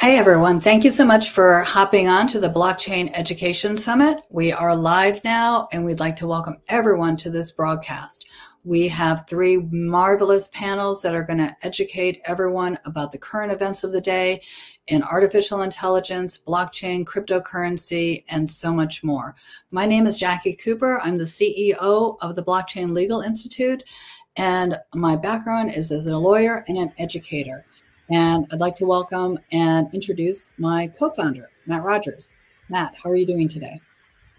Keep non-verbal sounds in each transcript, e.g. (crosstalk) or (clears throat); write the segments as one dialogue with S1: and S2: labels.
S1: Hi, everyone. Thank you so much for hopping on to the Blockchain Education Summit. We are live now, and we'd like to welcome everyone to this broadcast. We have three marvelous panels that are going to educate everyone about the current events of the day in artificial intelligence, blockchain, cryptocurrency, and so much more. My name is Jackie Cooper. I'm the CEO of the Blockchain Legal Institute, and my background is as a lawyer and an educator. And I'd like to welcome and introduce my co founder, Matt Rogers. Matt, how are you doing today?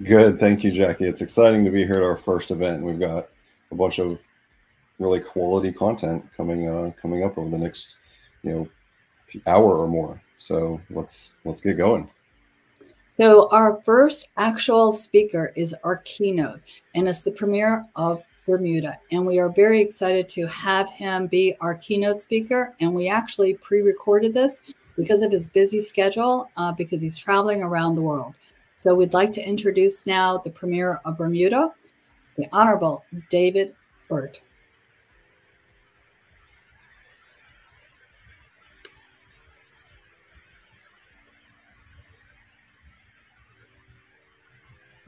S2: Good. Thank you, Jackie. It's exciting to be here at our first event. We've got a bunch of really quality content coming uh, coming up over the next you know hour or more. So let's let's get going.
S1: So our first actual speaker is our keynote, and it's the premier of Bermuda. And we are very excited to have him be our keynote speaker. And we actually pre recorded this because of his busy schedule, uh, because he's traveling around the world. So we'd like to introduce now the Premier of Bermuda, the Honorable David Burt.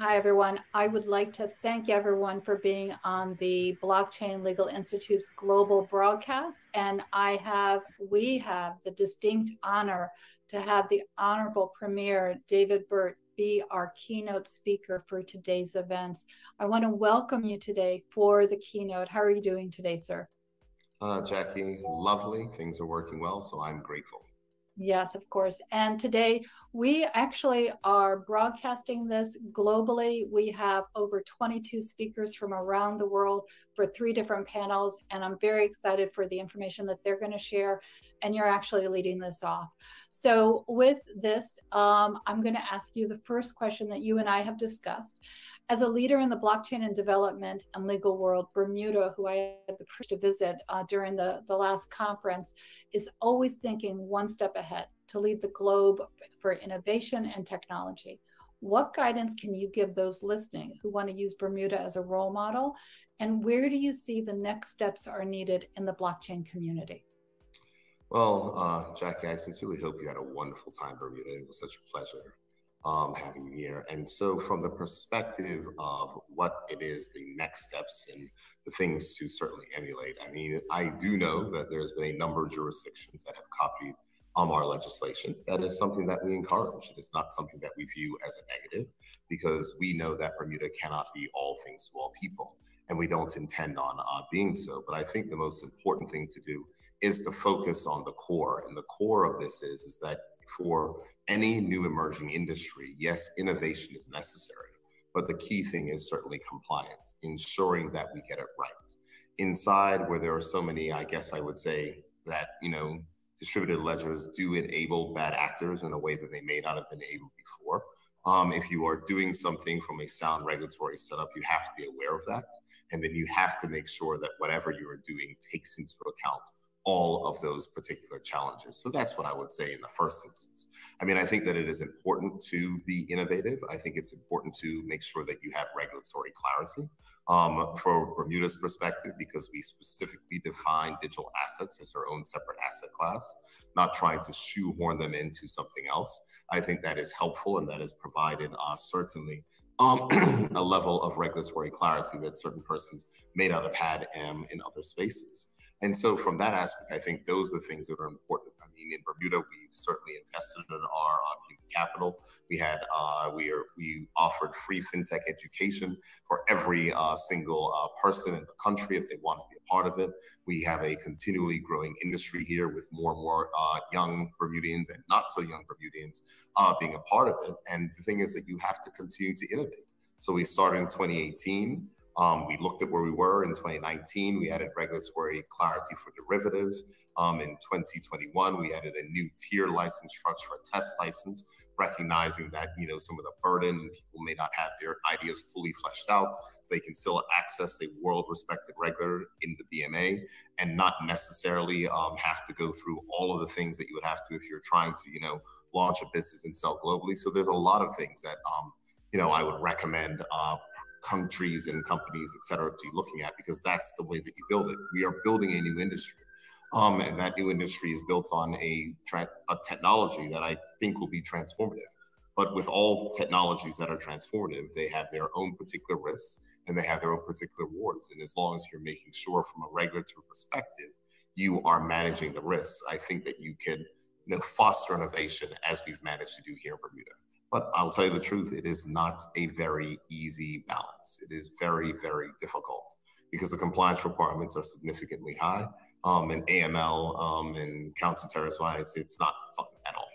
S1: Hi, everyone. I would like to thank everyone for being on the Blockchain Legal Institute's global broadcast. And I have, we have the distinct honor to have the Honorable Premier David Burt be our keynote speaker for today's events. I want to welcome you today for the keynote. How are you doing today, sir?
S3: Uh, Jackie, lovely. Things are working well, so I'm grateful.
S1: Yes, of course. And today we actually are broadcasting this globally. We have over 22 speakers from around the world for three different panels. And I'm very excited for the information that they're going to share. And you're actually leading this off. So, with this, um, I'm going to ask you the first question that you and I have discussed. As a leader in the blockchain and development and legal world, Bermuda, who I had the privilege to visit uh, during the, the last conference, is always thinking one step ahead to lead the globe for innovation and technology. What guidance can you give those listening who want to use Bermuda as a role model? And where do you see the next steps are needed in the blockchain community?
S3: Well, uh, Jackie, I sincerely hope you had a wonderful time, Bermuda. It was such a pleasure um, having you here. And so, from the perspective of what it is, the next steps and the things to certainly emulate, I mean, I do know that there's been a number of jurisdictions that have copied um, our legislation. That is something that we encourage. It is not something that we view as a negative because we know that Bermuda cannot be all things to all people. And we don't intend on uh, being so. But I think the most important thing to do is the focus on the core. And the core of this is, is that for any new emerging industry, yes, innovation is necessary, but the key thing is certainly compliance, ensuring that we get it right. Inside where there are so many, I guess I would say that, you know, distributed ledgers do enable bad actors in a way that they may not have been able before. Um, if you are doing something from a sound regulatory setup, you have to be aware of that. And then you have to make sure that whatever you are doing takes into account all of those particular challenges. So that's what I would say in the first instance. I mean, I think that it is important to be innovative. I think it's important to make sure that you have regulatory clarity um, for Bermuda's perspective, because we specifically define digital assets as their own separate asset class, not trying to shoehorn them into something else. I think that is helpful and that has provided uh, certainly um, (clears throat) a level of regulatory clarity that certain persons may not have had um, in other spaces. And so, from that aspect, I think those are the things that are important. I mean, in Bermuda, we've certainly invested in our uh, human capital. We had uh, we are we offered free fintech education for every uh, single uh, person in the country if they want to be a part of it. We have a continually growing industry here with more and more uh, young Bermudians and not so young Bermudians uh, being a part of it. And the thing is that you have to continue to innovate. So we started in 2018. Um, we looked at where we were in 2019. We added regulatory clarity for derivatives. Um, in 2021, we added a new tier license structure, a test license, recognizing that you know some of the burden people may not have their ideas fully fleshed out, so they can still access a world-respected regulator in the BMA and not necessarily um, have to go through all of the things that you would have to if you're trying to you know launch a business and sell globally. So there's a lot of things that um, you know I would recommend uh, countries and companies, et cetera, to be looking at because that's the way that you build it. We are building a new industry. Um, and that new industry is built on a, a technology that I think will be transformative. But with all technologies that are transformative, they have their own particular risks and they have their own particular rewards. And as long as you're making sure from a regulatory perspective, you are managing the risks, I think that you can you know, foster innovation as we've managed to do here in Bermuda. But I'll tell you the truth, it is not a very easy balance. It is very, very difficult because the compliance requirements are significantly high. Um, and AML um, and counterterrorism violence, it's not fun at all.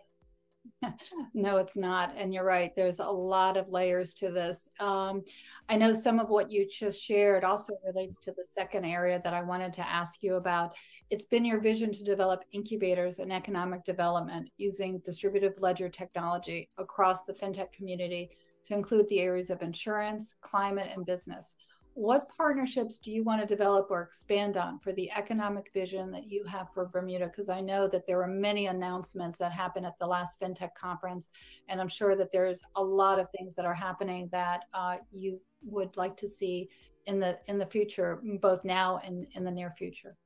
S4: No, it's not. And you're right. There's a lot of layers to this. Um, I know some of what you just shared also relates to the second area that I wanted to ask you about. It's been your vision to develop incubators in economic development using distributive ledger technology across the fintech community to include the areas of insurance, climate, and business what partnerships do you want to develop or expand on for the economic vision that you have for Bermuda? Because I know that there were many announcements that happened at the last FinTech conference, and I'm sure that there's a lot of things that are happening that uh, you would like to see in the in the future, both now and in the near future.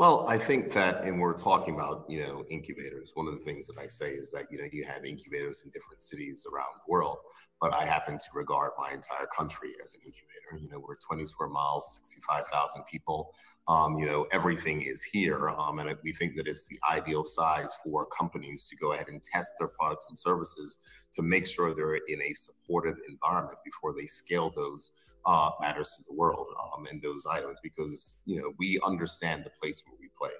S3: Well, I think that, and we're talking about, you know, incubators. One of the things that I say is that, you know, you have incubators in different cities around the world but I happen to regard my entire country as an incubator. You know, we're 20 square miles, 65,000 people. Um, you know, everything is here. Um, and we think that it's the ideal size for companies to go ahead and test their products and services to make sure they're in a supportive environment before they scale those uh, matters to the world um, and those items because, you know, we understand the place where we play.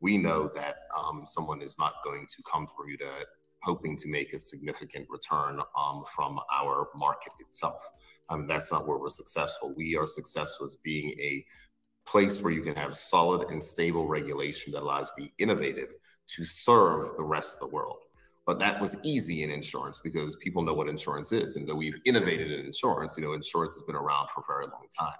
S3: We know that um, someone is not going to come to Bermuda hoping to make a significant return um, from our market itself. Um, that's not where we're successful. We are successful as being a place where you can have solid and stable regulation that allows to be innovative to serve the rest of the world. But that was easy in insurance because people know what insurance is. And though we've innovated in insurance, you know, insurance has been around for a very long time.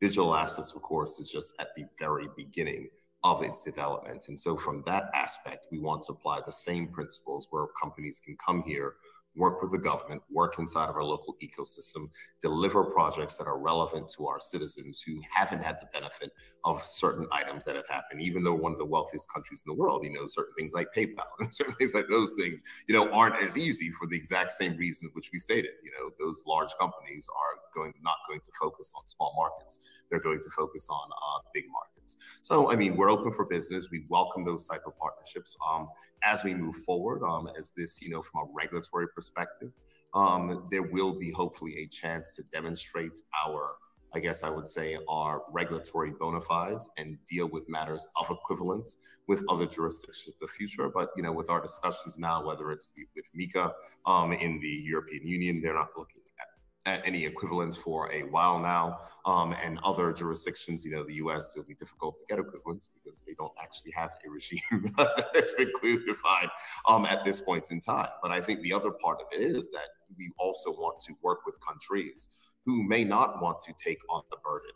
S3: Digital assets, of course, is just at the very beginning of its development. And so, from that aspect, we want to apply the same principles where companies can come here work with the government, work inside of our local ecosystem, deliver projects that are relevant to our citizens who haven't had the benefit of certain items that have happened. Even though one of the wealthiest countries in the world, you know, certain things like PayPal (laughs) and certain things like those things, you know, aren't as easy for the exact same reasons which we stated. You know, those large companies are going not going to focus on small markets; they're going to focus on uh, big markets. So, I mean, we're open for business. We welcome those type of partnerships um, as we move forward. Um, as this, you know, from a regulatory perspective, um, there will be hopefully a chance to demonstrate our I guess I would say, are regulatory bona fides and deal with matters of equivalence with other jurisdictions in the future. But you know, with our discussions now, whether it's the, with MiCA um, in the European Union, they're not looking at, at any equivalence for a while now, um, and other jurisdictions, you know, the U.S. It'll be difficult to get equivalence because they don't actually have a regime (laughs) that's been clearly defined um, at this point in time. But I think the other part of it is that we also want to work with countries who may not want to take on the burden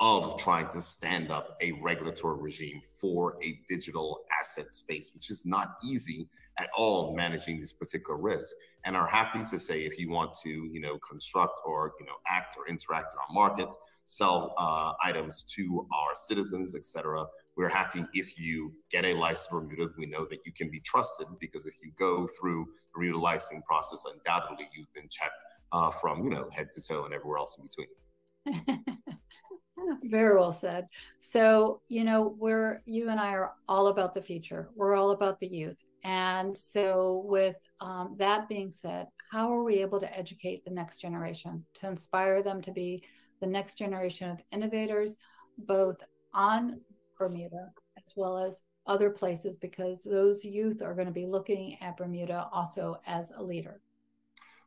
S3: of trying to stand up a regulatory regime for a digital asset space, which is not easy at all managing these particular risks, and are happy to say if you want to, you know, construct or you know act or interact in our market, sell uh, items to our citizens, etc. We're happy if you get a license Bermuda. We know that you can be trusted because if you go through the Bermuda licensing process, undoubtedly you've been checked uh, from you know head to toe and everywhere else in between. (laughs)
S4: Very well said. So, you know, we're you and I are all about the future. We're all about the youth. And so, with um, that being said, how are we able to educate the next generation to inspire them to be the next generation of innovators, both on Bermuda as well as other places, because those youth are going to be looking at Bermuda also as a leader?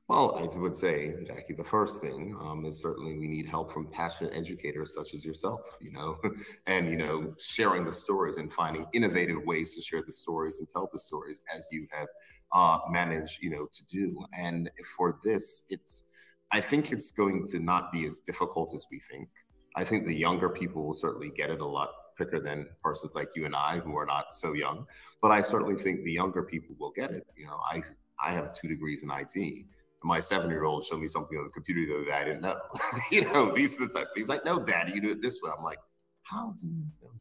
S3: Well, I would say, Jackie, the first thing um, is certainly we need help from passionate educators such as yourself, you know, (laughs) and, you know, sharing the stories and finding innovative ways to share the stories and tell the stories as you have uh, managed, you know, to do. And for this, it's, I think it's going to not be as difficult as we think. I think the younger people will certainly get it a lot quicker than persons like you and I who are not so young. But I certainly think the younger people will get it. You know, I I have two degrees in IT my seven year old showed me something on the computer that I didn't know. (laughs) you know, these are the type things like, no, daddy, you do it this way. I'm like, how do you know that?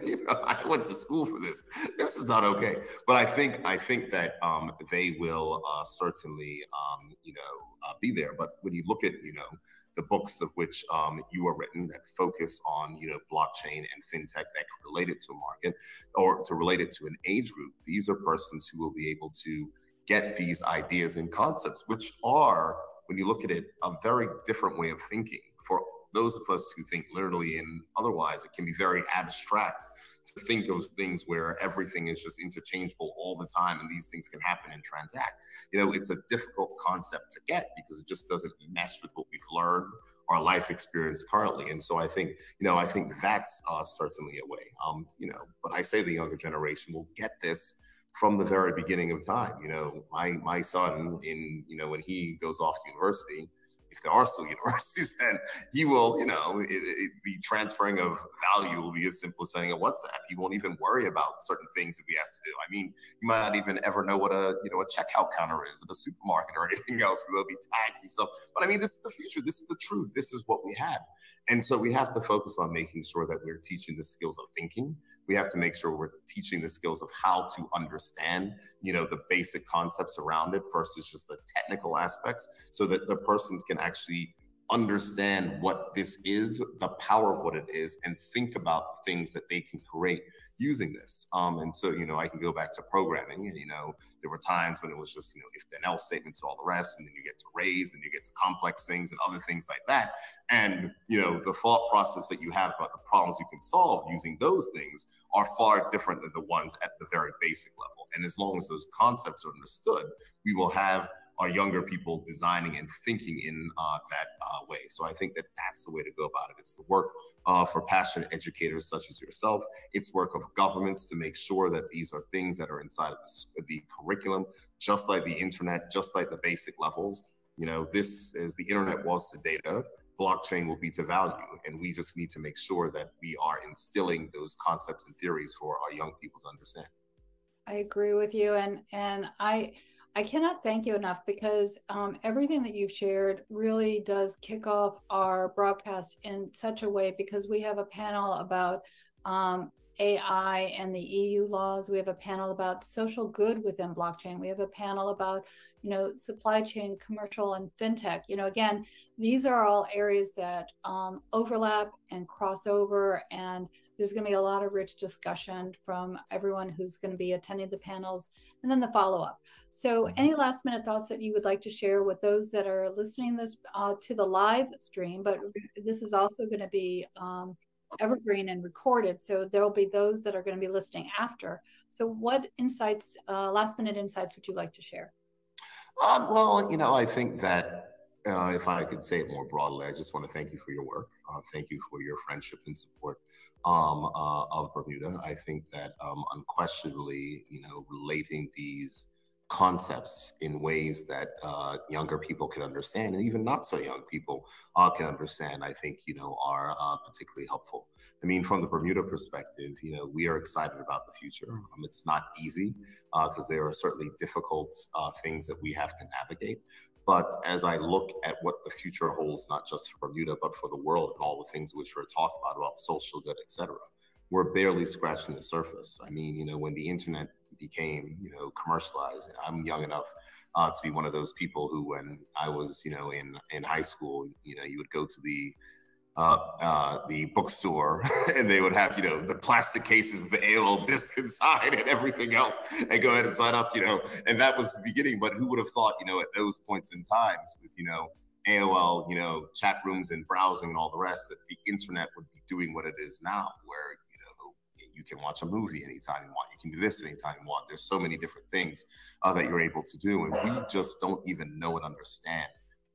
S3: (laughs) you know, I went to school for this. This is not okay. But I think I think that um, they will uh, certainly, um, you know, uh, be there. But when you look at, you know, the books of which um, you are written that focus on, you know, blockchain and fintech that relate it to a market or to relate it to an age group, these are persons who will be able to get these ideas and concepts, which are, when you look at it, a very different way of thinking for those of us who think literally and otherwise, it can be very abstract to think of things where everything is just interchangeable all the time and these things can happen and transact. You know, it's a difficult concept to get because it just doesn't mesh with what we've learned our life experience currently. And so I think, you know, I think that's uh, certainly a way, um, you know, but I say the younger generation will get this from the very beginning of time. You know, my, my son in, you know, when he goes off to university, if there are still (laughs) universities, then he will, you know, it, it, the transferring of value will be as simple as sending a WhatsApp. He won't even worry about certain things that we has to do. I mean, you might not even ever know what a, you know, a checkout counter is at a supermarket or (laughs) anything else. There'll be tags and stuff. But I mean, this is the future. This is the truth. This is what we have. And so we have to focus on making sure that we're teaching the skills of thinking. We have to make sure we're teaching the skills of how to understand, you know, the basic concepts around it versus just the technical aspects so that the persons can actually understand what this is, the power of what it is, and think about things that they can create using this. Um, and so, you know, I can go back to programming, and you know, there were times when it was just, you know, if then else statements, all the rest, and then you get to arrays, and you get to complex things and other things like that. And you know, the thought process that you have about the problems you can solve using those things are far different than the ones at the very basic level. And as long as those concepts are understood, we will have our younger people designing and thinking in uh, that uh, way. So I think that that's the way to go about it. It's the work uh, for passionate educators such as yourself. It's work of governments to make sure that these are things that are inside of the, the curriculum, just like the internet, just like the basic levels. You know, this is the internet was to data, blockchain will be to value. And we just need to make sure that we are instilling those concepts and theories for our young people to understand.
S1: I agree with you. And, and I, I cannot thank you enough because um, everything that you've shared really does kick off our broadcast in such a way because we have a panel about um, AI and the EU laws. We have a panel about social good within blockchain. We have a panel about, you know, supply chain, commercial, and fintech. You know, again, these are all areas that um, overlap and cross over, and there's going to be a lot of rich discussion from everyone who's going to be attending the panels, and then the follow up. So, mm-hmm. any last minute thoughts that you would like to share with those that are listening this uh, to the live stream? But this is also going to be um, evergreen and recorded, so there will be those that are going to be listening after. So, what insights, uh, last minute insights, would you like to share?
S3: Um, well, you know, I think that uh, if I could say it more broadly, I just want to thank you for your work. Uh, thank you for your friendship and support um, uh, of Bermuda. I think that um, unquestionably, you know, relating these concepts in ways that uh, younger people can understand and even not so young people uh, can understand i think you know are uh, particularly helpful i mean from the bermuda perspective you know we are excited about the future um, it's not easy because uh, there are certainly difficult uh, things that we have to navigate but as I look at what the future holds, not just for Bermuda, but for the world and all the things which we're talking about, about social good, et cetera, we're barely scratching the surface. I mean, you know, when the internet became, you know, commercialized. I'm young enough uh, to be one of those people who, when I was, you know, in in high school, you know, you would go to the uh, uh, the bookstore (laughs) and they would have, you know, the plastic cases with the AOL disc (laughs) inside and everything else and go ahead and sign up, you know, and that was the beginning. But who would have thought, you know, at those points in times with, you know, AOL, you know, chat rooms and browsing and all the rest, that the internet would be doing what it is now, where you know, you can watch a movie anytime you want. You can do this anytime you want. There's so many different things uh, that you're able to do. And we just don't even know and understand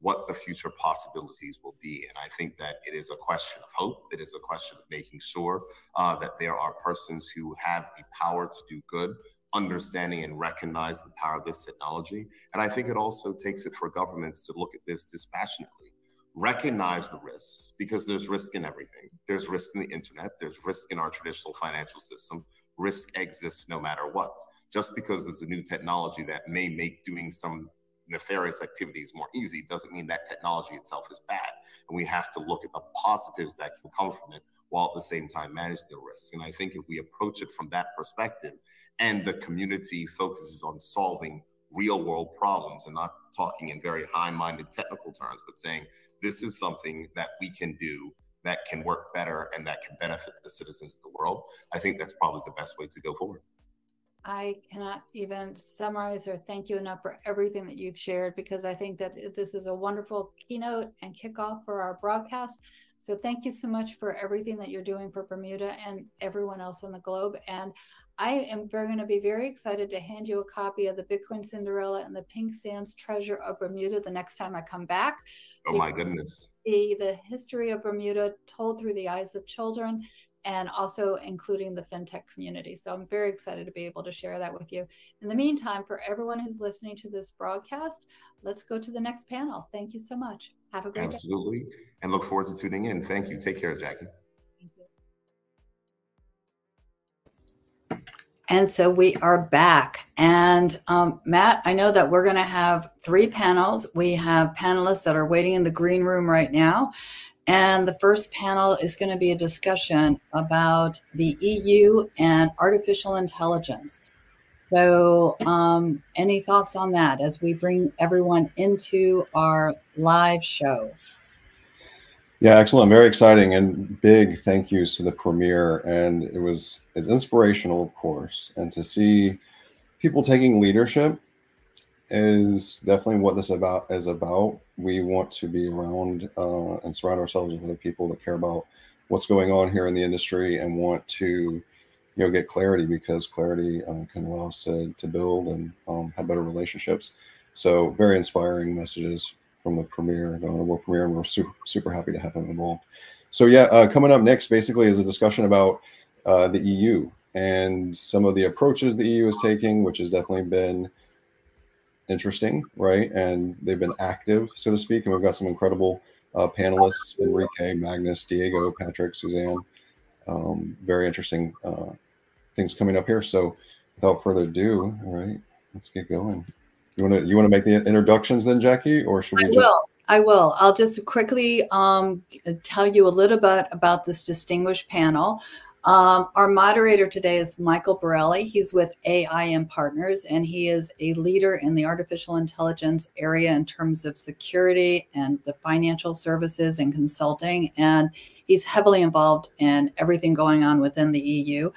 S3: what the future possibilities will be. And I think that it is a question of hope. It is a question of making sure uh, that there are persons who have the power to do good, understanding and recognize the power of this technology. And I think it also takes it for governments to look at this dispassionately recognize the risks because there's risk in everything. There's risk in the internet, there's risk in our traditional financial system. Risk exists no matter what. Just because there's a new technology that may make doing some nefarious activities more easy doesn't mean that technology itself is bad. And we have to look at the positives that can come from it while at the same time manage the risks. And I think if we approach it from that perspective and the community focuses on solving real world problems and not talking in very high minded technical terms, but saying this is something that we can do that can work better and that can benefit the citizens of the world, I think that's probably the best way to go forward.
S1: I cannot even summarize or thank you enough for everything that you've shared because I think that this is a wonderful keynote and kickoff for our broadcast. So thank you so much for everything that you're doing for Bermuda and everyone else on the globe. And I am going to be very excited to hand you a copy of the Bitcoin Cinderella and the Pink Sands Treasure of Bermuda the next time I come back.
S3: Oh my goodness.
S1: The, the history of Bermuda told through the eyes of children and also including the fintech community. So I'm very excited to be able to share that with you. In the meantime, for everyone who's listening to this broadcast, let's go to the next panel. Thank you so much. Have a great
S3: Absolutely. Day. And look forward to tuning in. Thank you. Take care, Jackie.
S1: And so we are back. And um, Matt, I know that we're going to have three panels. We have panelists that are waiting in the green room right now. And the first panel is going to be a discussion about the EU and artificial intelligence. So, um, any thoughts on that as we bring everyone into our live show?
S2: Yeah, excellent. Very exciting and big thank yous to the premier. And it was it's inspirational, of course. And to see people taking leadership is definitely what this about is about. We want to be around uh, and surround ourselves with other people that care about what's going on here in the industry and want to, you know, get clarity because clarity um, can allow us to, to build and um, have better relationships. So very inspiring messages from the premier, the honorable premier, and we're super super happy to have him involved. So yeah, uh, coming up next, basically, is a discussion about uh, the EU and some of the approaches the EU is taking, which has definitely been interesting, right? And they've been active, so to speak. And we've got some incredible uh, panelists: Enrique, Magnus, Diego, Patrick, Suzanne. Um, very interesting uh, things coming up here. So, without further ado, all right, let's get going. You want to you want to make the introductions then, Jackie, or should we? I
S1: just... will. I will. I'll just quickly um, tell you a little bit about this distinguished panel. Um, our moderator today is Michael Borelli. He's with AIM Partners, and he is a leader in the artificial intelligence area in terms of security and the financial services and consulting. And he's heavily involved in everything going on within the EU.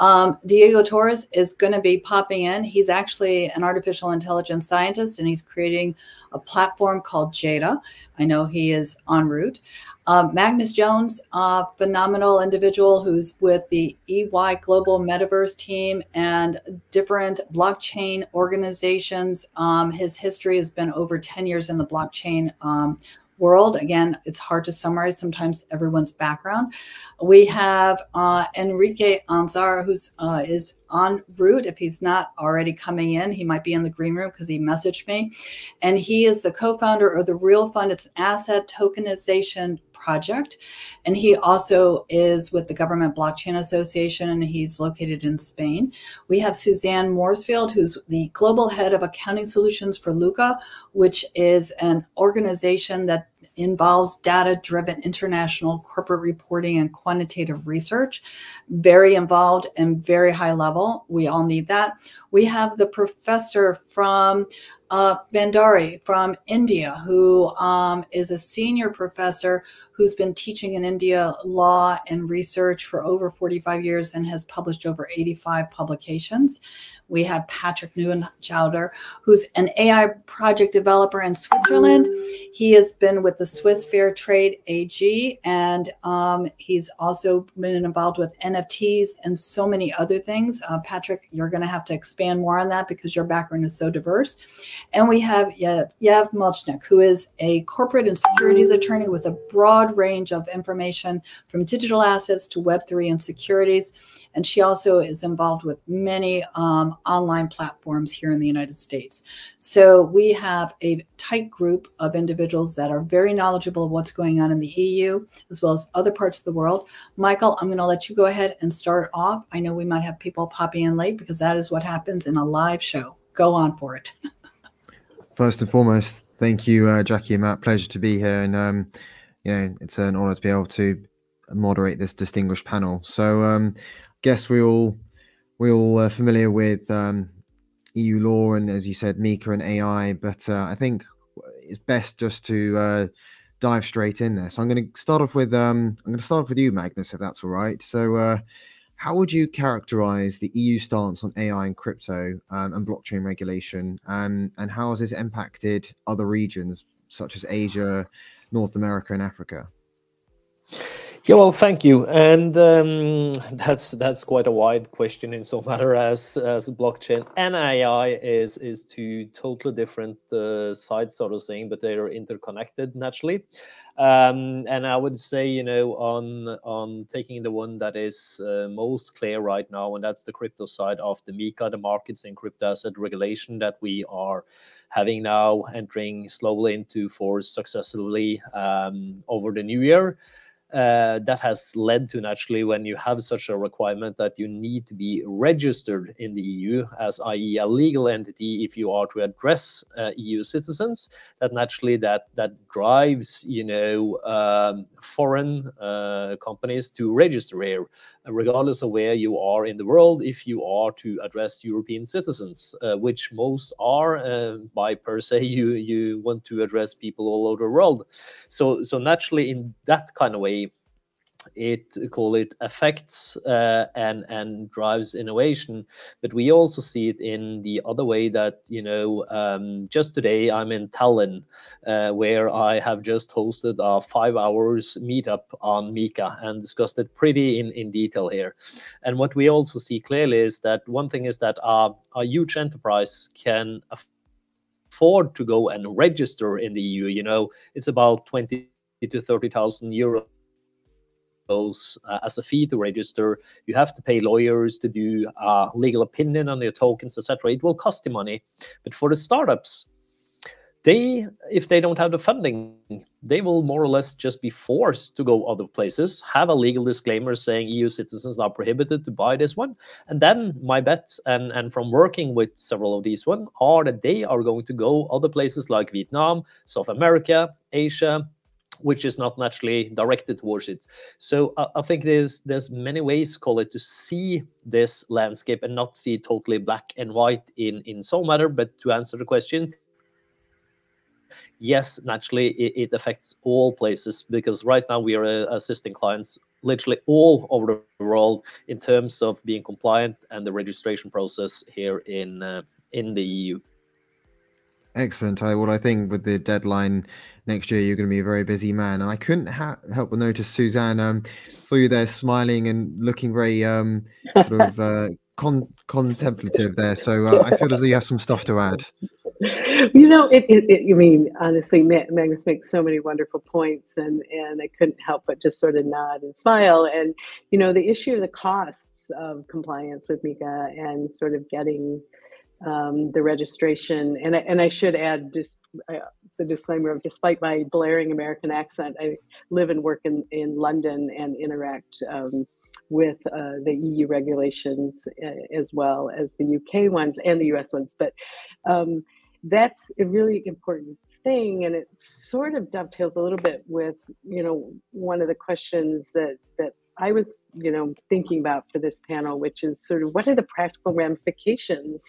S1: Um, Diego Torres is going to be popping in. He's actually an artificial intelligence scientist and he's creating a platform called Jada. I know he is en route. Um, Magnus Jones, a phenomenal individual who's with the EY Global Metaverse team and different blockchain organizations. Um, his history has been over 10 years in the blockchain um, world. Again, it's hard to summarize sometimes everyone's background. We have uh, Enrique Anzar, who's uh, is en route. If he's not already coming in, he might be in the green room because he messaged me. And he is the co-founder of the Real Fund. It's an asset tokenization project. And he also is with the Government Blockchain Association and he's located in Spain. We have Suzanne Morsfield, who's the global head of accounting solutions for Luca, which is an organization that involves data driven international corporate reporting and quantitative research. Very involved and very high level. We all need that. We have the professor from uh, Bhandari from India, who um, is a senior professor who's been teaching in India law and research for over 45 years and has published over 85 publications. We have Patrick Neuenschwander, who's an AI project developer in Switzerland. He has been with the Swiss Fair Trade AG, and um, he's also been involved with NFTs and so many other things. Uh, Patrick, you're going to have to expand more on that because your background is so diverse. And we have Yev, Yav Mulchnik, who is a corporate and securities attorney with a broad range of information from digital assets to Web3 and securities. And she also is involved with many um, online platforms here in the United States. So we have a tight group of individuals that are very knowledgeable of what's going on in the EU as well as other parts of the world. Michael, I'm going to let you go ahead and start off. I know we might have people popping in late because that is what happens in a live show. Go on for it.
S5: First and foremost, thank you, uh, Jackie and Matt. Pleasure to be here, and um, you know it's an honor to be able to moderate this distinguished panel. So, um, guess we all we all uh, familiar with um, EU law and, as you said, MiCA and AI. But uh, I think it's best just to uh, dive straight in there. So I'm going to start off with um, I'm going to start off with you, Magnus, if that's all right. So, uh, how would you characterize the EU stance on AI and crypto um, and blockchain regulation, um, and how has this impacted other regions such as Asia, North America, and Africa?
S6: Yeah, well, thank you, and um, (laughs) that's that's quite a wide question in so (laughs) matter as as blockchain and AI is is two totally different uh, sides, sort of saying, but they are interconnected naturally. Um, and I would say, you know, on on taking the one that is uh, most clear right now, and that's the crypto side of the MiCA, the markets and crypto asset regulation that we are having now entering slowly into force successfully um, over the new year uh, that has led to naturally when you have such a requirement that you need to be registered in the EU as i.e. a legal entity if you are to address uh, EU citizens that naturally that that drives you know um, foreign uh, companies to register here regardless of where you are in the world, if you are to address European citizens, uh, which most are uh, by per se, (laughs) you you want to address people all over the world. So so naturally, in that kind of way, it call it affects uh, and and drives innovation. But we also see it in the other way that you know um, just today i'm in tallinn uh, where i have just hosted a five hours meetup on MiCA and discussed it pretty in in detail here. And what we also see clearly is that one thing is that a, a huge enterprise can afford to go and register in the eu you know it's about 20 to 30,000 euros uh, as a fee to register. You have to pay lawyers to do a legal opinion on your tokens, etc. It will cost you money. But for the startups, they, if they don't have the funding, they will more or less just be forced to go other places, have a legal disclaimer saying EU citizens are prohibited to buy this one. And then my bet, and, and from working with several of these one, are that they are going to go other places like Vietnam, South America, Asia, which is not naturally directed towards it. So I think there's there's many ways, call it, to see this landscape and not see totally black and white in in some matter. But to answer the question, yes, naturally it, it affects all places because right now we are uh, assisting clients literally all over the world in terms of being compliant and the registration process here in uh, in the EU.
S5: Excellent. I, well, I think with the deadline next year, you're going to be a very busy man. And I couldn't ha- help but notice, Suzanne, um, saw you there smiling and looking very um, sort of uh, con- contemplative there. So uh, I feel as though you have some stuff to add.
S7: You know, it, it, it, I mean, honestly, Magnus makes so many wonderful points, and, and I couldn't help but just sort of nod and smile. And, you know, the issue of the costs of compliance with MiCA and sort of getting um, the registration. And I, and I should add just uh, the disclaimer of despite my blaring American accent, I live and work in, in London and interact um, with uh, the EU regulations uh, as well as the UK ones and the US ones. But um, that's a really important thing and it sort of dovetails a little bit with you know one of the questions that that I was, you know, thinking about for this panel, which is sort of what are the practical ramifications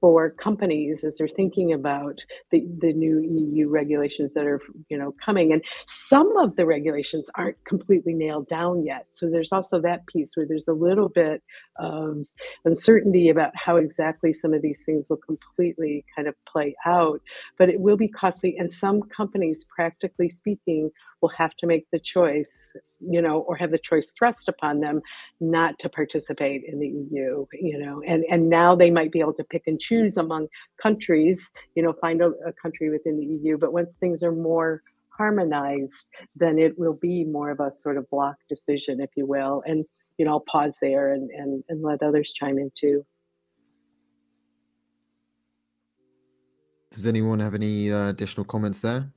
S7: for companies as they're thinking about the, the new EU regulations that are you know coming. And some of the regulations aren't completely nailed down yet. So there's also that piece where there's a little bit of uncertainty about how exactly some of these things will completely kind of play out. But it will be costly. And some companies practically speaking will have to make the choice, you know, or have the choice thrust upon them not to participate in the EU, you know, and, and now they might be able to pick and choose among countries, you know, find a, a country within the EU. But once things are more harmonized, then it will be more of a sort of block decision, if you will. And, you know, I'll pause there and, and, and let others chime in too.
S5: Does anyone have any uh, additional comments there?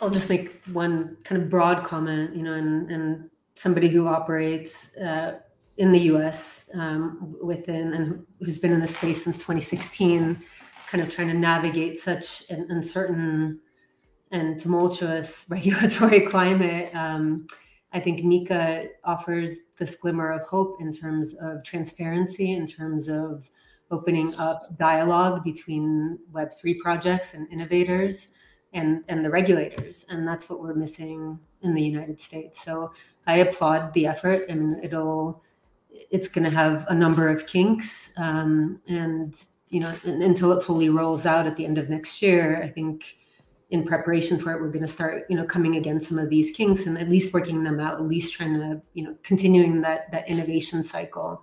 S8: I'll just make one kind of broad comment, you know, and, and somebody who operates uh, in the U.S. Um, within and who's been in the space since 2016, kind of trying to navigate such an uncertain and tumultuous (laughs) regulatory climate, um, I think MiCA offers this glimmer of hope in terms of transparency, in terms of opening up dialogue between Web3 projects and innovators and, and the regulators. And that's what we're missing in the United States. So I applaud the effort. I mean, it'll, it's going to have a number of kinks. Um, and, you know, until it fully rolls out at the end of next year, I think in preparation for it, we're going to start, you know, coming against some of these kinks and at least working them out, at least trying to, you know, continuing that that innovation cycle.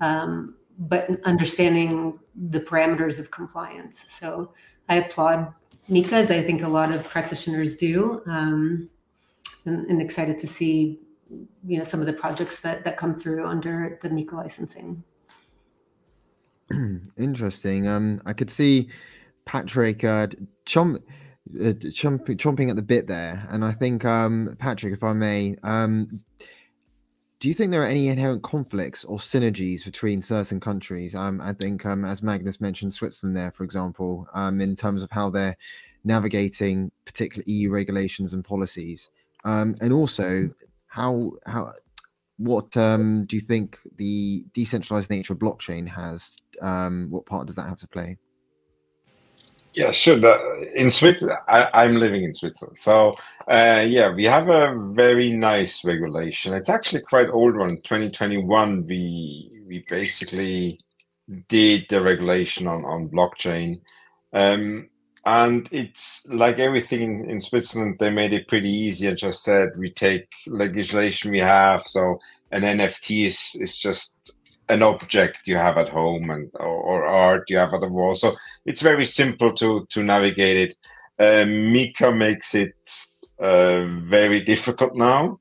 S8: Um, but understanding the parameters of compliance. So I applaud MiCA, as I think a lot of practitioners do, um, and, and, excited to see you know some of the projects that that come through under the MiCA licensing. (clears throat)
S5: Interesting. Um, I could see Patrick uh, chomp, uh, chomp, chomping at the bit there, and I think um, Patrick, if I may, um, do you think there are any inherent conflicts or synergies between certain countries? Um, I think, um, as Magnus mentioned, Switzerland there, for example, um, in terms of how they're navigating particular EU regulations and policies, um, and also how how what um, do you think the decentralized nature of blockchain has? Um, what part does that have to play?
S9: Yeah, sure. The, in Switzerland, I, am living in Switzerland, so uh, yeah, we have a very nice regulation. It's actually quite old one. 2021, we we basically did the regulation on on blockchain, um, and it's like everything in, in Switzerland. They made it pretty easy and just said we take legislation we have. So an NFT is is just an object you have at home and or, or, art you have at the wall. So it's very simple to to navigate it. Uh, MiCA makes it uh, very difficult now.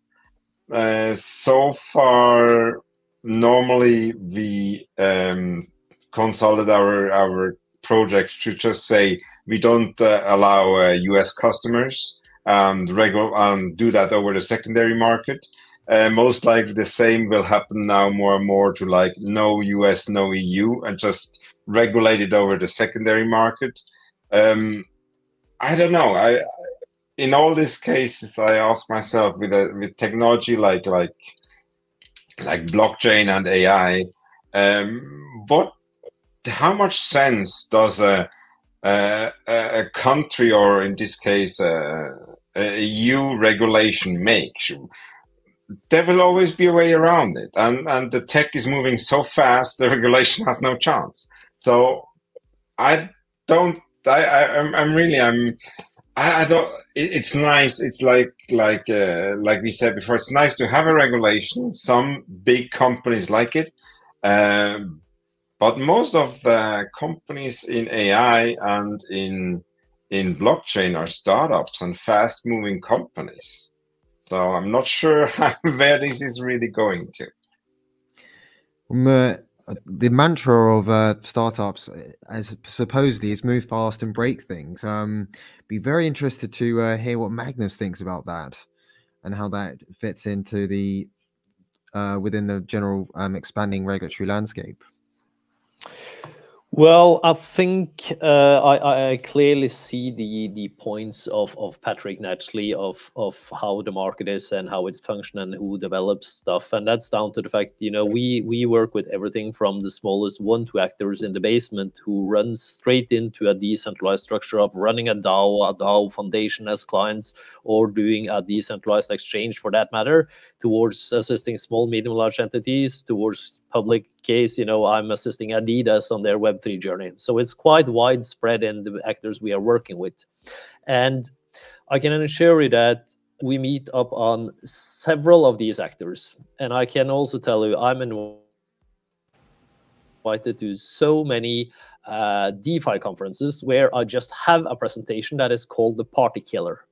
S9: Uh, so far, normally we um, consolidate our our project to just say we don't uh, allow U.S. Uh, customers and regular and do that over the secondary market uh, most likely the same will happen now more and more to like no US, no EU, and just regulate it over the secondary market. Um, I don't know. I in all these cases, I ask myself with a, with technology like like like blockchain and AI, um, what how much sense does a a, a country or in this case a, a EU regulation make? There will always be a way around it. And, and the tech is moving so fast, the (laughs) regulation has no chance. So I don't, I, I, am I'm really, I'm, I, I don't, it, it's nice. It's like, like, uh, like we said before, it's nice to have a regulation. Some big companies like it. Um, but most of the companies in AI and in, in blockchain are startups and fast moving companies. So I'm not sure (laughs) where this is really going to.
S5: Um, uh, the mantra of uh, startups, uh, as supposedly, is move fast and break things. Um, be very interested to uh, hear what Magnus thinks about that and how that fits into the uh, within the general um, expanding regulatory landscape.
S6: Well, I think uh, I, I, clearly see the the points of, of Patrick naturally of of how the market is and how it's function and who develops stuff, and that's down to the fact you know we we work with everything from the smallest one two actors in the basement who runs straight into a decentralized structure of running a DAO, a DAO foundation as clients, or doing a decentralized exchange for that matter, towards assisting small, medium, large entities, towards public case, you know, I'm assisting Adidas on their Web3 journey. So it's quite widespread in the actors we are working with. And I can assure you that we meet up on several of these actors. And I can also tell you, I'm invited to so many uh, DeFi conferences where I just have a presentation that is called the Party Killer.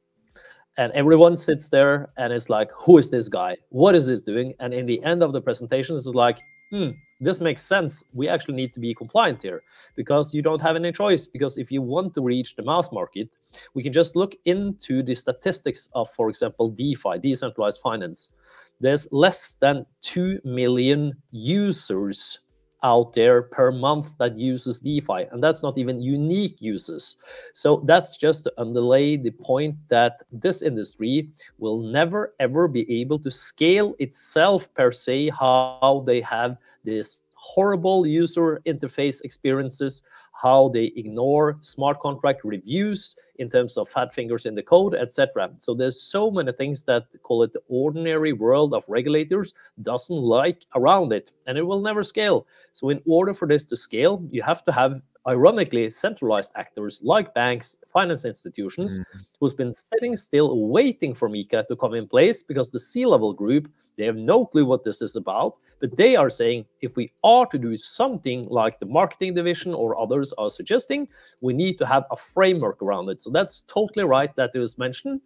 S6: And everyone sits there and it's like, who is this guy? What is this doing? And in the end of the presentation, it's like, hmm, this makes sense. We actually need to be compliant here because you don't have any choice. Because if you want to reach the mass market, we can just look into the statistics of, for example, DeFi, decentralized finance. There's less than 2 million users out there per month that uses DeFi, and that's not even unique uses. So that's just to underlay the point that this industry will never ever be able to scale itself per se, how they have this horrible user interface experiences how they ignore smart contract reviews in terms of fat fingers in the code, etc. So there's so many things that call it the ordinary world of regulators doesn't like around it, and it will never scale. So in order for this to scale, you have to have ironically centralized actors like banks, finance institutions, mm-hmm. who's been sitting still waiting for MiCA to come in place because the C-level group, they have no clue what this is about, but they are saying if we are to do something like the marketing division or others are suggesting, we need to have a framework around it. So that's totally right that it was mentioned.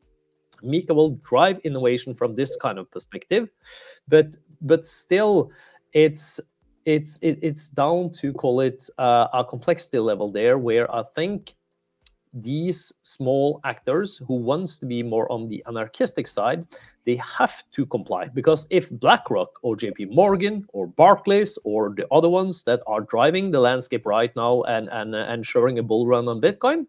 S6: MiCA will drive innovation from this kind of perspective, but but still, it's it's it, it's down to call it uh, a complexity level there where i think these small actors who wants to be more on the anarchistic side they have to comply. Because if blackrock or jp morgan or barclays or the other ones that are driving the landscape right now and and uh, ensuring a bull run on bitcoin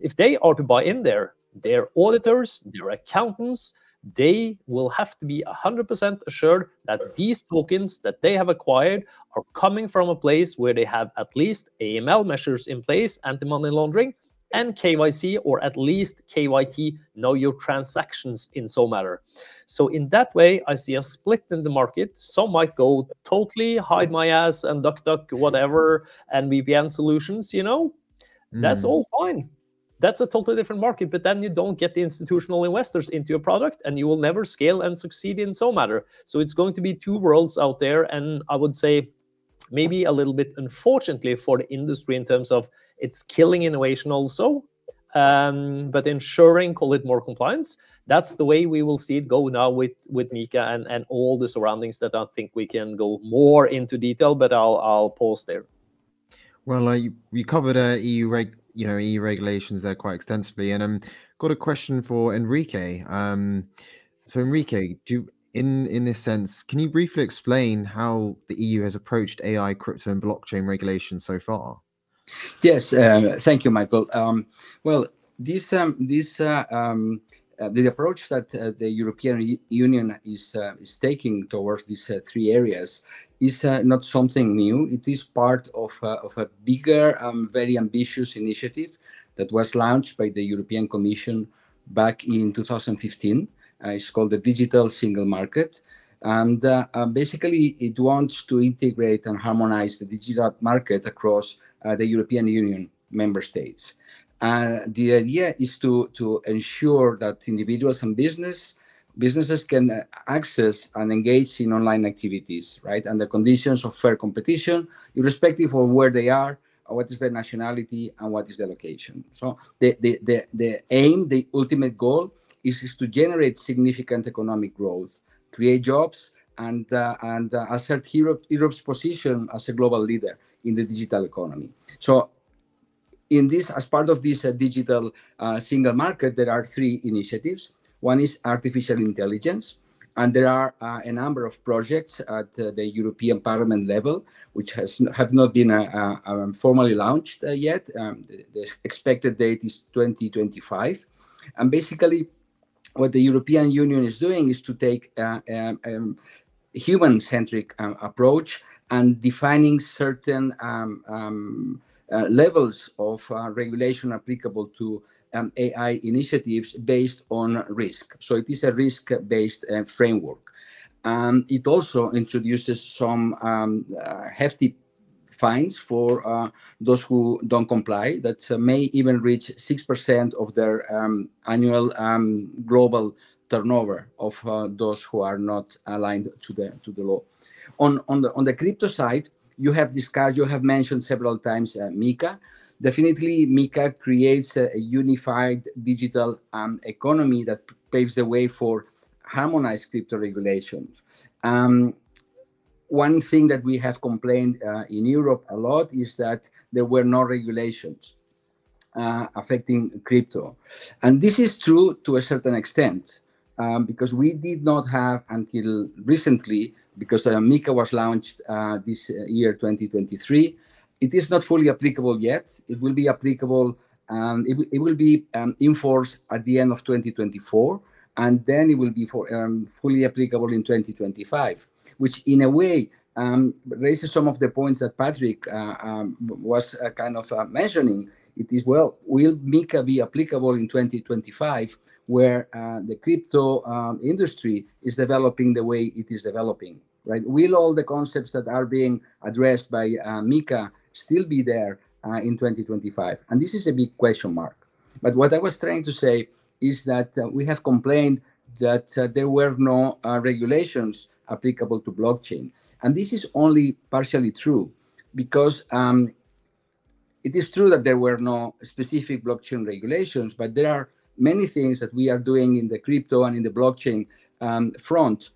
S6: if they are to buy in there their auditors their accountants they will have to be 100% assured that these tokens that they have acquired are coming from a place where they have at least AML measures in place, anti-money laundering, and KYC or at least KYT, know your transactions in so matter. So in that way, I see a split in the market. Some might go totally hide my ass and duck duck whatever and VPN solutions, you know, mm. that's all fine that's a totally different market but then you don't get the institutional investors into your product and you will never scale and succeed in so matter so it's going to be two worlds out there and i would say maybe a little bit unfortunately for the industry in terms of it's killing innovation also um, but ensuring call it more compliance. That's the way we will see it go now with with MiCA and and all the surroundings that i think we can go more into detail but i'll i'll pause there.
S5: Well uh, you, you covered uh, eu reg you know EU regulations there quite extensively, and um, got a question for Enrique. Um, so Enrique, do you, in in this sense, can you briefly explain how the EU has approached AI, crypto, and blockchain regulation so far?
S10: Yes, uh, thank you, Michael. Um, well, this um, this uh, um, the approach that uh, the European Union is uh, is taking towards these uh, three areas is uh, not something new. It is part of, uh, of a bigger, um, very ambitious initiative that was launched by the European Commission back in 2015. Uh, it's called the Digital Single Market. And uh, uh, basically, it wants to integrate and harmonize the digital market across uh, the European Union member states. The idea is to, to ensure that individuals and business businesses can uh, access and engage in online activities, right, under conditions of fair competition, irrespective of where they are, what is their nationality, and what is the location. So the, the, the, the aim, the ultimate goal is, is to generate significant economic growth, create jobs, and, uh, and uh, assert Europe, Europe's position as a global leader in the digital economy. So in this, as part of this uh, digital uh, single market, there are three initiatives. One is artificial intelligence. And there are uh, a number of projects at uh, the European Parliament level, which has have not been uh, uh um, formally launched yet. Um, the, the, expected date is 2025. And basically, what the European Union is doing is to take a um, um, human-centric um, approach and defining certain um, levels of regulation applicable to um, AI initiatives based on risk. So it is a risk-based uh, framework. Um, it also introduces some um, uh, hefty fines for uh, those who don't comply that uh, may even reach 6% of their um, annual um, global turnover of uh, those who are not aligned to the to the law. On on the on the crypto side, you have discussed, you have mentioned several times uh, MiCA. Definitely, MiCA creates a, a unified digital um, economy that paves the way for harmonized crypto regulation. Um, one thing that we have complained uh, in Europe a lot is that there were no regulations uh, affecting crypto. And this is true to a certain extent um, because we did not have until recently because uh, MiCA was launched uh, this year 2023. It is not fully applicable yet. It will be applicable. Um, it, it will be um, in force at the end of 2024, and then it will be for, um, fully applicable in 2025, which in a way um, raises some of the points that Patrick uh, um, was uh, kind of uh, mentioning. It is well, will MiCA be applicable in 2025, where uh, the crypto um, industry is developing the way it is developing? Right? Will all the concepts that are being addressed by uh, MiCA still be there uh, in 2025? And this is a big question mark. But what I was trying to say is that we have complained that there were no regulations applicable to blockchain. And this is only partially true because um, it is true that there were no specific blockchain regulations, but there are many things that we are doing in the crypto and in the blockchain um, front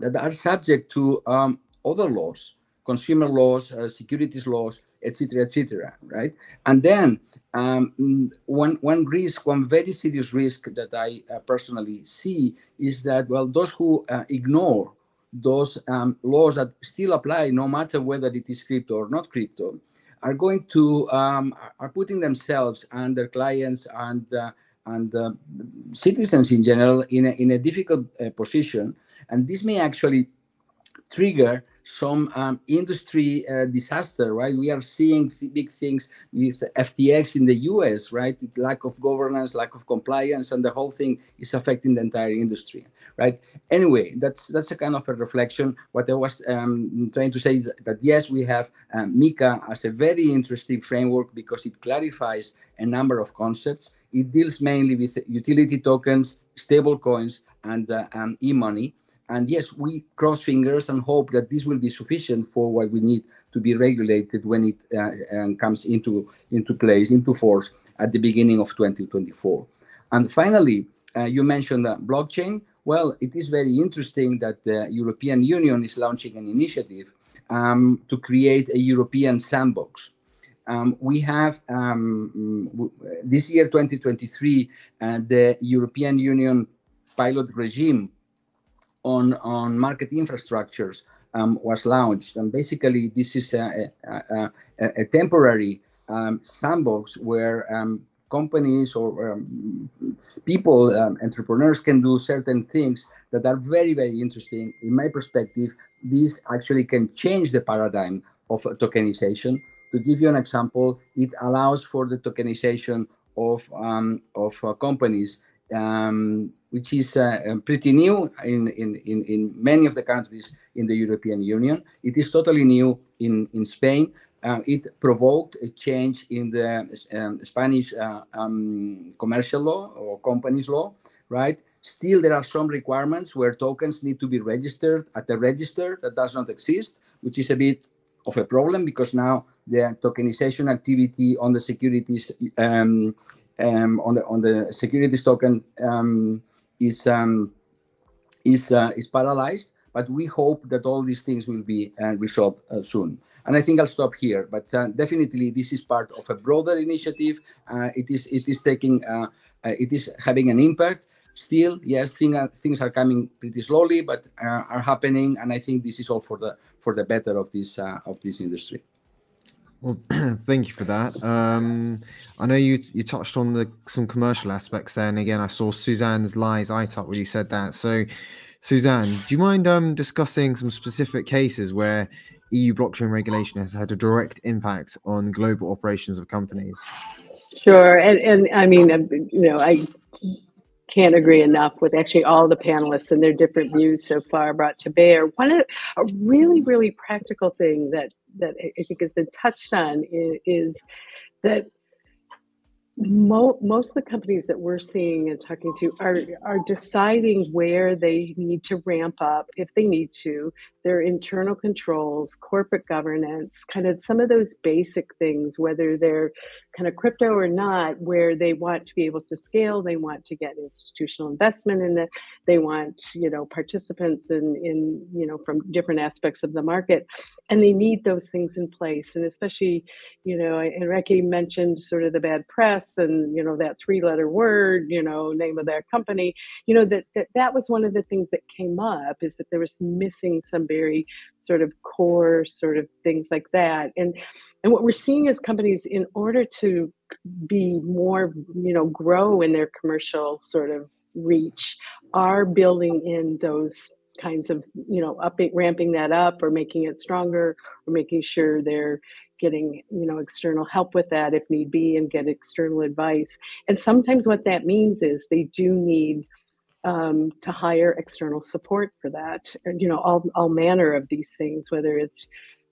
S10: that are subject to um, other laws, consumer laws, uh, securities laws, etc., etc. Right? And then um, one one risk, one very serious risk that I uh, personally see is that well, those who uh, ignore those um, laws that still apply, no matter whether it is crypto or not crypto, are going to um, are putting themselves and their clients and uh, and uh, citizens in general in a, in a difficult uh, position, and this may actually trigger some um, industry uh, disaster, right? We are seeing big things with FTX in the US, right? Lack of governance, lack of compliance, and the whole thing is affecting the entire industry, right? Anyway, that's that's a kind of a reflection. What I was um, trying to say is that yes, we have um, MiCA as a very interesting framework because it clarifies a number of concepts. It deals mainly with utility tokens, stable coins, and, uh, and e-money and yes, we cross fingers and hope that this will be sufficient for what we need to be regulated when it uh, comes into, into place, into force at the beginning of 2024. And finally, uh, you mentioned uh, blockchain. Well, it is very interesting that the European Union is launching an initiative um, to create a European sandbox. Um, we have um, this year, 2023, uh, the European Union pilot regime on, on market infrastructures um, was launched. And basically, this is a, a, a, a temporary um, sandbox where um, companies or um, people, um, entrepreneurs can do certain things that are very, very interesting. In my perspective, this actually can change the paradigm of tokenization. To give you an example, it allows for the tokenization of, um, of uh, companies um, which is uh, um, pretty new in, in, in, in, many of the countries in the European Union. It is totally new in, in Spain. Uh, it provoked a change in the um, Spanish uh, um, commercial law or companies law, right? Still, there are some requirements where tokens need to be registered at a register that does not exist, which is a bit of a problem because now the tokenization activity on the securities um, um, on the on the securities token um, is um, is uh, is paralyzed. But we hope that all these things will be uh, resolved uh, soon. And I think I'll stop here. But uh, definitely, this is part of a broader initiative. Uh, it is it is taking uh, it is having an impact. Still, yes, thing, things are coming pretty slowly, but are happening. And I think this is all for the for the better of this of this industry.
S5: Well, (clears throat) thank you for that. Um, I know you you touched on the some commercial aspects there, and again, I saw Suzanne's lies I talked when you said that. So, Suzanne, do you mind um, discussing some specific cases where EU blockchain regulation has had a direct impact on global operations of companies?
S7: Sure, and and I mean, you know, I can't agree enough with actually all the panelists and their different views so far brought to bear. One of a really really practical thing that that I think has been touched on is, is that Mo- most of the companies that we're seeing and talking to are are deciding where they need to ramp up if they need to their internal controls corporate governance kind of some of those basic things whether they're kind of crypto or not where they want to be able to scale they want to get institutional investment in it they want you know participants in in you know from different aspects of the market and they need those things in place. And especially you know enrique mentioned sort of the bad press and you know that three letter word you know name of their company. You know that, that that was one of the things that came up is that there was missing some very sort of core sort of things like that. And and what we're seeing is companies in order to be more, you know, grow in their commercial sort of reach are building in those kinds of you know upping ramping that up or making it stronger or making sure they're getting you know external help with that if need be and get external advice and sometimes what that means is they do need um, to hire external support for that you know all, all manner of these things whether it's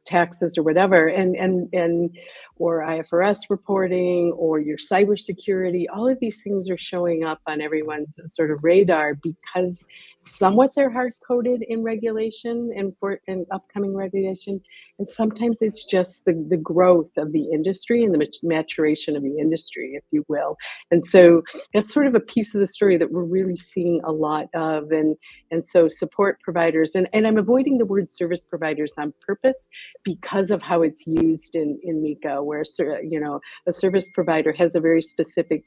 S7: taxes or whatever and and and or ifrs reporting or your cybersecurity all of these things are showing up on everyone's sort of radar because somewhat they're hard coded in regulation and for in upcoming regulation and sometimes it's just the, the growth of the industry and the maturation of the industry if you will. And so that's sort of a piece of the story that we're really seeing a lot of and and so support providers and, and i'm avoiding the word service providers on purpose because of how it's used in in MiCA where you know a service provider has a very specific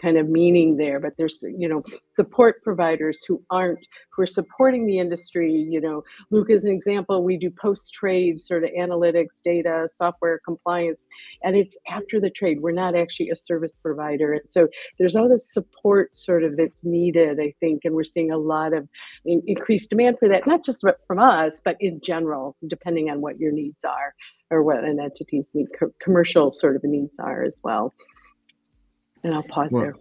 S7: kind of meaning there but there's you know support providers who aren't who are supporting the industry you know. Lukka is an example. We do post trade sort of analytics data software compliance and it's after the trade. We're not actually a service provider. And so there's all this support sort of that's needed i think and we're seeing a lot of increased demand for that not just from us but in general depending on what your needs are or what an entity's commercial sort of needs are as well and I'll pause well, there.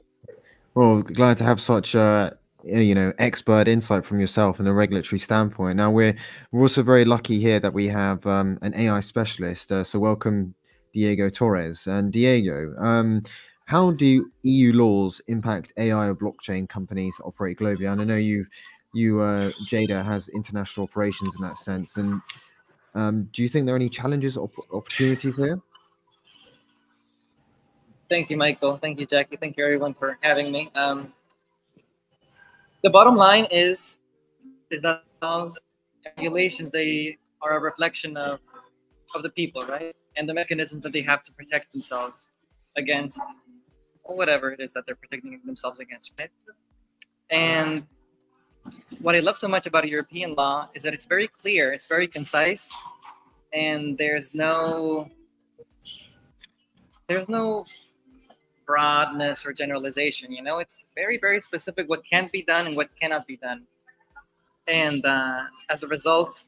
S5: Well, glad to have such uh you know expert insight from yourself and a regulatory standpoint. Now we're we're also very lucky here that we have um, an AI specialist. Uh, so welcome, Diego Torres. And Diego, um, how do EU laws impact AI or blockchain companies that operate globally? And I know you you uh, Jada has international operations in that sense. And um, do you think there are any challenges or opportunities here?
S11: Thank you, Michael. Thank you, Jackie. Thank you, everyone, for having me. Um, the bottom line is is that those regulations they are a reflection of of the people, right? And the mechanisms that they have to protect themselves against whatever it is that they're protecting themselves against, right? And what I love so much about European law is that it's very clear, it's very concise, and there's no there's no broadness or generalization. You know, it's very, very specific what can be done and what cannot be done. And uh, as a result,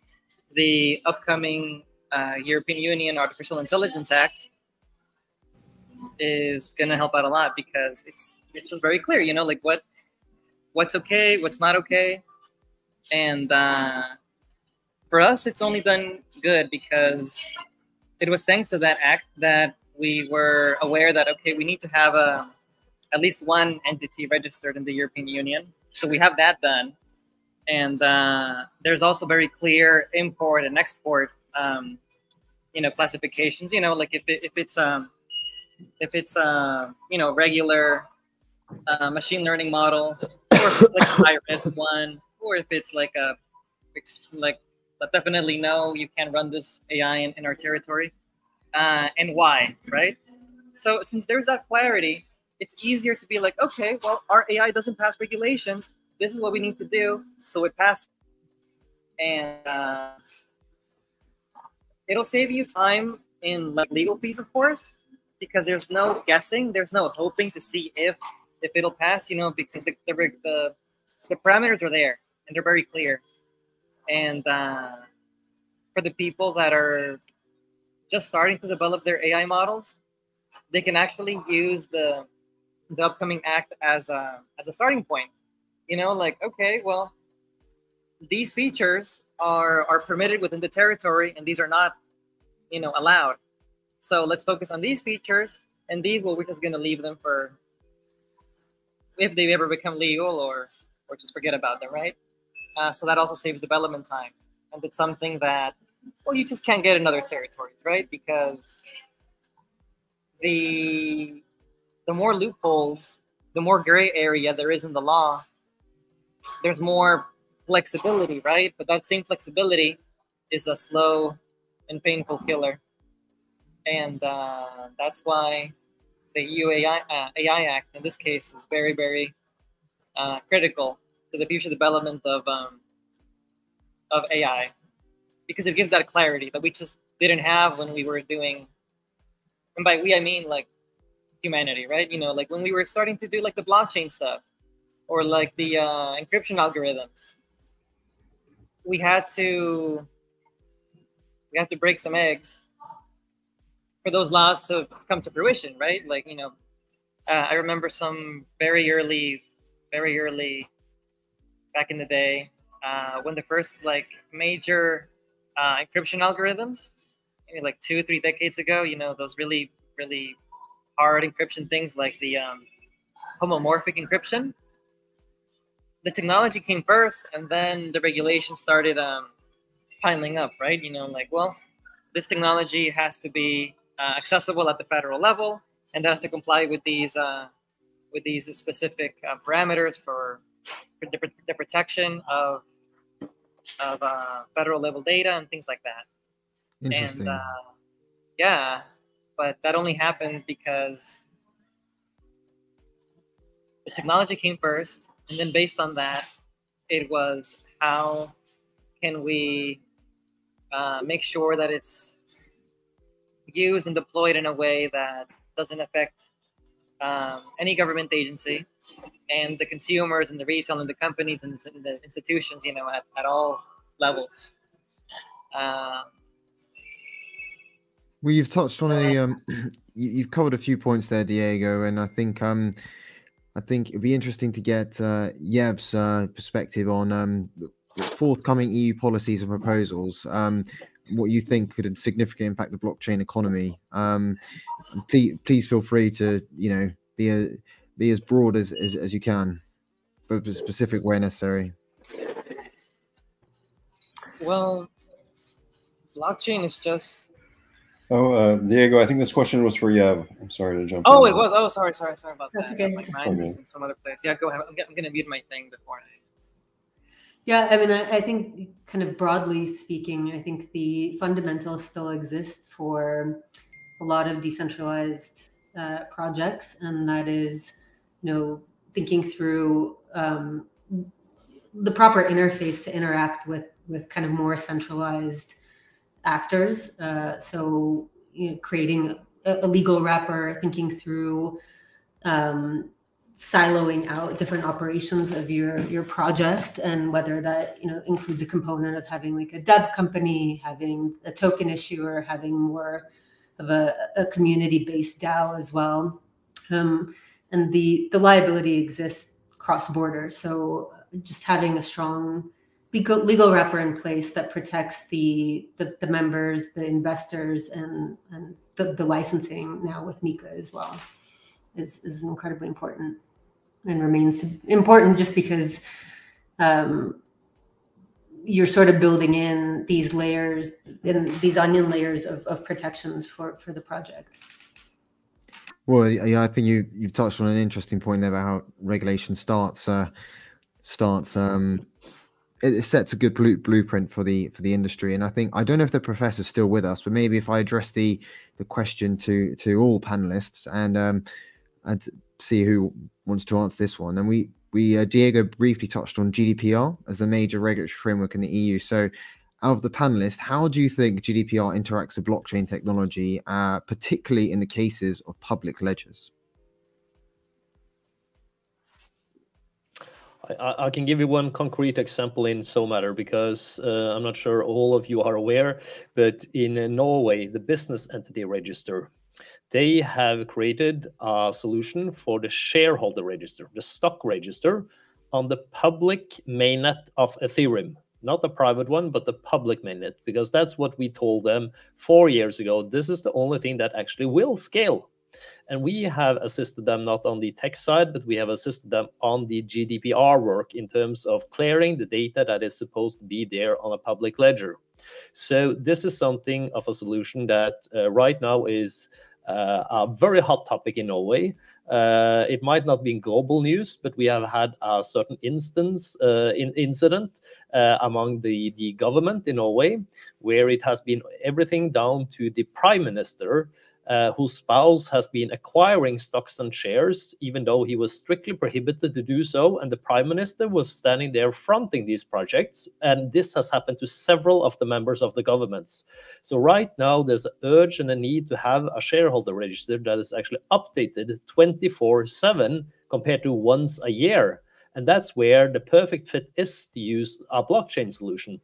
S11: the upcoming uh, European Union Artificial Intelligence Act is going to help out a lot because it's it's just very clear. You know, like what what's okay, what's not okay, and uh, for us, it's only done good because it was thanks to that act that we were aware that okay, we need to have a at least one entity registered in the European Union. So we have that done, and uh, there's also very clear import and export, um, you know, classifications. You know, like if it, if it's um if it's a uh, you know regular uh, machine learning model, or if it's like a high risk one, or if it's like a like definitely no, you can't run this AI in, in our territory uh, and why, right? So since there's that clarity, it's easier to be like, okay, well, our AI doesn't pass regulations. This is what we need to do, so it passes. And uh, it'll save you time in like legal fees, of course, because there's no guessing, there's no hoping to see if if it'll pass, you know, because the the the, the parameters are there and they're very clear. And uh, for the people that are just starting to develop their AI models, they can actually use the the upcoming act as a as a starting point. You know, like okay, well, these features are are permitted within the territory, and these are not, you know, allowed. So let's focus on these features, and these, well, we're just going to leave them for if they ever become legal, or or just forget about them, right? Uh, so that also saves development time, and it's something that well, you just can't get in other territories, right? Because the the more loopholes, the more gray area there is in the law, there's more flexibility, right? But that same flexibility is a slow and painful killer, and uh, that's why the EU AI, uh, AI Act in this case is very, very uh, critical to the future development of um, of AI because it gives that clarity that we just didn't have when we were doing. And by we, I mean like humanity, right? You know, like when we were starting to do like the blockchain stuff or like the uh, encryption algorithms, we had to we had to break some eggs for those laws to come to fruition, right? Like you know, uh, I remember some very early, very early back in the day uh, when the first like major uh, encryption algorithms, maybe like two, three decades ago. You know, those really, really hard encryption things like the um, homomorphic encryption. The technology came first, and then the regulation started um, piling up, right? You know, like, well, this technology has to be uh, accessible at the federal level and has to comply with these uh, with these specific uh, parameters for, for the, the, protection of of uh, federal level data and things like that.
S5: Interesting.
S11: And uh, yeah, but that only happened because the technology came first, and then based on that, it was how can we uh, make sure that it's used and deployed in a way that doesn't affect um, any government agency and the consumers and the retail and the companies and the institutions, you know, at, at all levels. Um,
S5: well, you've touched on a, um, (clears throat) you've covered a few points there, Diego, and I think, um, I think it'd be interesting to get uh, Yev's uh, perspective on um, forthcoming EU policies and proposals. Um, what you think could significantly impact the blockchain economy. Um, please, please feel free to you know be a, be as broad as, as, as you can, but specific where necessary.
S11: Well, blockchain is just.
S2: Oh, uh, Diego, I think this question was for Yev. I'm sorry to jump.
S11: Oh, in. it was. Oh, sorry, sorry, sorry about
S8: That's
S11: that.
S8: okay.
S11: Like mine okay. in some other place. Yeah, go ahead. I'm, I'm going to mute my thing before I.
S8: Yeah, I mean, I, I, think kind of broadly speaking, I think the fundamentals still exist for a lot of decentralized uh, projects, and that is, you know, thinking through um, the proper interface to interact with with kind of more centralized actors. Uh, so, you know, creating a, a, legal wrapper, thinking through um, siloing out different operations of your your project and whether that you know includes a component of having like a dev company having a token issuer having more of a, a community based dao as well. Um, and the the liability exists cross border so just having a strong legal legal wrapper in place that protects the the, the members the investors and and the, the licensing now with MiCA as well is is incredibly important and remains important just because um, you're sort of building in these layers and these onion layers of, of protections for for the project.
S5: Well, yeah, I think you you've touched on an interesting point there about how regulation starts uh, starts um, it sets a good blue, blueprint for the for the industry. And I think I don't know if the professor's still with us, but maybe if I address the the question to to all panelists and um, and see who wants to answer this one. And we we uh, Diego briefly touched on GDPR as the major regulatory framework in the EU. So, out of the panelists, how do you think GDPR interacts with blockchain technology, uh, particularly in the cases of public ledgers?
S6: I, I, can give you one concrete example in SoMatter because uh, I'm not sure all of you are aware, but in Norway, the business entity register they have created a solution for the shareholder register, the stock register, on the public mainnet of Ethereum. Not the private one, but the public mainnet, because that's what we told them four years ago. This is the only thing that actually will scale. And we have assisted them not on the tech side, but we have assisted them on the GDPR work in terms of clearing the data that is supposed to be there on a public ledger. So this is something of a solution that uh, right now is a very hot topic in Norway. Uh, it might not be in global news, but we have had a certain instance uh, in incident among the, the government in Norway, where it has been everything down to the prime minister uh, whose spouse has been acquiring stocks and shares, even though he was strictly prohibited to do so. And the prime minister was standing there fronting these projects. And this has happened to several of the members of the governments. So, right now, there's an urge and a need to have a shareholder register that is actually updated 24 7 compared to once a year. And that's where the perfect fit is to use a blockchain solution.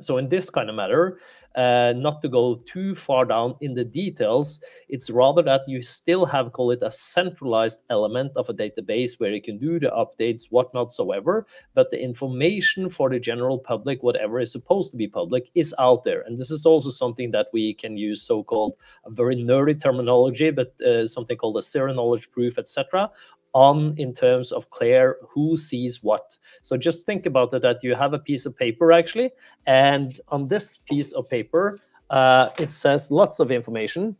S6: So, in this kind of matter, uh, not to go too far down in the details. It's rather that you still have, call it a centralized element of a database where you can do the updates, whatnotsoever, but the information for the general public, whatever is supposed to be public, is out there. And this is also something that we can use so-called a very nerdy terminology, but uh, something called a zero knowledge proof, etc on in terms of clear who sees what. So just think about it that you have a piece of paper actually, and on this piece of paper, uh, it says lots of information.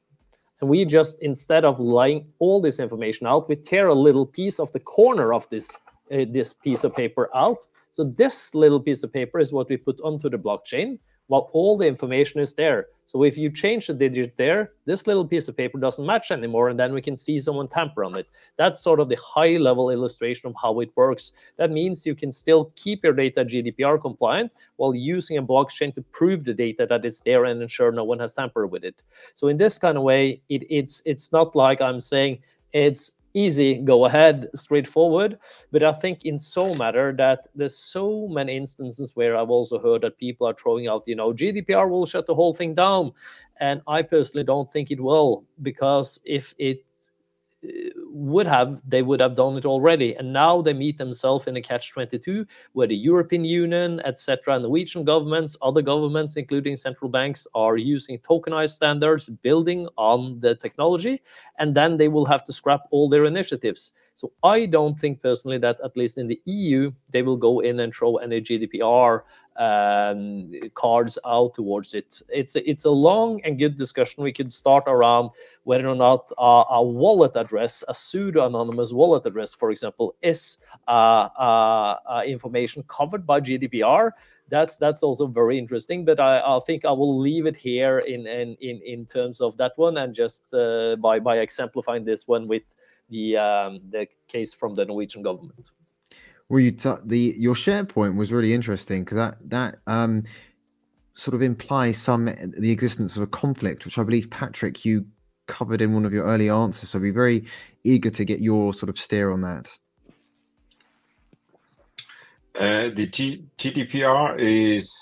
S6: And we just, instead of laying all this information out, we tear a little piece of the corner of this, uh, this piece of paper out. So this little piece of paper is what we put onto the blockchain while all the information is there. So if you change the digit there, this little piece of paper doesn't match anymore, and then we can see someone tamper on it. That's sort of the high level illustration of how it works. That means you can still keep your data GDPR compliant while using a blockchain to prove the data that it's there and ensure no one has tampered with it. So in this kind of way, it, it's it's not like I'm saying it's easy, go ahead, straightforward. But I think in so matter that there's so many instances where I've also heard that people are throwing out, you know, GDPR will shut the whole thing down. And I personally don't think it will, because if it would have they would have done it already. And now they meet themselves in a catch 22 where the european union etc norwegian governments other governments including central banks are using tokenized standards building on the technology and then they will have to scrap all their initiatives. So i don't think personally that at least in the eu they will go in and throw any gdpr um, cards out towards it. It's a, it's a long and good discussion. We could start around whether or not uh, a wallet address, a pseudo anonymous wallet address, for example, is uh, uh, uh information covered by GDPR. That's that's also very interesting. But I, I think I will leave it here in in in, in terms of that one and just uh, by by exemplifying this one with the um, the case from the Norwegian government.
S5: Well, you t- the your share point was really interesting because that that um, sort of implies some the existence of a conflict, which I believe Patrick you covered in one of your early answers. So I'd be very eager to get your sort of steer on that.
S9: Uh, the G- GDPR is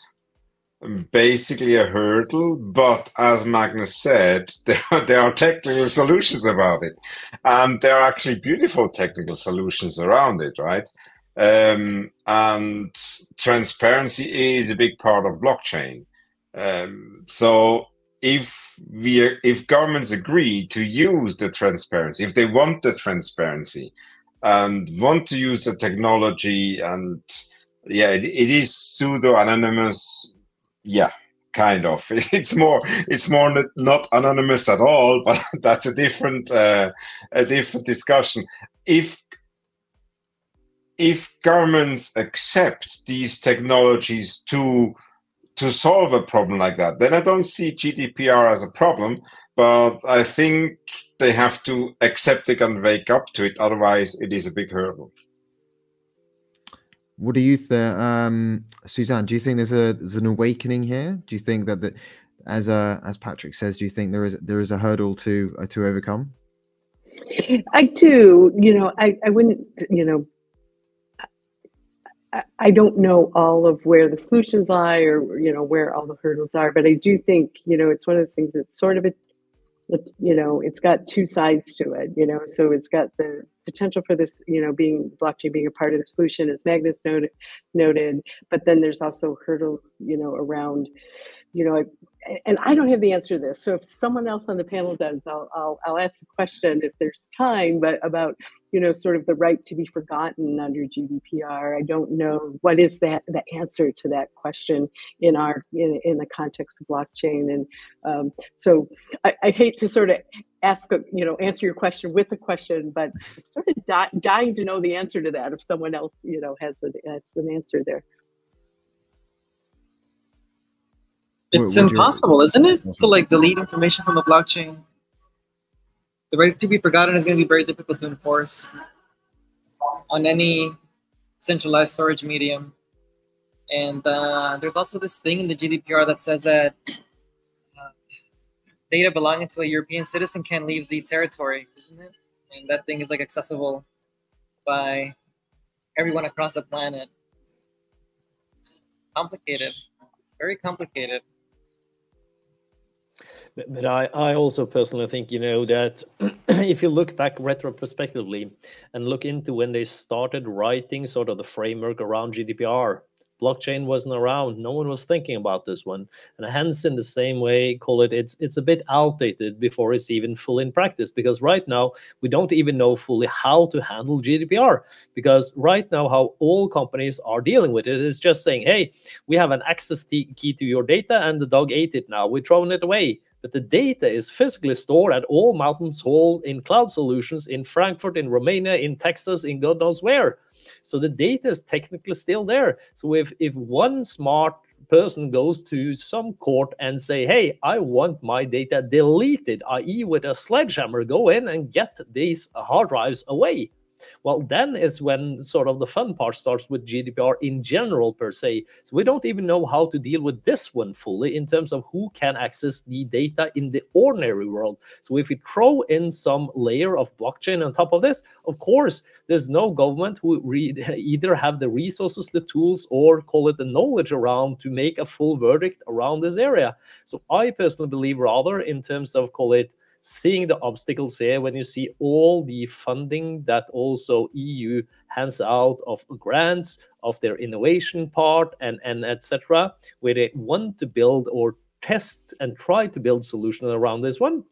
S9: basically a hurdle, but as Magnus said, (laughs) there are, there are technical solutions about it, and there are actually beautiful technical solutions around it, right? Um, and transparency is a big part of blockchain. Um, so if we if governments agree to use the transparency, if they want the transparency and want to use the technology, and yeah, it, it is pseudo anonymous. Yeah, kind of. (laughs) It's more it's more not anonymous at all, (laughs) but that's a different uh, a different discussion. If if governments accept these technologies to to solve a problem like that, then I don't see GDPR as a problem. But I think they have to accept it and wake up to it. Otherwise, it is a big hurdle.
S5: What do you think, um, Suzanne? Do you think there's a there's an awakening here? Do you think that that as uh, as Patrick says, do you think there is there is a hurdle to uh, to overcome?
S7: I do. You know, I I wouldn't you know I don't know all of where the solutions lie or you know where all the hurdles are, but I do think you know it's one of the things that's sort of a you know it's got two sides to it you know so it's got the potential for this you know being blockchain being a part of the solution as magnus noted noted but then there's also hurdles you know around you know and I don't have the answer to this. So if someone else on the panel does, I'll, I'll, I'll ask the question if there's time, but about, you know, sort of the right to be forgotten under GDPR. I don't know what is that the answer to that question in our in, in the context of blockchain. And um, so I, I, hate to sort of ask, a, you know, answer your question with a question, but sort of di- dying to know the answer to that if someone else, you know, has an, has an answer there.
S11: It's impossible, isn't it, to like delete information from a blockchain? the right to be forgotten is going to be very difficult to enforce on any centralized storage medium. And uh, there's also this thing in the GDPR that says that uh, data belonging to a European citizen can't leave the territory, isn't it? And that thing is like accessible by everyone across the planet. Complicated, very complicated.
S6: But, but I, I also personally think, you know, that (clears throat) if you look back retrospectively and look into when they started writing sort of the framework around GDPR, blockchain wasn't around no one was thinking about this one. And hence in the same way call it it's it's a bit outdated before it's even full in practice because right now we don't even know fully how to handle gdpr because right now how all companies are dealing with it is just saying hey we have an access key to your data and the dog ate it now. We're throwing it away. But the data is physically stored at all mountains hall in cloud solutions in frankfurt in romania in texas in god knows where so the data is technically still there. So if if one smart person goes to some court and say, "Hey, I want my data deleted," i.e., with a sledgehammer, go in and get these hard drives away well then is when sort of the fun part starts with gdpr in general per se so we don't even know how to deal with this one fully in terms of who can access the data in the ordinary world so if we throw in some layer of blockchain on top of this of course there's no government who (laughs) either have the resources the tools or call it the knowledge around to make a full verdict around this area. So i personally believe rather in terms of call it seeing the obstacles here when you see all the funding that also EU hands out of grants of their innovation part and and etc where they want to build or test and try to build solutions around this one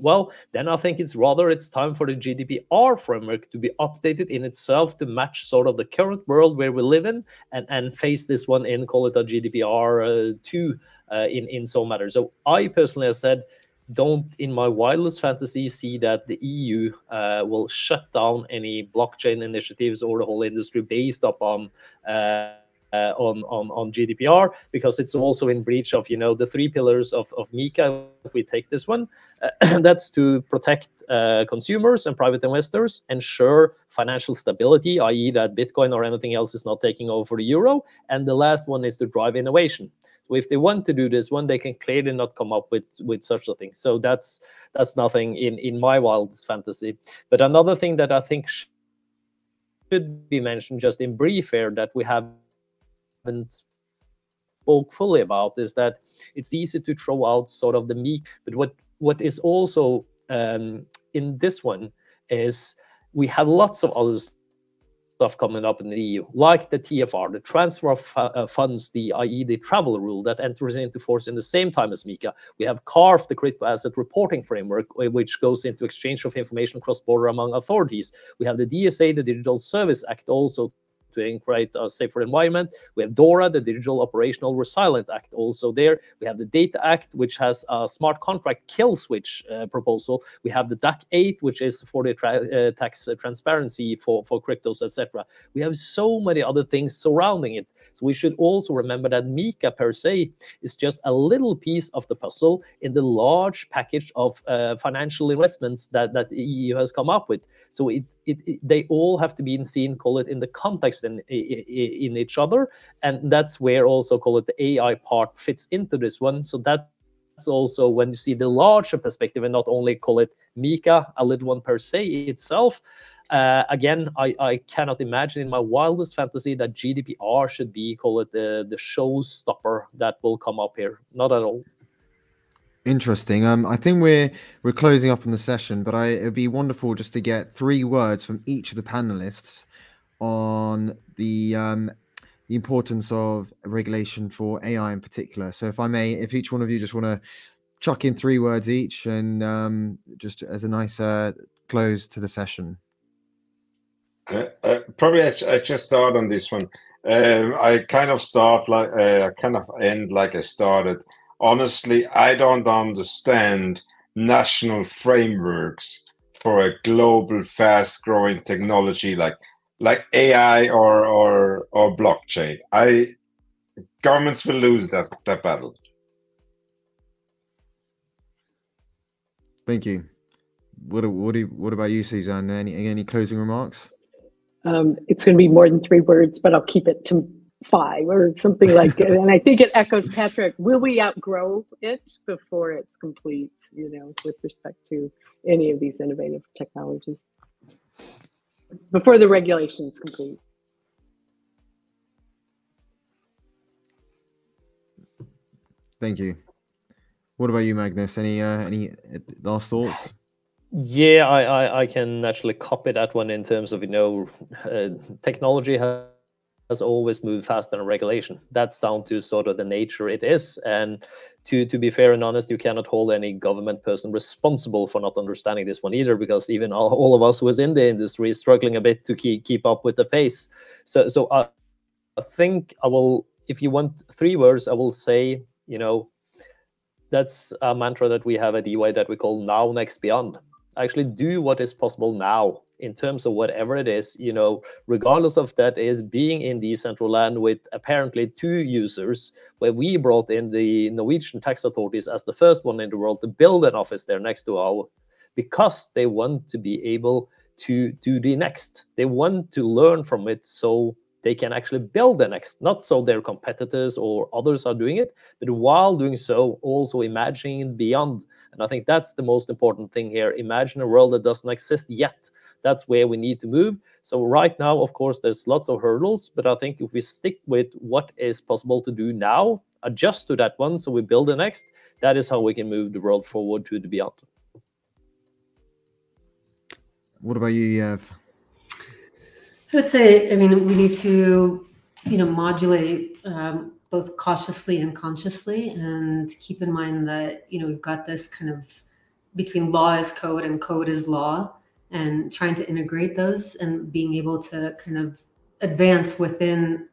S6: well then i think it's rather it's time for the gdpr framework to be updated in itself to match sort of the current world where we live in and and face this one in call it a gdpr uh, 2 uh, in in some matter so i personally have said don't, in my wildest fantasy, see that the EU uh, will shut down any blockchain initiatives or the whole industry based upon uh, uh, on, on on GDPR because it's also in breach of you know the three pillars of of MiCA. If we take this one, (clears throat) that's to protect uh, consumers and private investors, ensure financial stability, i.e., that Bitcoin or anything else is not taking over the euro, and the last one is to drive innovation. So if they want to do this one, they can clearly not come up with with such a thing. So that's that's nothing in in my wildest fantasy. But another thing that I think should be mentioned just in brief here that we haven't spoke fully about is that it's easy to throw out sort of the meat, but what what is also um, in this one is we have lots of other stuff coming up in the EU, like the TFR, the transfer of uh, funds, the i.e. the travel rule that enters into force in the same time as MiCA. We have CARF, the crypto asset reporting framework, which goes into exchange of information cross border among authorities. We have the DSA, the Digital Service Act, also to create a safer environment. We have DORA, the Digital Operational Resilient Act, also there. We have the Data Act, which has a smart contract kill switch uh, proposal. We have the DAC 8, which is for the uh, tax transparency for, for cryptos, etc. We have so many other things surrounding it. So we should also remember that MiCA per se is just a little piece of the puzzle in the large package of uh, financial investments that, that the EU has come up with. So it, it, it, they all have to be seen, call it in the context in, in each other. And that's where also call it the AI part fits into this one. So that that's also when you see the larger perspective and not only call it MiCA, a little one per se itself, uh, again, I, I cannot imagine in my wildest fantasy that GDPR should be, call it the, the showstopper that will come up here. Not at all.
S5: Interesting. Um, I think we're we're closing up on the session, but I, it'd be wonderful just to get three words from each of the panelists on the um, the importance of regulation for AI in particular. So, if I may, if each one of you just want to chuck in three words each, and um, just as a nice uh, close to the session.
S9: Uh, uh, probably I, I, just start on this one. Um, I kind of start like uh, I kind of end like I started. Honestly, I don't understand national frameworks for a global, fast-growing technology like like AI or or or blockchain. I governments will lose that that battle.
S5: Thank you, what what do, what about you, Suzanne? Any any closing remarks?
S7: Um, it's going to be more than three words, but I'll keep it to five or something like it. And I think it echoes Patrick. Will we outgrow it before it's complete? You know, with respect to any of these innovative technologies, before the regulation is complete.
S5: Thank you. What about you, Magnus? Any uh, any uh, last thoughts?
S6: Yeah, I, I, I can actually copy that one in terms of you know uh, technology has, has always moved faster than regulation. That's down to sort of the nature it is. And to to be fair and honest, you cannot hold any government person responsible for not understanding this one either, because even all, all of us is in the industry struggling a bit to keep keep up with the pace. So so I, I think I will. If you want three words, I will say you know that's a mantra that we have at EY that we call now, next, beyond actually do what is possible now in terms of whatever it is, you know, regardless of that is being in Decentraland with apparently two users, where we brought in the Norwegian tax authorities as the first one in the world to build an office there next to our, because they want to be able to do the next. They want to learn from it so they can actually build the next, not so their competitors or others are doing it, but while doing so, also imagining beyond and I think that's the most important thing here. Imagine a world that doesn't exist yet. That's where we need to move. So right now, of course, there's lots of hurdles, but I think if we stick with what is possible to do now, adjust to that one, so we build the next, that is how we can move the world forward to the beyond.
S5: What about you, Yav?
S8: I would say, I mean, we need to, you know, modulate um, both cautiously and consciously and keep in mind that you know we've got this kind of between law is code and code is law and trying to integrate those and being able to kind of advance within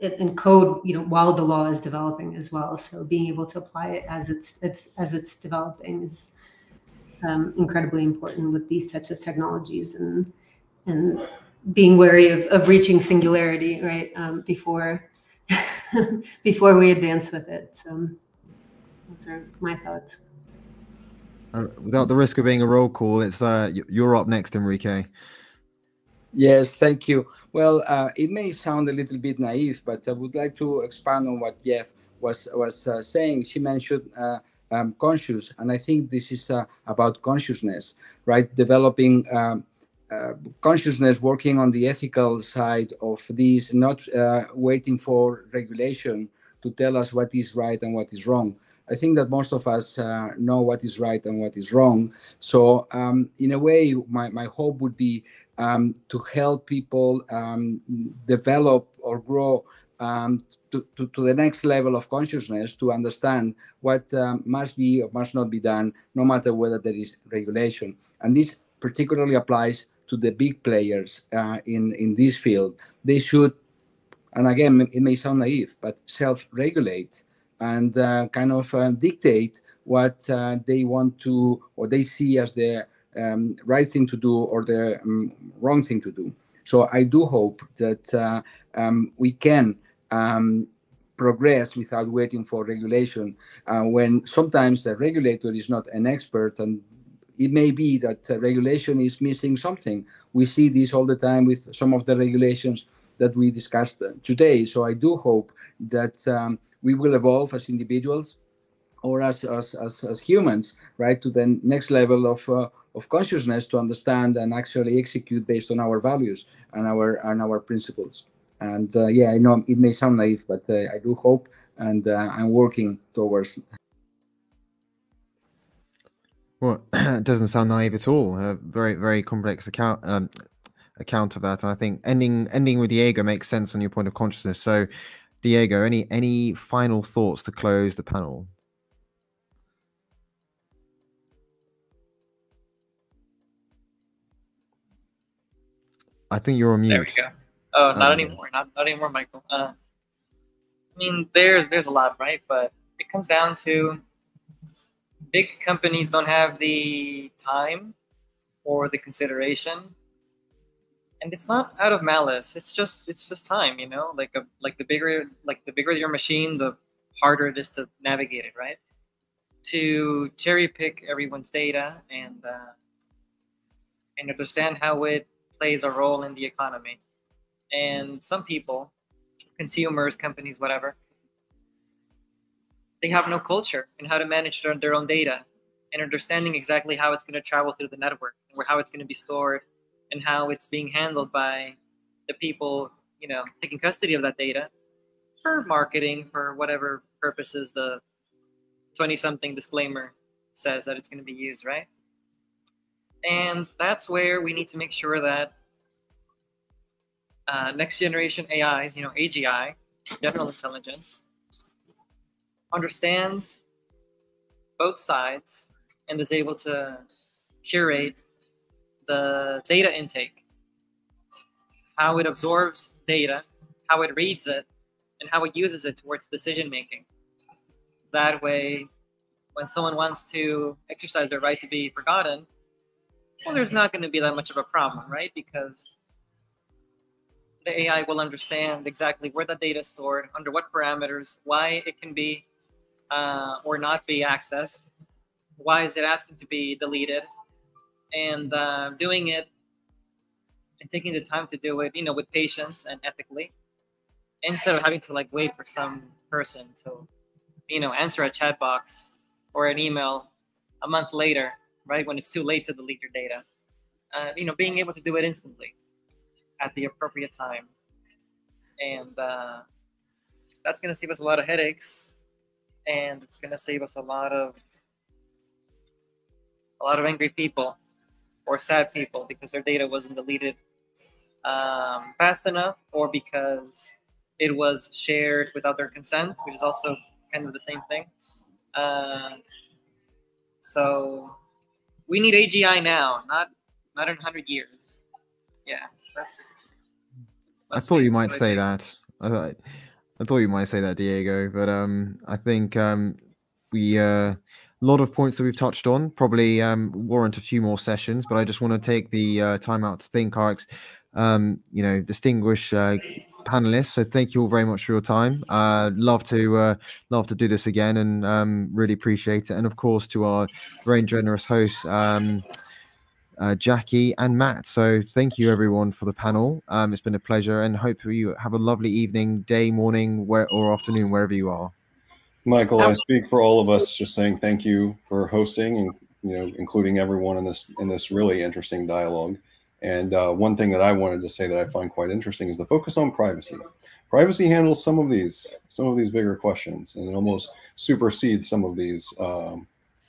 S8: in code you know while the law is developing as well. So being able to apply it as it's it's as it's developing is um, incredibly important with these types of technologies and and being wary of, of reaching singularity right um, before (laughs) before we advance with it. So those are my thoughts.
S5: Uh, without the risk of being a roll call, it's uh, you're up next, Enrique.
S10: Yes, thank you. Well, uh, it may sound a little bit naive, but I would like to expand on what Jeff was was uh, saying. She mentioned uh, um, conscious, and I think this is uh, about consciousness, right? Developing um, uh, consciousness working on the ethical side of this, not uh, waiting for regulation to tell us what is right and what is wrong. I think that most of us uh, know what is right and what is wrong. So, um, in a way, my, my hope would be um, to help people um, develop or grow um, to, to, to, the next level of consciousness to understand what um, must be or must not be done, no matter whether there is regulation. And this particularly applies to the big players uh, in in this field. They should, and again, it may sound naive, but self-regulate and uh, kind of uh, dictate what uh, they want to or they see as the um, right thing to do or the um, wrong thing to do. So I do hope that uh, um, we can um, progress without waiting for regulation uh, when sometimes the regulator is not an expert and it may be that regulation is missing something. We see this all the time with some of the regulations that we discussed today. So I do hope that um, we will evolve as individuals or as, as, as, as, humans, right, to the next level of, uh, of consciousness to understand and actually execute based on our values and our, and our principles. And uh, yeah, I know it may sound naive, but uh, I do hope and uh, I'm working towards
S5: well, (clears throat) it doesn't sound naive at all. A very, very complex account um, account of that, and I think ending ending with Diego makes sense on your point of consciousness. So, Diego, any any final thoughts to close the panel? I think you're on mute.
S11: There we go. Oh, not um, anymore. Not not anymore, Michael. Uh, I mean, there's there's a lot, right? But it comes down to big companies don't have the time or the consideration. And it's not out of malice. It's just it's just time you know? Like a like the bigger like the bigger your machine the harder it is to navigate it right? To cherry pick everyone's data and uh, and understand how it plays a role in the economy. And some people, consumers, companies, whatever, they have no culture in how to manage their, their own data and understanding exactly how it's going to travel through the network or how it's going to be stored and how it's being handled by the people, you know, taking custody of that data for marketing, for whatever purposes the 20 something disclaimer says that it's going to be used, right? And that's where we need to make sure that uh, next generation AIs, you know, AGI, general intelligence, understands both sides and is able to curate the data intake, how it absorbs data, how it reads it, and how it uses it towards decision making. That way, when someone wants to exercise their right to be forgotten, well, there's not going to be that much of a problem, right? Because the AI will understand exactly where the data is stored, under what parameters, why it can be uh, or not be accessed, why is it asking to be deleted, and uh, doing it and taking the time to do it, you know, with patience and ethically, instead of having to like wait for some person to, you know, answer a chat box or an email a month later, right when it's too late to delete your data. Uh, you know, being able to do it instantly at the appropriate time, and uh, that's going to save us a lot of headaches, and it's going to save us a lot of a lot of angry people or sad people because their data wasn't deleted um, fast enough or because it was shared without their consent, which is also kind of the same thing. Uh, so we need AGI now, not not in hundred years. Yeah, that's. that's,
S5: I thought you might say that. I thought, I thought you might say that, Diego. But um, I think um, we uh, a lot of points that we've touched on probably um, warrant a few more sessions. But I just want to take the uh, time out to thank our, um, you know, distinguished uh, panelists. So thank you all very much for your time. Uh, love to uh, love to do this again, and um, really appreciate it. And of course, to our very generous hosts. Um, uh, Jackie and Matt. So thank you everyone for the panel. Um, it's been a pleasure, and hope you have a lovely evening, day, morning, where or afternoon, wherever you are.
S2: Michael, I speak for all of us, just saying thank you for hosting and you know including everyone in this in this really interesting dialogue. And uh, one thing that I wanted to say that I find quite interesting is the focus on privacy. Privacy handles some of these some of these bigger questions, and it almost supersedes some of these um,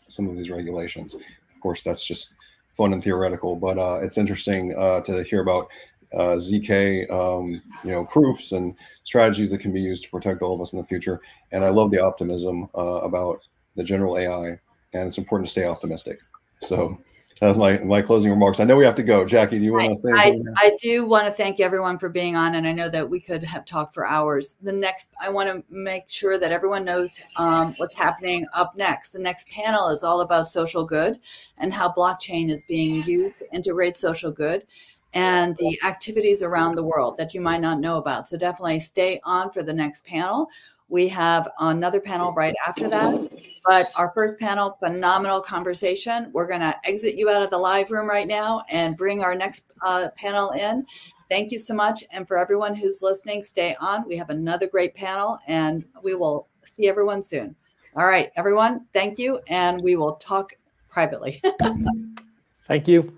S2: some of these regulations. Of course, that's just fun and theoretical, but uh, it's interesting uh, to hear about uh, ZK, um, you know, proofs and strategies that can be used to protect all of us in the future. And I love the optimism uh, about the general AI, and it's important to stay optimistic. So that's my my closing remarks. I know we have to go. Jackie, do you want to say?
S1: I, I do want to thank everyone for being on, and I know that we could have talked for hours. The next, I want to make sure that everyone knows um, what's happening up next. The next panel is all about social good and how blockchain is being used to integrate social good and the activities around the world that you might not know about. So definitely stay on for the next panel. We have another panel right after that. But our first panel, phenomenal conversation. We're going to exit you out of the live room right now and bring our next uh, panel in. Thank you so much. And for everyone who's listening, stay on. We have another great panel and we will see everyone soon. All right, everyone, thank you. And we will talk privately. (laughs)
S6: thank you.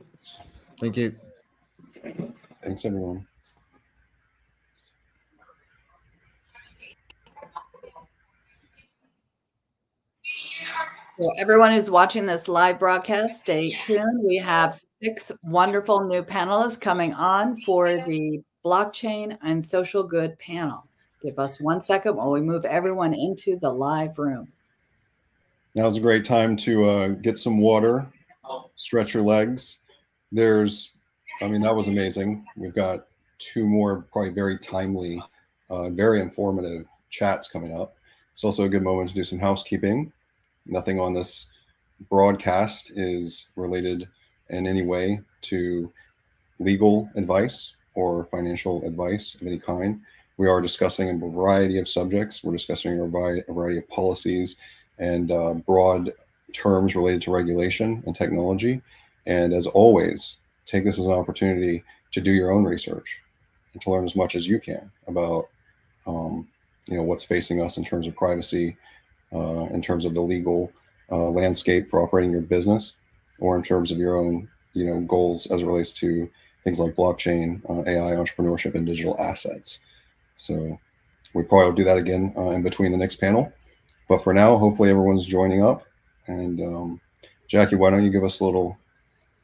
S5: Thank you.
S2: Thanks, everyone.
S1: Well, everyone who's watching this live broadcast, stay tuned. We have six wonderful new panelists coming on for the blockchain and social good panel. Give us one second while we move everyone into the live room.
S2: Now's a great time to uh, get some water, stretch your legs. There's, I mean, that was amazing. We've got two more, probably very timely, uh, very informative chats coming up. It's also a good moment to do some housekeeping. Nothing on this broadcast is related in any way to legal advice or financial advice of any kind. We are discussing a variety of subjects. We're discussing a variety of policies and uh, broad terms related to regulation and technology. And as always, take this as an opportunity to do your own research and to learn as much as you can about um, you know what's facing us in terms of privacy, uh, in terms of the legal uh, landscape for operating your business, or in terms of your own you know goals as it relates to things like blockchain, uh, AI, entrepreneurship, and digital assets. So we probably will do that again uh, in between the next panel. But for now, hopefully everyone's joining up. And um, Jackie, why don't you give us a little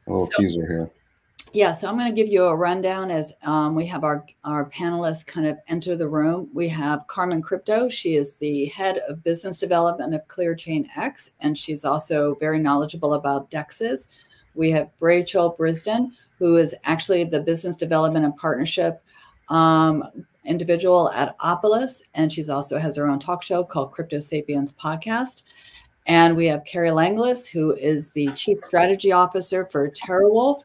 S2: a little so, teaser here?
S1: Yeah, so I'm going to give you a rundown as um, we have our, our panelists kind of enter the room. We have Carmen Crypto. She is the head of business development of ClearChain X, and she's also very knowledgeable about DEXs. We have Rachel Brisden, who is actually the business development and partnership um, individual at Opolis, and she's also has her own talk show called Crypto Sapiens Podcast. And we have Kerri Langlais, who is the chief strategy officer for TeraWulf,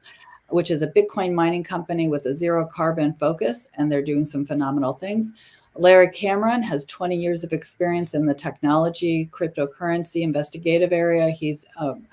S1: which is a Bitcoin mining company with a zero carbon focus, and they're doing some phenomenal things. Larry Cameron has 20 years of experience in the technology, cryptocurrency, investigative area. He's um,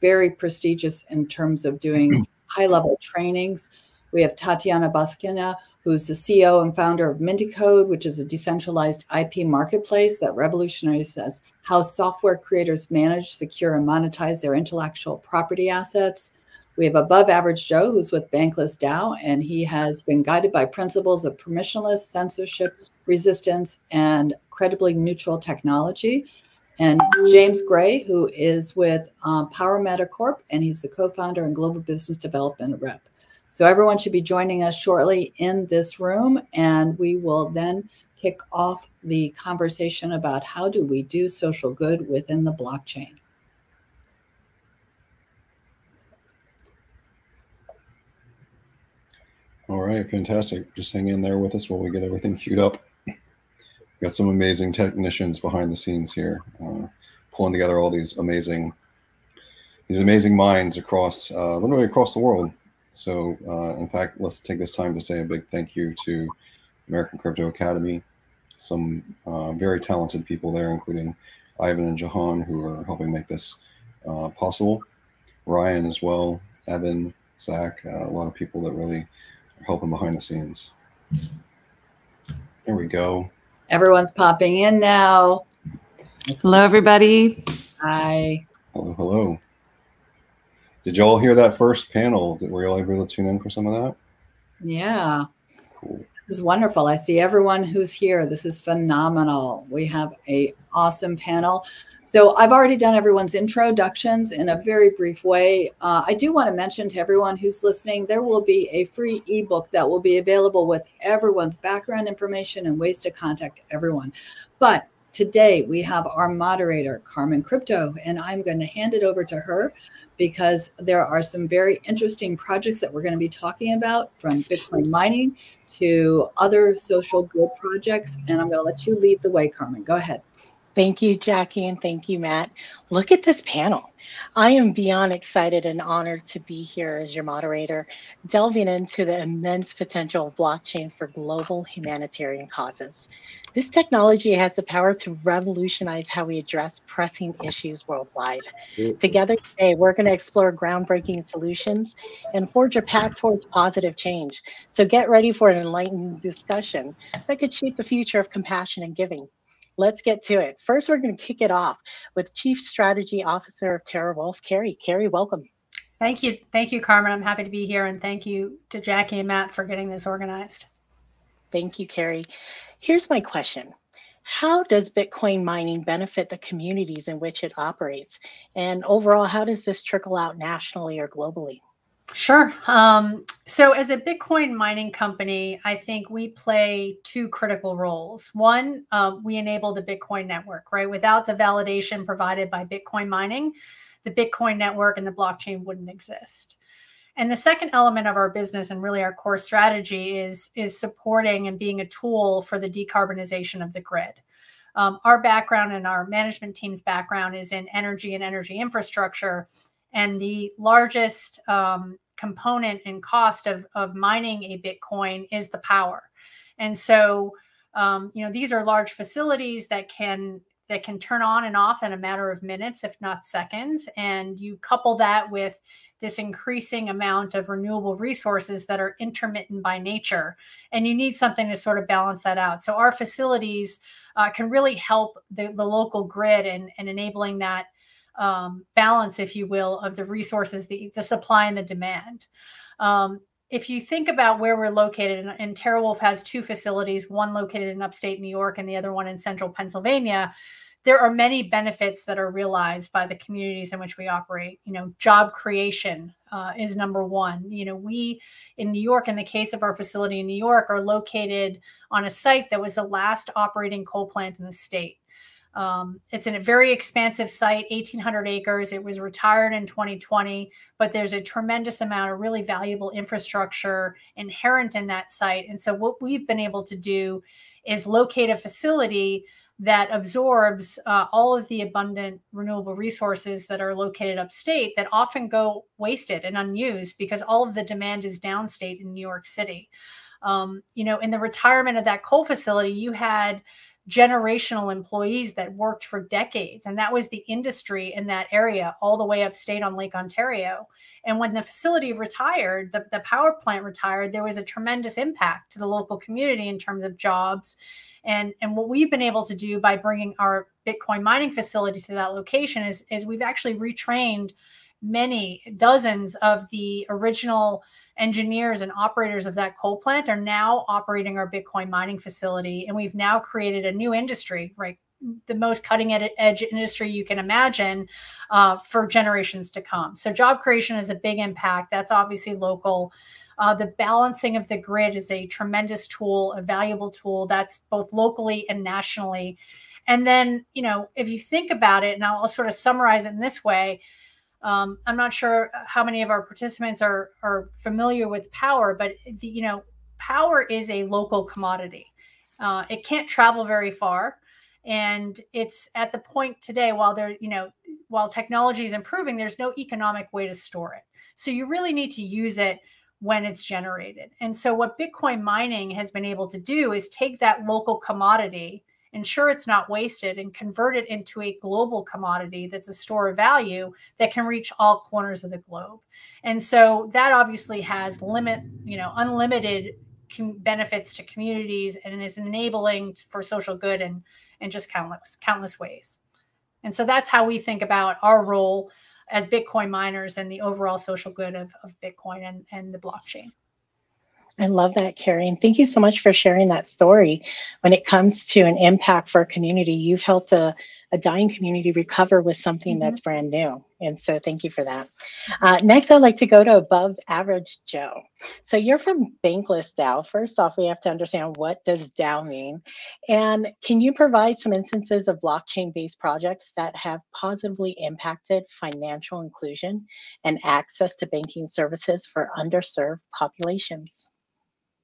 S1: very prestigious in terms of doing high level trainings. We have Tatiana Baskina, who's the CEO and founder of Minticode, which is a decentralized IP marketplace that revolutionizes how software creators manage, secure, and monetize their intellectual property assets. We have Above Average Joe, who's with Bankless DAO, and he has been guided by principles of permissionless, censorship, resistance, and credibly neutral technology and James Gray, who is with um, Power Meta Corp, and he's the co-founder and global business development rep. So everyone should be joining us shortly in this room, and we will then kick off the conversation about how do we do social good within the blockchain.
S2: All right, fantastic. Just hang in there with us while we get everything queued up got some amazing technicians behind the scenes here, uh, pulling together all these amazing, these amazing minds across, uh, literally across the world. So, uh, in fact, let's take this time to say a big thank you to American Crypto Academy, some uh, very talented people there, including Ivan and Jahan, who are helping make this uh, possible. Ryan as well, Evan, Zach, uh, a lot of people that really helping behind the scenes. There we go.
S1: Everyone's popping in now.
S12: Hello, everybody.
S1: Hi.
S2: Hello, hello. Did y'all hear that first panel? Were y'all able to tune in for some of that?
S1: Yeah. Cool. This is wonderful. I see everyone who's here. This is phenomenal. We have a awesome panel. So I've already done everyone's introductions in a very brief way. Uh, I do want to mention to everyone who's listening, there will be a free ebook that will be available with everyone's background information and ways to contact everyone. But today we have our moderator, Carmen Crypto, and I'm going to hand it over to her because there are some very interesting projects that we're going to be talking about from Bitcoin mining to other social good projects. And I'm going to let you lead the way, Carmen. Go ahead.
S12: Thank you, Jackie, and thank you, Matt. Look at this panel. I am beyond excited and honored to be here as your moderator, delving into the immense potential of blockchain for global humanitarian causes. This technology has the power to revolutionize how we address pressing issues worldwide. Together today, we're going to explore groundbreaking solutions and forge a path towards positive change. So get ready for an enlightened discussion that could shape the future of compassion and giving let's get to it. First, we're going to kick it off with Chief Strategy Officer of TeraWulf, Kerri. Kerri, welcome.
S13: Thank you. Thank you, Carmen. I'm happy to be here. And thank you to Jackie and Matt for getting this organized.
S12: Thank you, Kerri. Here's my question How does Bitcoin mining benefit the communities in which it operates? And overall, how does this trickle out nationally or globally?
S13: Sure. Um, so, as a Bitcoin mining company, I think we play two critical roles. One, um, we enable the Bitcoin network, right? Without the validation provided by Bitcoin mining, the Bitcoin network and the blockchain wouldn't exist. And the second element of our business and really our core strategy is, is supporting and being a tool for the decarbonization of the grid. Um, our background and our management team's background is in energy and energy infrastructure and the largest um, component and cost of, of mining a Bitcoin is the power. And so, um, you know, these are large facilities that can that can turn on and off in a matter of minutes, if not seconds. And you couple that with this increasing amount of renewable resources that are intermittent by nature. And you need something to sort of balance that out. So our facilities uh, can really help the, the local grid and, and enabling that um, balance, if you will, of the resources, the, the supply and the demand. Um, if you think about where we're located, and, and TeraWulf has two facilities, one located in upstate New York and the other one in central Pennsylvania there are many benefits that are realized by the communities in which we operate. You know, job creation uh, is number one. You know, we in New York, in the case of our facility in New York, are located on a site that was the last operating coal plant in the state. Um, it's a very expansive site, 1,800 acres. It was retired in 2020, but there's a tremendous amount of really valuable infrastructure inherent in that site. And so, what we've been able to do is locate a facility that absorbs uh, all of the abundant renewable resources that are located upstate that often go wasted and unused because all of the demand is downstate in New York City. Um, you know, in the retirement of that coal facility, you had generational employees that worked for decades. And that was the industry in that area, all the way upstate on Lake Ontario. And when the facility retired, the, the power plant retired, there was a tremendous impact to the local community in terms of jobs. And, and what we've been able to do by bringing our Bitcoin mining facility to that location is, is we've actually retrained many dozens of the original engineers and operators of that coal plant are now operating our Bitcoin mining facility. And we've now created a new industry, right? The most cutting edge industry you can imagine uh, for generations to come. So, job creation is a big impact. That's obviously local. Uh, the balancing of the grid is a tremendous tool, a valuable tool that's both locally and nationally. And then, you know, if you think about it, and I'll, I'll sort of summarize it in this way um, I'm not sure how many of our participants are are familiar with power, but the, you know, power is a local commodity. Uh, it can't travel very far, and it's at the point today while there, you know, while technology is improving, there's no economic way to store it. So you really need to use it when it's generated. And so what Bitcoin mining has been able to do is take that local commodity ensure it's not wasted, and convert it into a global commodity that's a store of value that can reach all corners of the globe. And so that obviously has limit, you know, unlimited benefits to communities and is enabling for social good and and just countless countless ways. And so that's how we think about our role as Bitcoin miners and the overall social good of, of Bitcoin and, and the blockchain.
S12: I love that, Kerri. And thank you so much for sharing that story. When it comes to an impact for a community, you've helped a, a dying community recover with something mm-hmm. that's brand new. And so thank you for that. Uh, next, I'd like to go to above average Joe. So you're from Bankless DAO. First off, we have to understand what does DAO mean? And can you provide some instances of blockchain-based projects that have positively impacted financial inclusion and access to banking services for underserved populations?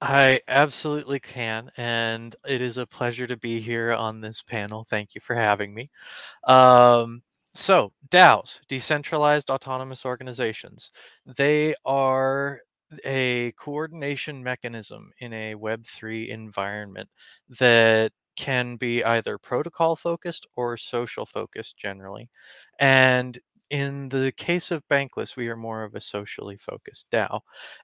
S14: I absolutely can, and it is a pleasure to be here on this panel. Thank you for having me. Um, so, DAOs, decentralized autonomous organizations, they are a coordination mechanism in a Web3 environment that can be either protocol focused or social focused generally. And in the case of Bankless, we are more of a socially focused DAO.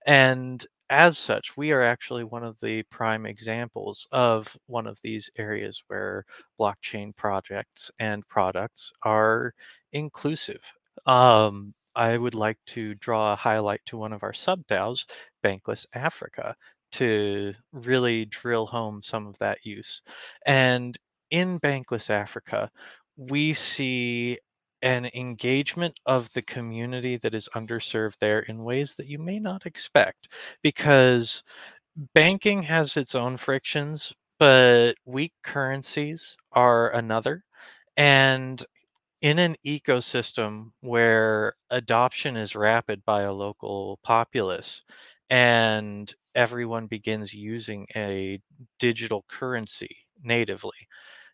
S14: And as such, we are actually one of the prime examples of one of these areas where blockchain projects and products are inclusive. Um, I would like to draw a highlight to one of our sub DAOs, Bankless Africa, to really drill home some of that use. And in Bankless Africa, we see an engagement of the community that is underserved there in ways that you may not expect because banking has its own frictions but weak currencies are another. And in an ecosystem where adoption is rapid by a local populace and everyone begins using a digital currency natively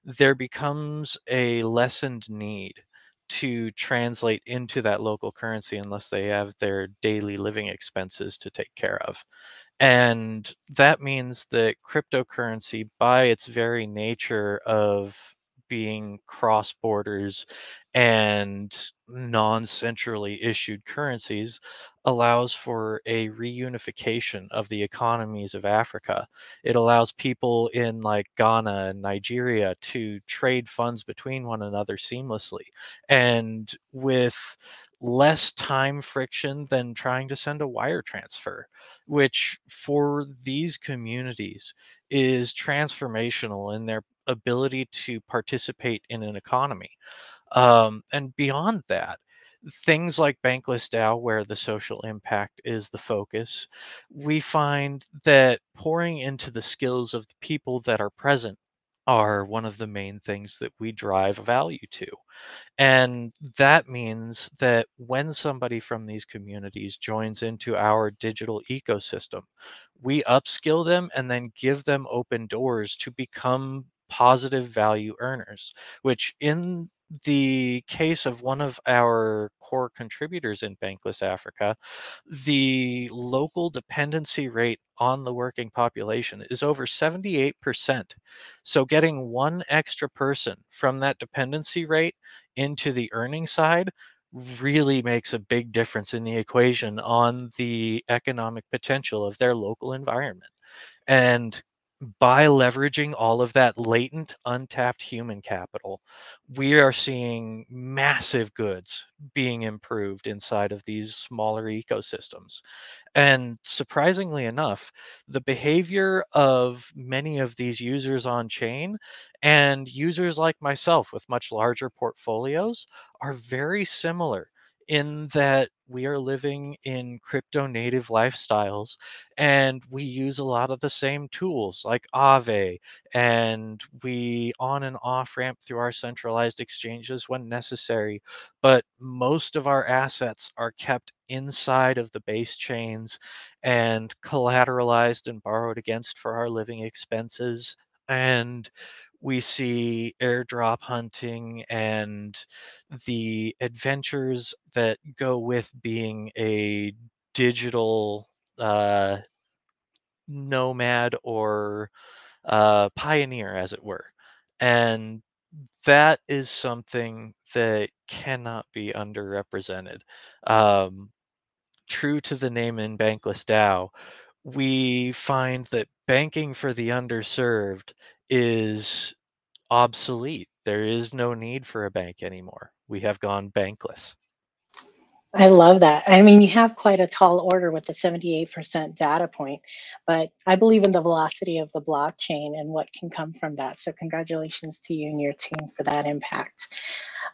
S14: there becomes a lessened need to translate into that local currency unless they have their daily living expenses to take care of. And that means that cryptocurrency, by its very nature of being cross borders and non centrally issued currencies allows for a reunification of the economies of Africa. It allows people in like Ghana and Nigeria to trade funds between one another seamlessly and with less time friction than trying to send a wire transfer, which for these communities is transformational in their ability to participate in an economy. Um, and beyond that, things like Bankless DAO, where the social impact is the focus, we find that pouring into the skills of the people that are present are one of the main things that we drive value to. And that means that when somebody from these communities joins into our digital ecosystem, we upskill them and then give them open doors to become positive value earners, which in the case of one of our core contributors in Bankless Africa, the local dependency rate on the working population is over 78%. So getting one extra person from that dependency rate into the earning side really makes a big difference in the equation on the economic potential of their local environment. And by leveraging all of that latent, untapped human capital, we are seeing massive goods being improved inside of these smaller ecosystems. And surprisingly enough, the behavior of many of these users on chain and users like myself with much larger portfolios are very similar in that we are living in crypto native lifestyles and we use a lot of the same tools like Aave and we on and off ramp through our centralized exchanges when necessary. But most of our assets are kept inside of the base chains and collateralized and borrowed against for our living expenses. And we see airdrop hunting and the adventures that go with being a digital uh, nomad or uh, pioneer, as it were. And that is something that cannot be underrepresented. Um, true to the name in Bankless DAO, we find that banking for the underserved is obsolete. There is no need for a bank anymore. We have gone bankless.
S12: I love that. I mean, you have quite a tall order with the 78% data point, but I believe in the velocity of the blockchain and what can come from that. So, congratulations to you and your team for that impact.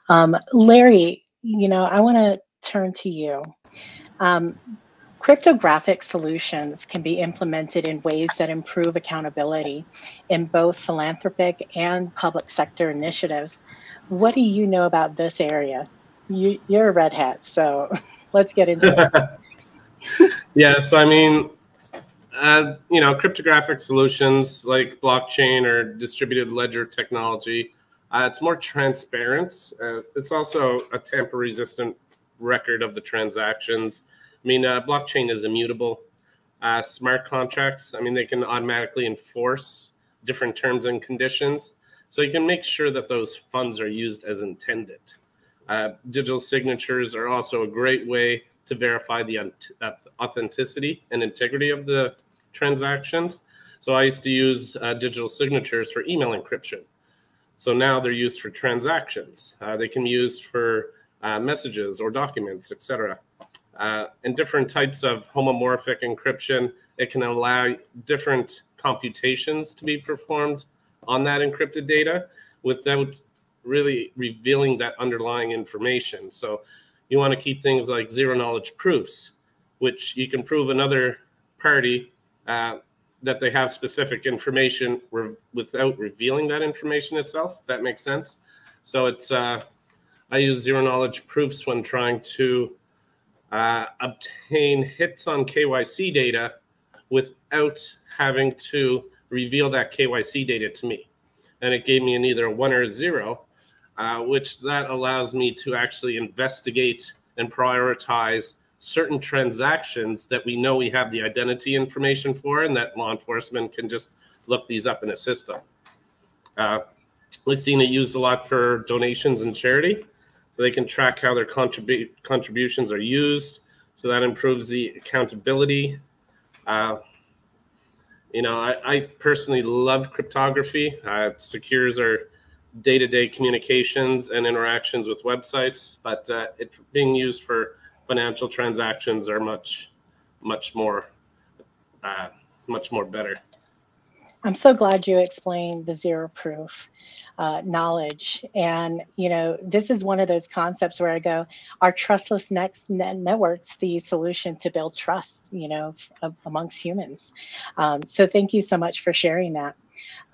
S12: Um, Larry, you know, I want to turn to you. Um, Cryptographic solutions can be implemented in ways that improve accountability in both philanthropic and public sector initiatives. What do you know about this area? You, are a red hat, so (laughs) let's get into
S15: it. (laughs) yes, I mean, uh, you know, cryptographic solutions like blockchain or distributed ledger technology, uh, it's more transparent. Uh, it's also a tamper-resistant record of the transactions I mean, uh, blockchain is immutable. Uh, smart contracts, I mean, they can automatically enforce different terms and conditions. So you can make sure that those funds are used as intended. Uh, digital signatures are also a great way to verify the uh, authenticity and integrity of the transactions. So I used to use uh, digital signatures for email encryption. So now they're used for transactions. Uh, they can be used for messages or documents, etc. Uh, and different types of homomorphic encryption, it can allow different computations to be performed on that encrypted data without really revealing that underlying information. So you want to keep things like zero knowledge proofs, which you can prove another party uh, that they have specific information re- without revealing that information itself. That makes sense. So it's uh, I use zero knowledge proofs when trying to uh, obtain hits on KYC data without having to reveal that KYC data to me. And it gave me an either a one or a zero, uh, which that allows me to actually investigate and prioritize certain transactions that we know we have the identity information for and that law enforcement can just look these up in a system. Uh, We've seen it used a lot for donations and charity, so they can track how their contribu- contributions are used. So that improves the accountability. Uh, you know, I, I, personally love cryptography. Uh, it secures our day-to-day communications and interactions with websites, but uh, it being used for financial transactions are much, much more, uh, much more better.
S12: I'm so glad you explained the zero proof uh, knowledge. And, you know, this is one of those concepts where I go, are trustless next net networks the solution to build trust, you know, f- amongst humans? Um, so thank you so much for sharing that.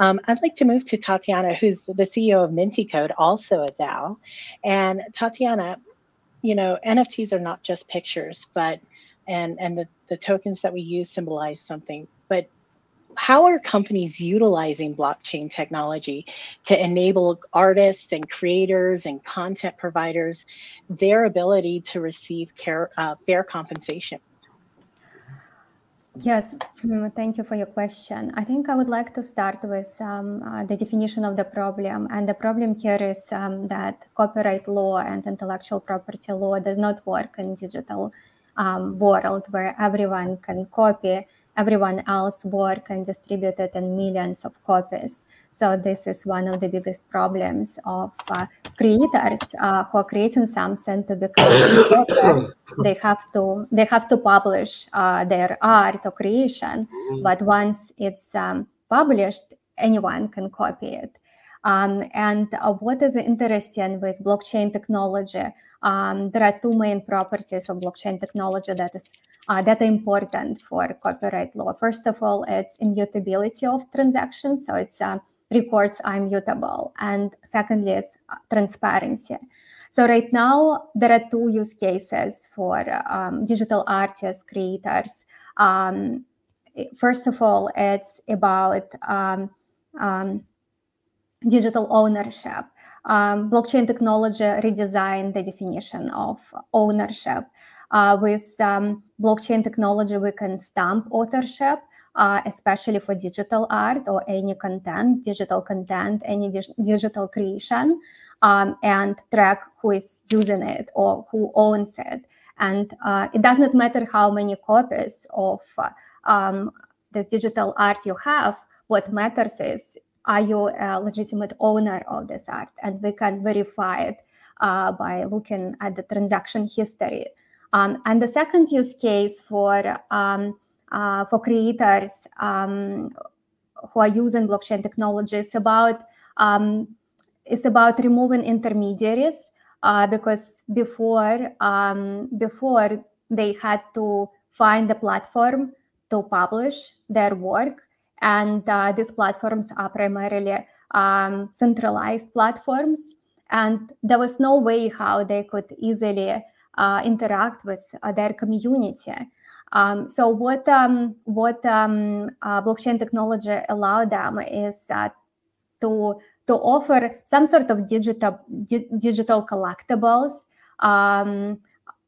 S12: Um, I'd like to move to Tatiana, who's the CEO of Minticode, also a DAO. And Tatiana, you know, NFTs are not just pictures, but and and the, the tokens that we use symbolize something. How are companies utilizing blockchain technology to enable artists and creators and content providers their ability to receive care, uh, fair compensation?
S16: Yes, mm, thank you for your question. I think I would like to start with um, uh, the definition of the problem. And the problem here is um, that copyright law and intellectual property law does not work in digital um, world where everyone can copy everyone else work and distribute it in millions of copies. So this is one of the biggest problems of uh, creators uh, who are creating something to become (coughs) they have to they have to publish uh, their art or creation. Mm-hmm. But once it's um, published, anyone can copy it. Um, and uh, what is interesting with blockchain technology? Um, there are two main properties of blockchain technology that is uh, that are important for copyright law. First of all, it's immutability of transactions, so it's uh, records are immutable, and secondly, it's uh, transparency. So right now, there are two use cases for um, digital artists, creators. Um, first of all, it's about um, um digital ownership. Um, blockchain technology redesigned the definition of ownership. Uh, with um, blockchain technology, we can stamp authorship, uh, especially for digital art or any content, digital content, any di- digital creation, um, and track who is using it or who owns it. And uh, it does not matter how many copies of um, this digital art you have. What matters is are you a legitimate owner of this art? And we can verify it uh, by looking at the transaction history. Um, and the second use case for um, uh, for creators um, who are using blockchain technology is about um, is about removing intermediaries uh, because before um, before they had to find a platform to publish their work. And uh, these platforms are primarily um, centralized platforms. And there was no way how they could easily interact with uh, their community. Um, so what um, what um, uh, blockchain technology allowed them is to to offer some sort of digital di- digital collectibles, um,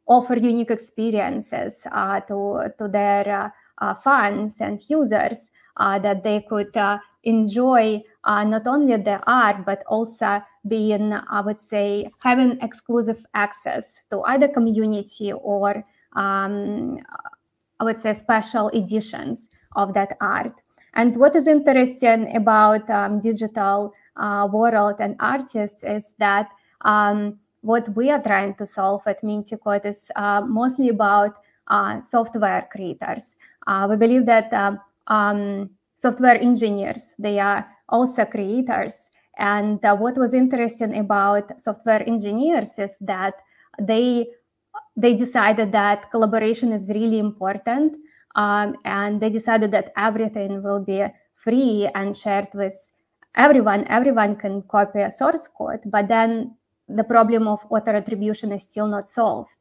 S16: offer unique experiences uh, to to their uh, fans and users uh, that they could enjoy not only the art but also being, I would say, having exclusive access to either community or um, I would say special editions of that art. And what is interesting about um, digital uh, world and artists is that um, what we are trying to solve at Minticode is uh, mostly about uh, software creators. Uh, we believe that um, software engineers, they are also creators and uh, what was interesting about software engineers is that they they decided that collaboration is really important, um, and they decided that everything will be free and shared with everyone. Everyone can copy a source code, but then the problem of author attribution is still not solved.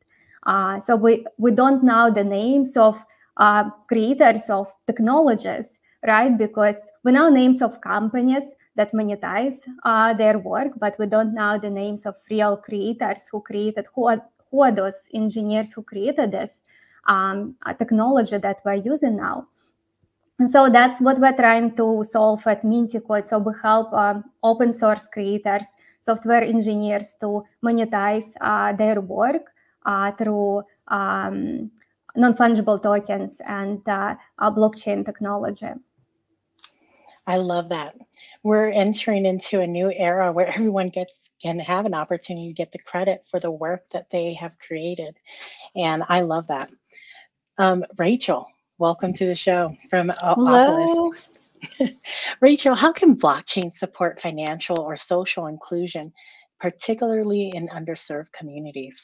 S16: Uh, so we we don't know the names of uh, creators of technologies, right? Because we know names of companies that monetize uh, their work, but we don't know the names of real creators who created, who are, who are those engineers who created this um, technology that we're using now. And so that's what we're trying to solve at Minticode. So we help um, open source creators, software engineers to monetize uh, their work uh, through um, non-fungible tokens and uh, blockchain technology.
S12: I love that. We're entering into a new era where everyone gets can have an opportunity to get the credit for the work that they have created, and I love that. Um, Rachel, welcome to the show from
S17: Hello. (laughs)
S12: Rachel, how can blockchain support financial or social inclusion, particularly in underserved communities?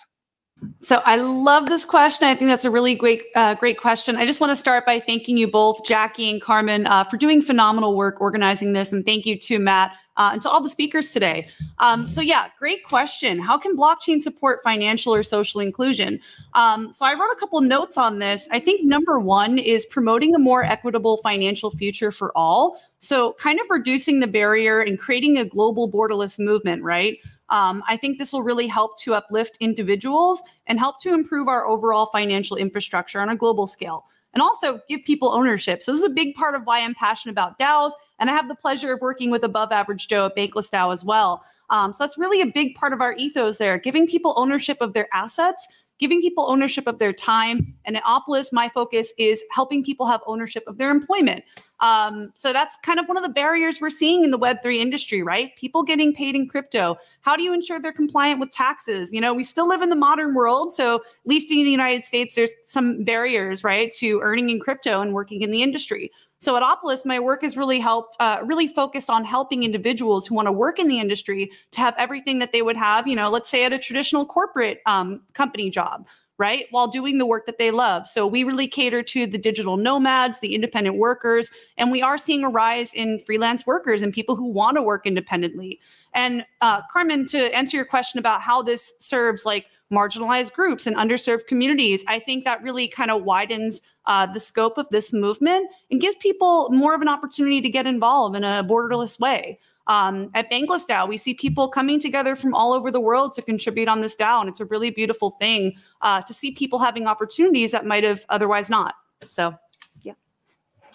S17: So I love this question. I think that's a really great, uh, great question. I just want to start by thanking you both, Jackie and Carmen, uh, for doing phenomenal work organizing this, and thank you to Matt uh, and to all the speakers today. Um, so yeah, great question. How can blockchain support financial or social inclusion? Um, so I wrote a couple notes on this. I think number one is promoting a more equitable financial future for all. So kind of reducing the barrier and creating a global borderless movement, right? Um, I think this will really help to uplift individuals and help to improve our overall financial infrastructure on a global scale and also give people ownership. So this is a big part of why I'm passionate about DAOs, and I have the pleasure of working with Above Average Joe at Bankless DAO as well. Um, so that's really a big part of our ethos there, giving people ownership of their assets giving people ownership of their time. And at Opolis, my focus is helping people have ownership of their employment. Um, so that's kind of one of the barriers we're seeing in the Web3 industry, right? People getting paid in crypto. How do you ensure they're compliant with taxes? You know, we still live in the modern world. So, at least in the United States, there's some barriers, right, to earning in crypto and working in the industry. So at Opolis, my work has really helped, uh, really focused on helping individuals who want to work in the industry to have everything that they would have, you know, let's say at a traditional corporate um, company job right? While doing the work that they love. So we really cater to the digital nomads, the independent workers, and we are seeing a rise in freelance workers and people who want to work independently. And uh, Carmen, to answer your question about how this serves like marginalized groups and underserved communities. I think that really kind of widens uh, the scope of this movement and gives people more of an opportunity to get involved in a borderless way. Um, at Bankless DAO, we see people coming together from all over the world to contribute on this DAO, and it's a really beautiful thing uh, to see people having opportunities that might have otherwise not. So, yeah.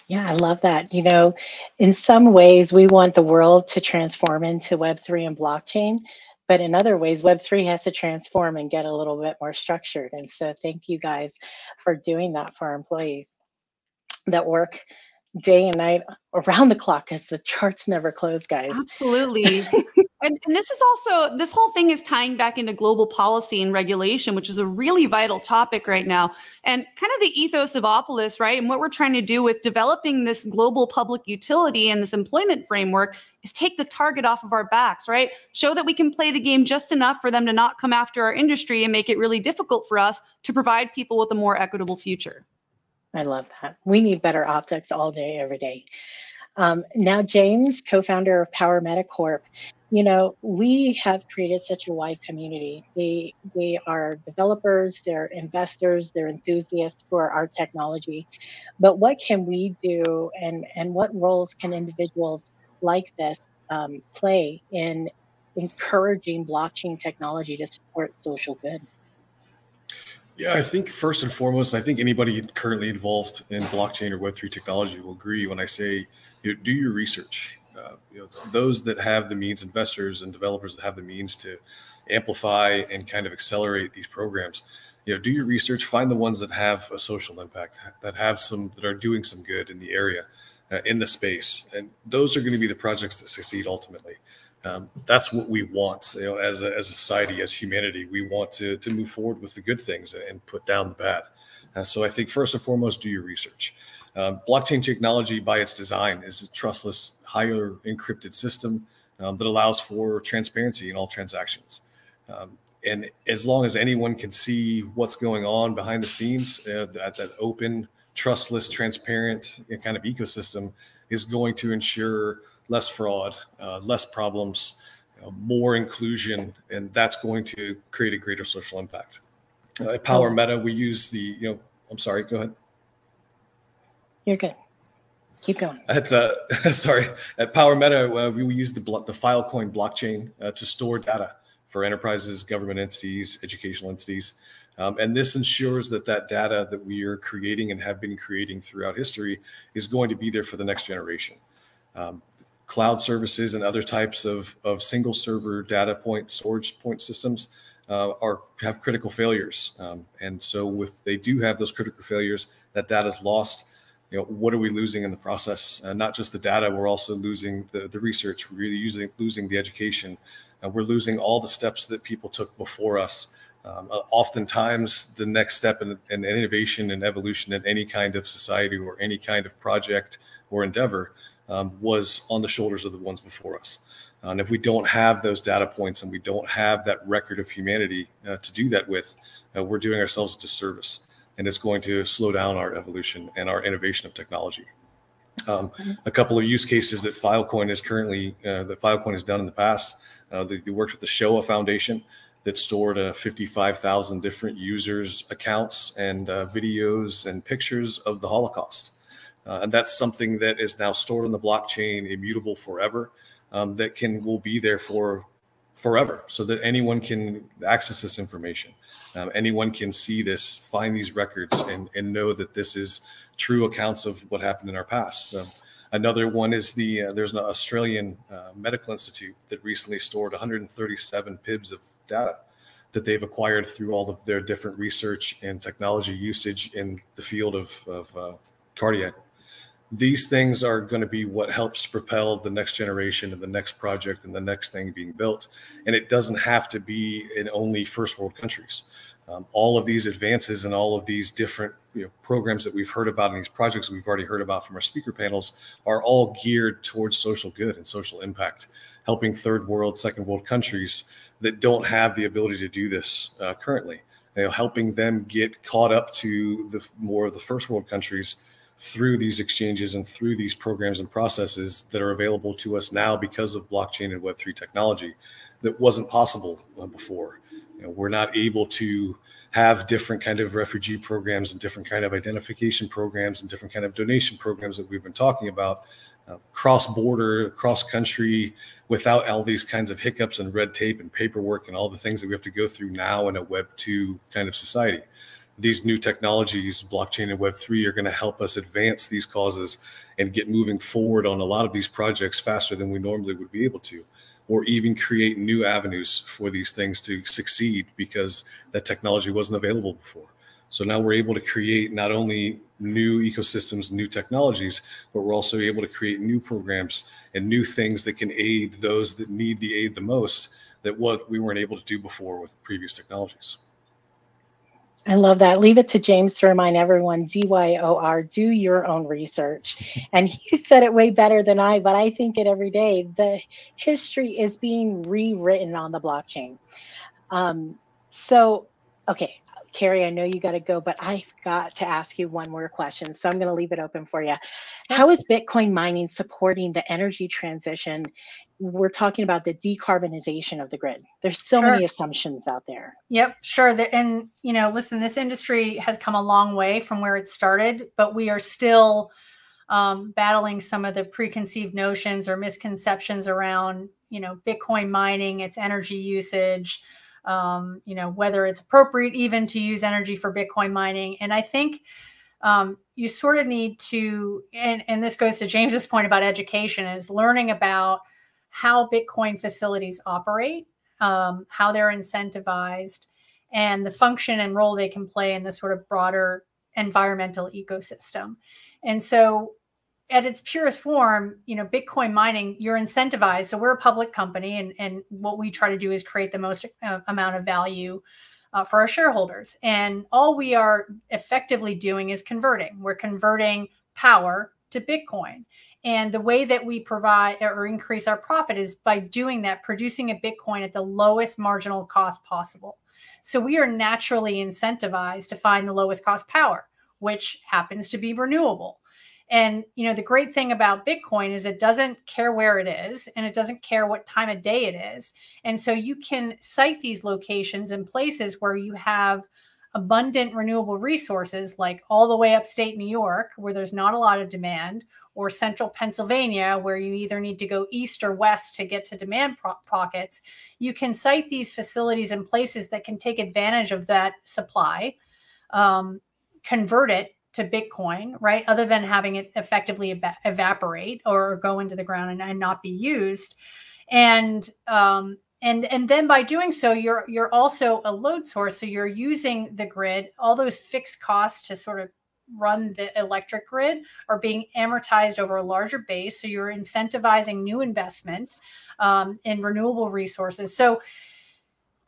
S12: Yeah, I love that. You know, in some ways, we want the world to transform into Web3 and blockchain. But in other ways, Web3 has to transform and get a little bit more structured. And so thank you guys for doing that for our employees that work day and night around the clock because the charts never close, guys.
S17: Absolutely. (laughs) and, and this is also, this whole thing is tying back into global policy and regulation, which is a really vital topic right now. And kind of the ethos of Opolis, right? And what we're trying to do with developing this global public utility and this employment framework is take the target off of our backs, right? Show that we can play the game just enough for them to not come after our industry and make it really difficult for us to provide people with a more equitable future.
S12: I love that. We need better optics all day, every day. Um, now, James, co founder of Power Meta Corp, you know, we have created such a wide community. They, they are developers, they're investors, they're enthusiasts for our technology. But what can we do and, and what roles can individuals like this um, play in encouraging blockchain technology to support social good?
S18: Yeah, I think first and foremost, I think anybody currently involved in blockchain or Web3 technology will agree when I say you know, do your research. Uh, you know, those that have the means, investors and developers that have the means to amplify and kind of accelerate these programs, you know, do your research, find the ones that have a social impact, that have some, that are doing some good in the area, uh, in the space. And those are going to be the projects that succeed ultimately um, that's what we want you know, as, a, as a society, as humanity. We want to, to move forward with the good things and put down the bad. Uh, so I think first and foremost, do your research. Um, blockchain technology, by its design, is a trustless, higher encrypted system um, that allows for transparency in all transactions. Um, and as long as anyone can see what's going on behind the scenes, uh, that, that open, trustless, transparent kind of ecosystem is going to ensure less fraud, uh, less problems, you know, more inclusion, and that's going to create a greater social impact. Uh, at Power. Meta, we use the, you know, I'm sorry, go ahead.
S12: You're good. Keep going.
S18: At uh, (laughs) sorry, at Power Meta, uh, we, we use the the Filecoin blockchain uh, to store data for enterprises, government entities, educational entities. Um, and this ensures that that data that we are creating and have been creating throughout history is going to be there for the next generation. Um, cloud services and other types of, of single server data point storage point systems uh, are have critical failures. Um, and so if they do have those critical failures, that data is lost. You know, what are we losing in the process? Uh, not just the data, we're also losing the, the research, we're really using, losing the education. Uh, we're losing all the steps that people took before us. Um, uh, oftentimes, the next step in, in innovation and evolution in any kind of society or any kind of project or endeavor um, was on the shoulders of the ones before us. Uh, and if we don't have those data points and we don't have that record of humanity uh, to do that with, uh, we're doing ourselves a disservice. And it's going to slow down our evolution and our innovation of technology. Um, a couple of use cases that Filecoin is currently, uh, that Filecoin has done in the past, uh, they, they, worked with the Shoah Foundation that stored uh, 55,000 different users' accounts and videos and pictures of the Holocaust. And that's something that is now stored on the blockchain, immutable forever um, that can will be there for forever so that anyone can access this information. Um, anyone can see this find these records and, and know that this is true accounts of what happened in our past. So another one is the uh, there's an australian uh, medical institute that recently stored 137 pibs of data that they've acquired through all of their different research and technology usage in the field of, of uh, cardiac these things are going to be what helps propel the next generation and the next project and the next thing being built. And it doesn't have to be in only first world countries. Um, all of these advances and all of these different you know, programs that we've heard about and these projects we've already heard about from our speaker panels are all geared towards social good and social impact, helping third world, second world countries that don't have the ability to do this uh, currently. You know, helping them get caught up to the more of the first world countries through these exchanges and through these programs and processes that are available to us now because of blockchain and Web3 technology that wasn't possible uh, before. You know, we're not able to have different kind of refugee programs and different kind of identification programs and different kind of donation programs that we've been talking about uh, cross border, cross country, without all these kinds of hiccups and red tape and paperwork and all the things that we have to go through now in a Web 2 kind of society these new technologies, blockchain and Web3, are going to help us advance these causes and get moving forward on a lot of these projects faster than we normally would be able to, or even create new avenues for these things to succeed because that technology wasn't available before. So now we're able to create not only new ecosystems, new technologies, but we're also able to create new programs and new things that can aid those that need the aid the most that what we weren't able to do before with previous technologies.
S12: I love that. Leave it to James to remind everyone DYOR, do your own research. And he (laughs) said it way better than I, but I think it every day. The history is being rewritten on the blockchain. Um, so, okay, Kerri, I know you got to go, but I've got to ask you one more question. So I'm going to leave it open for you. How is Bitcoin mining supporting the energy transition? We're talking about the decarbonization of the grid. There's so sure. many assumptions out there.
S13: Yep, sure. And, you know, listen, this industry has come a long way from where it started, but we are still um, battling some of the preconceived notions or misconceptions around, you know, Bitcoin mining, its energy usage um, you know, whether it's appropriate even to use energy for Bitcoin mining. And I think um, you sort of need to, and, and this goes to James's point about education, is learning about how Bitcoin facilities operate, um, how they're incentivized, and the function and role they can play in the sort of broader environmental ecosystem. And so at its purest form, you know, Bitcoin mining, you're incentivized. So we're a public company, and and what we try to do is create the most uh, amount of value uh, for our shareholders. And all we are effectively doing is converting. We're converting power to Bitcoin. And the way that we provide or increase our profit is by doing that, producing a Bitcoin at the lowest marginal cost possible. So we are naturally incentivized to find the lowest cost power, which happens to be renewable. And you know, the great thing about Bitcoin is it doesn't care where it is and it doesn't care what time of day it is. And so you can cite these locations and places where you have abundant renewable resources like all the way upstate New York where there's not a lot of demand or central Pennsylvania, where you either need to go east or west to get to demand pockets, you can cite these facilities in places that can take advantage of that supply, um, convert it to Bitcoin, right? Other than having it effectively ev- evaporate or go into the ground and, and not be used. And um, and and then by doing so you're you're also a load source so you're using the grid all those fixed costs to sort of run the electric grid are being amortized over a larger base so you're incentivizing new investment um, in renewable resources so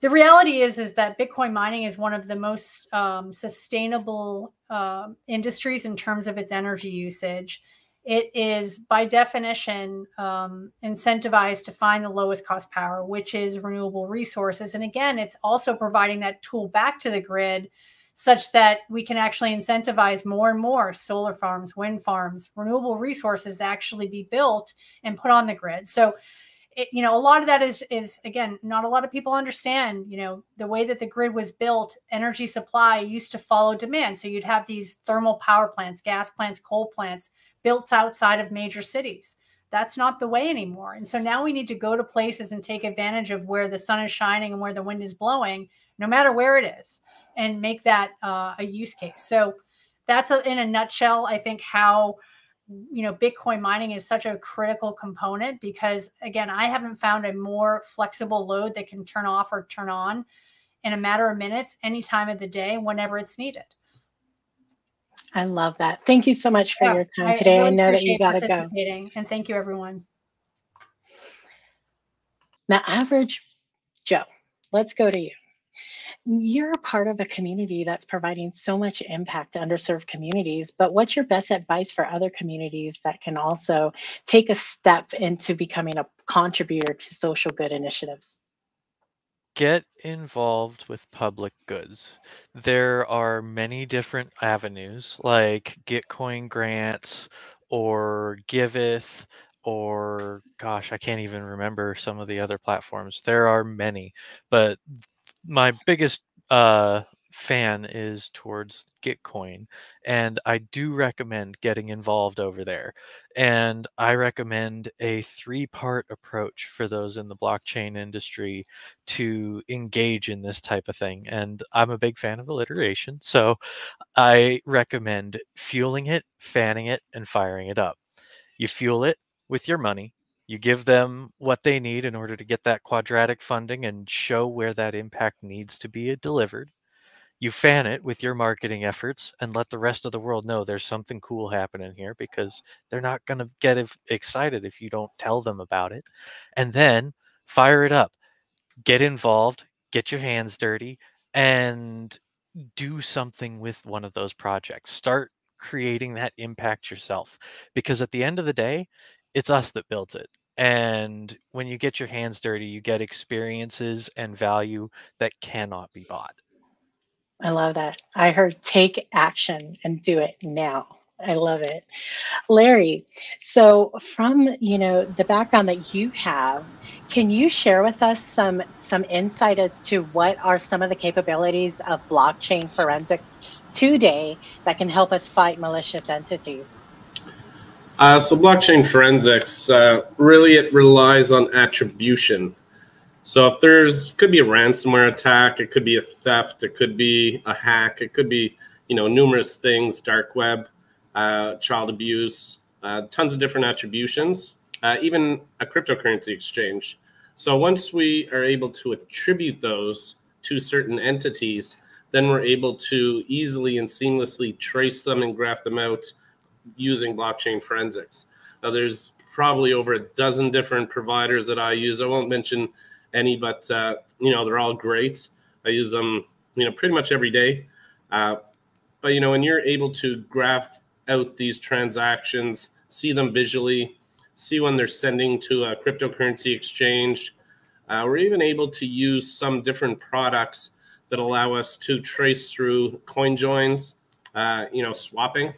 S13: the reality is is that bitcoin mining is one of the most um, sustainable uh, industries in terms of its energy usage it is by definition um, incentivized to find the lowest cost power, which is renewable resources. And again, it's also providing that tool back to the grid such that we can actually incentivize more and more solar farms, wind farms, renewable resources actually be built and put on the grid. So, it, you know, a lot of that is is again, not a lot of people understand. You know, the way that the grid was built, energy supply used to follow demand. So you'd have these thermal power plants, gas plants, coal plants built outside of major cities. That's not the way anymore. And so now we need to go to places and take advantage of where the sun is shining and where the wind is blowing, no matter where it is, and make that uh, a use case. So that's a, in a nutshell, I think, how you know bitcoin mining is such a critical component because again i haven't found a more flexible load that can turn off or turn on in a matter of minutes any time of the day whenever it's needed
S12: I love that. Thank you so much for yeah, your time today. I, really I know that you got to go.
S13: And thank you, everyone.
S12: Now, average Joe, let's go to you. You're part of a community that's providing so much impact to underserved communities, but what's your best advice for other communities that can also take a step into becoming a contributor to social good initiatives?
S14: get involved with public goods. There are many different avenues like Gitcoin grants or Giveth or gosh, I can't even remember some of the other platforms. There are many, but my biggest uh, fan is towards Gitcoin. And I do recommend getting involved over there. And I recommend a three part approach for those in the blockchain industry to engage in this type of thing. And I'm a big fan of alliteration. So I recommend fueling it, fanning it, and firing it up. You fuel it with your money. You give them what they need in order to get that quadratic funding and show where that impact needs to be delivered you fan it with your marketing efforts and let the rest of the world know there's something cool happening here because they're not going to get excited if you don't tell them about it. And then fire it up, get involved, get your hands dirty, and do something with one of those projects. Start creating that impact yourself because at the end of the day, it's us that builds it. And when you get your hands dirty, you get experiences and value that cannot be bought.
S12: I love that. I heard take action and do it now. I love it. Larry, so from, you know, the background that you have, can you share with us some some insight as to what are some of the capabilities of blockchain forensics today that can help us fight malicious entities?
S15: Uh, so blockchain forensics uh, really it relies on attribution. So if there's could be a ransomware attack, it could be a theft, it could be a hack, it could be you know numerous things, dark web, uh, child abuse, uh, tons of different attributions, uh, even a cryptocurrency exchange. So once we are able to attribute those to certain entities, then we're able to easily and seamlessly trace them and graph them out using blockchain forensics. Now there's probably over a dozen different providers that I use. I won't mention any, but uh, you know they're all great. I use them, you know, pretty much every day. Uh, but you know, when you're able to graph out these transactions, see them visually, see when they're sending to a cryptocurrency exchange, uh, we're even able to use some different products that allow us to trace through coin joins, uh, you know, swapping.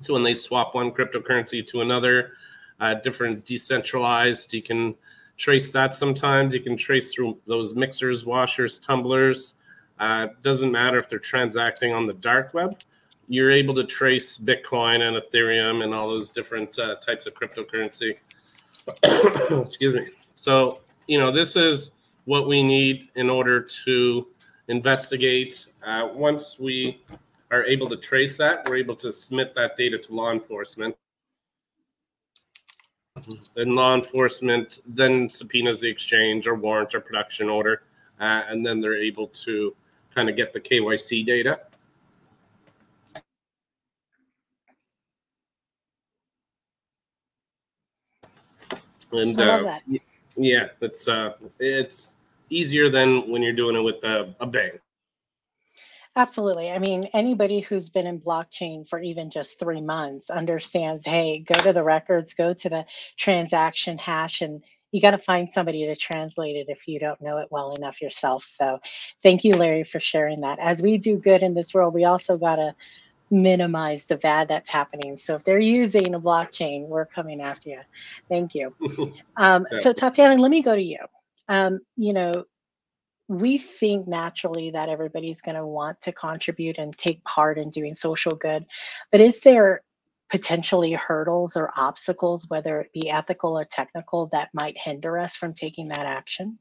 S15: So when they swap one cryptocurrency to another, uh, different decentralized, you can trace that sometimes. You can trace through those mixers, washers, tumblers. Uh, doesn't matter if they're transacting on the dark web you're able to trace Bitcoin and Ethereum and all those different uh, types of cryptocurrency. (coughs) Excuse me. So, you know, this is what we need in order to investigate. Uh, once we are able to trace that, we're able to submit that data to law enforcement. And law enforcement then subpoenas the exchange or warrant or production order, uh, and then they're able to kind of get the KYC data. And uh, yeah, it's uh, it's easier than when you're doing it with a, a bank.
S12: Absolutely. I mean, anybody who's been in blockchain for even just three months understands hey, go to the records, go to the transaction hash, and you got to find somebody to translate it if you don't know it well enough yourself. So, thank you, Larry, for sharing that. As we do good in this world, we also got to minimize the bad that's happening. So, if they're using a blockchain, we're coming after you. Thank you. (laughs) Um, so, Tatiana, let me go to you. Um, you know, we think naturally that everybody's going to want to contribute and take part in doing social good. But is there potentially hurdles or obstacles, whether it be ethical or technical, that might hinder us from taking that action?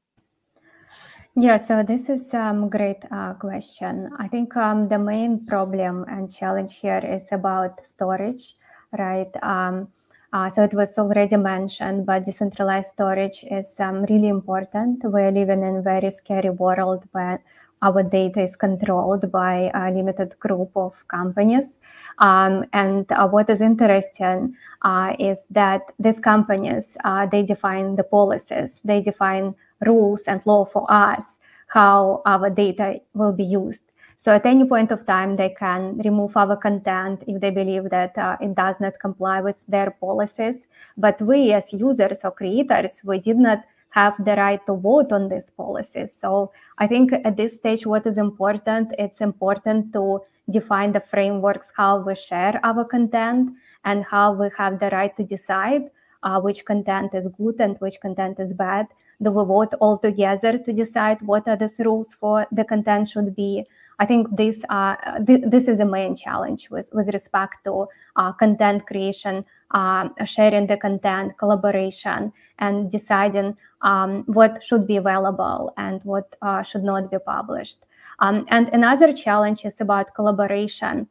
S16: Yeah, so this is a um, great uh, question. I think um, the main problem and challenge here is about storage, right? Um, uh, so it was already mentioned, but decentralized storage is um, really important. We're living in a very scary world where our data is controlled by a limited group of companies. Um, and uh, what is interesting uh, is that these companies, uh, they define the policies, they define rules and law for us, how our data will be used. So at any point of time, they can remove our content if they believe that uh, it does not comply with their policies. But we as users or creators, we did not have the right to vote on these policies. So I think at this stage, what is important, it's important to define the frameworks, how we share our content and how we have the right to decide uh, which content is good and which content is bad. Do we vote all together to decide what are the rules for the content should be? I think this uh, th- this is a main challenge with, with respect to uh, content creation, uh, sharing the content, collaboration, and deciding um, what should be available and what uh, should not be published. Um, and another challenge is about collaboration.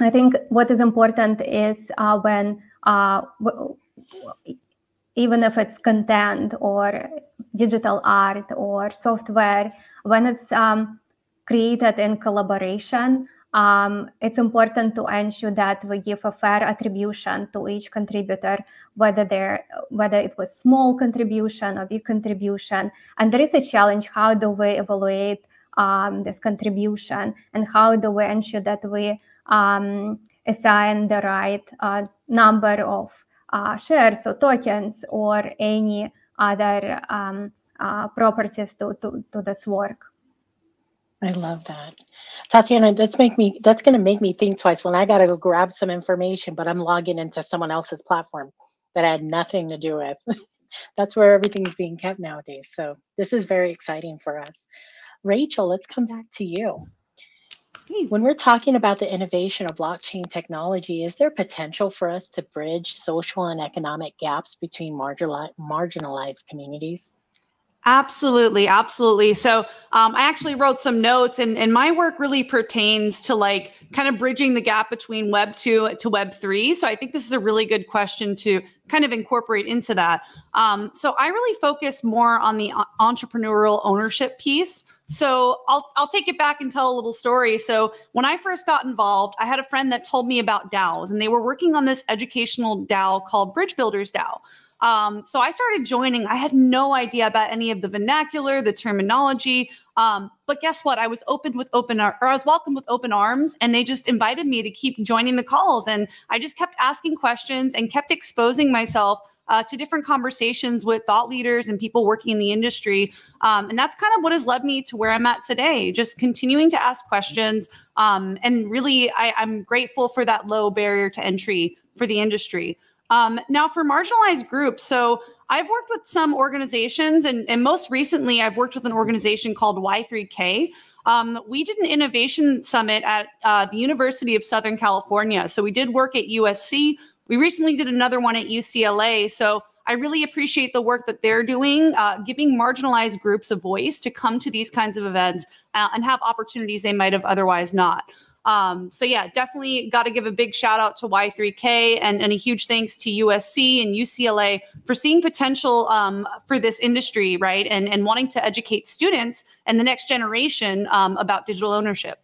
S16: I think what is important is uh, when uh, w- even if it's content or digital art or software, when it's um, created in collaboration, um, it's important to ensure that we give a fair attribution to each contributor, whether they whether it was small contribution or big contribution. And there is a challenge: how do we evaluate um, this contribution, and how do we ensure that we um, assign the right uh, number of uh, shares or tokens or any other um, uh, properties to, to, to this work?
S12: I love that. Tatiana, that's make me that's gonna make me think twice when I gotta go grab some information, but I'm logging into someone else's platform that I had nothing to do with. (laughs) that's where everything's being kept nowadays. So this is very exciting for us. Rachel, let's come back to you. When we're talking about the innovation of blockchain technology, is there potential for us to bridge social and economic gaps between marginalized communities?
S17: Absolutely, absolutely. So um, I actually wrote some notes, and, and my work really pertains to like kind of bridging the gap between Web two to Web three. So I think this is a really good question to kind of incorporate into that. Um, so I really focus more on the entrepreneurial ownership piece. So I'll I'll take it back and tell a little story. So when I first got involved, I had a friend that told me about DAOs, and they were working on this educational DAO called Bridge Builders DAO. Um, so I started joining. I had no idea about any of the vernacular, the terminology. Um, but guess what? I was open with open or I was welcomed with open arms, and they just invited me to keep joining the calls. And I just kept asking questions and kept exposing myself uh, to different conversations with thought leaders and people working in the industry. Um, and that's kind of what has led me to where I'm at today, just continuing to ask questions. Um, and really, I, I'm grateful for that low barrier to entry for the industry. Um, now, for marginalized groups, so I've worked with some organizations, and, and most recently, I've worked with an organization called Y3K. Um, we did an innovation summit at uh, the University of Southern California. So we did work at USC. We recently did another one at UCLA. So I really appreciate the work that they're doing, uh, giving marginalized groups a voice to come to these kinds of events uh, and have opportunities they might have otherwise not. Um, so yeah, definitely got to give a big shout out to Y3K and, and a huge thanks to USC and UCLA for seeing potential um, for this industry, right? And, and wanting to educate students and the next generation um, about digital ownership.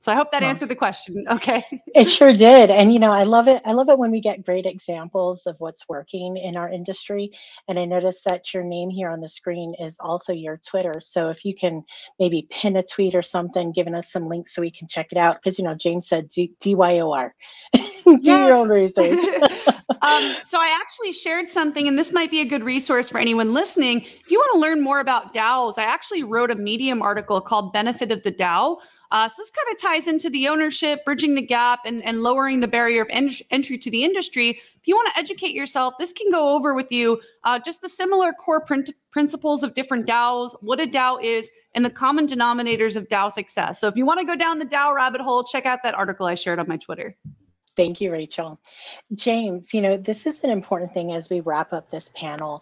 S17: So I hope that answered the question. (laughs) Okay.
S12: It sure did. And you know, I love it. I love it when we get great examples of what's working in our industry. And I noticed that your name here on the screen is also your Twitter. So if you can maybe pin a tweet or something, giving us some links so we can check it out. Because you know, James said D- DYOR. (laughs) Do your own research. (laughs)
S17: um, so I actually shared something, and this might be a good resource for anyone listening. If you want to learn more about DAOs, I actually wrote a Medium article called "Benefit of the DAO." Uh, so this kind of ties into the ownership, bridging the gap, and, and lowering the barrier of en- entry to the industry. If you want to educate yourself, this can go over with you uh, just the similar core print- principles of different DAOs, what a DAO is, and the common denominators of DAO success. So if you want to go down the DAO rabbit hole, check out that article I shared on my Twitter.
S12: Thank you, Rachel. James, you know, this is an important thing as we wrap up this panel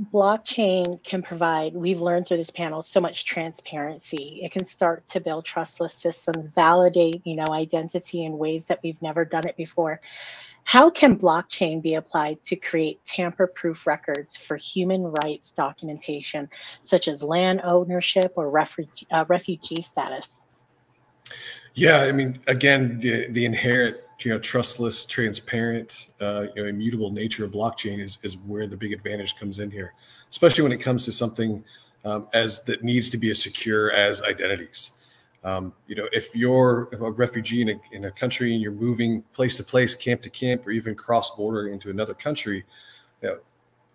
S12: blockchain can provide we've learned through this panel so much transparency. It can start to build trustless systems validate you know identity in ways that we've never done it before. How can blockchain be applied to create tamper proof records for human rights documentation such as land ownership or refugee, uh, refugee status?
S18: Yeah i mean again the, the inherent you know trustless transparent uh, you know immutable nature of blockchain is is where the big advantage comes in here especially when it comes to something um, as that needs to be as secure as identities. Um, you know if you're a refugee in a, in a country and you're moving place to place camp to camp or even cross border into another country you know,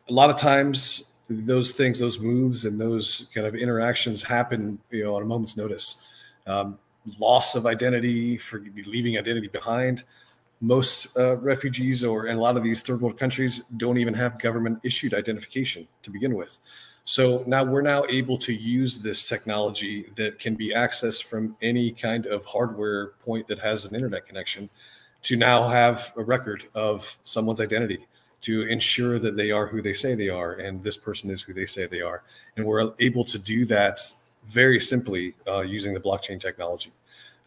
S18: a lot of times those things those moves and those kind of interactions happen you know on a moment's notice. Um, loss of identity, for leaving identity behind. Most uh, refugees or in a lot of these third world countries don't even have government issued identification to begin with. So now we're now able to use this technology that can be accessed from any kind of hardware point that has an internet connection to now have a record of someone's identity to ensure that they are who they say they are and this person is who they say they are. And we're able to do that very simply uh, using the blockchain technology.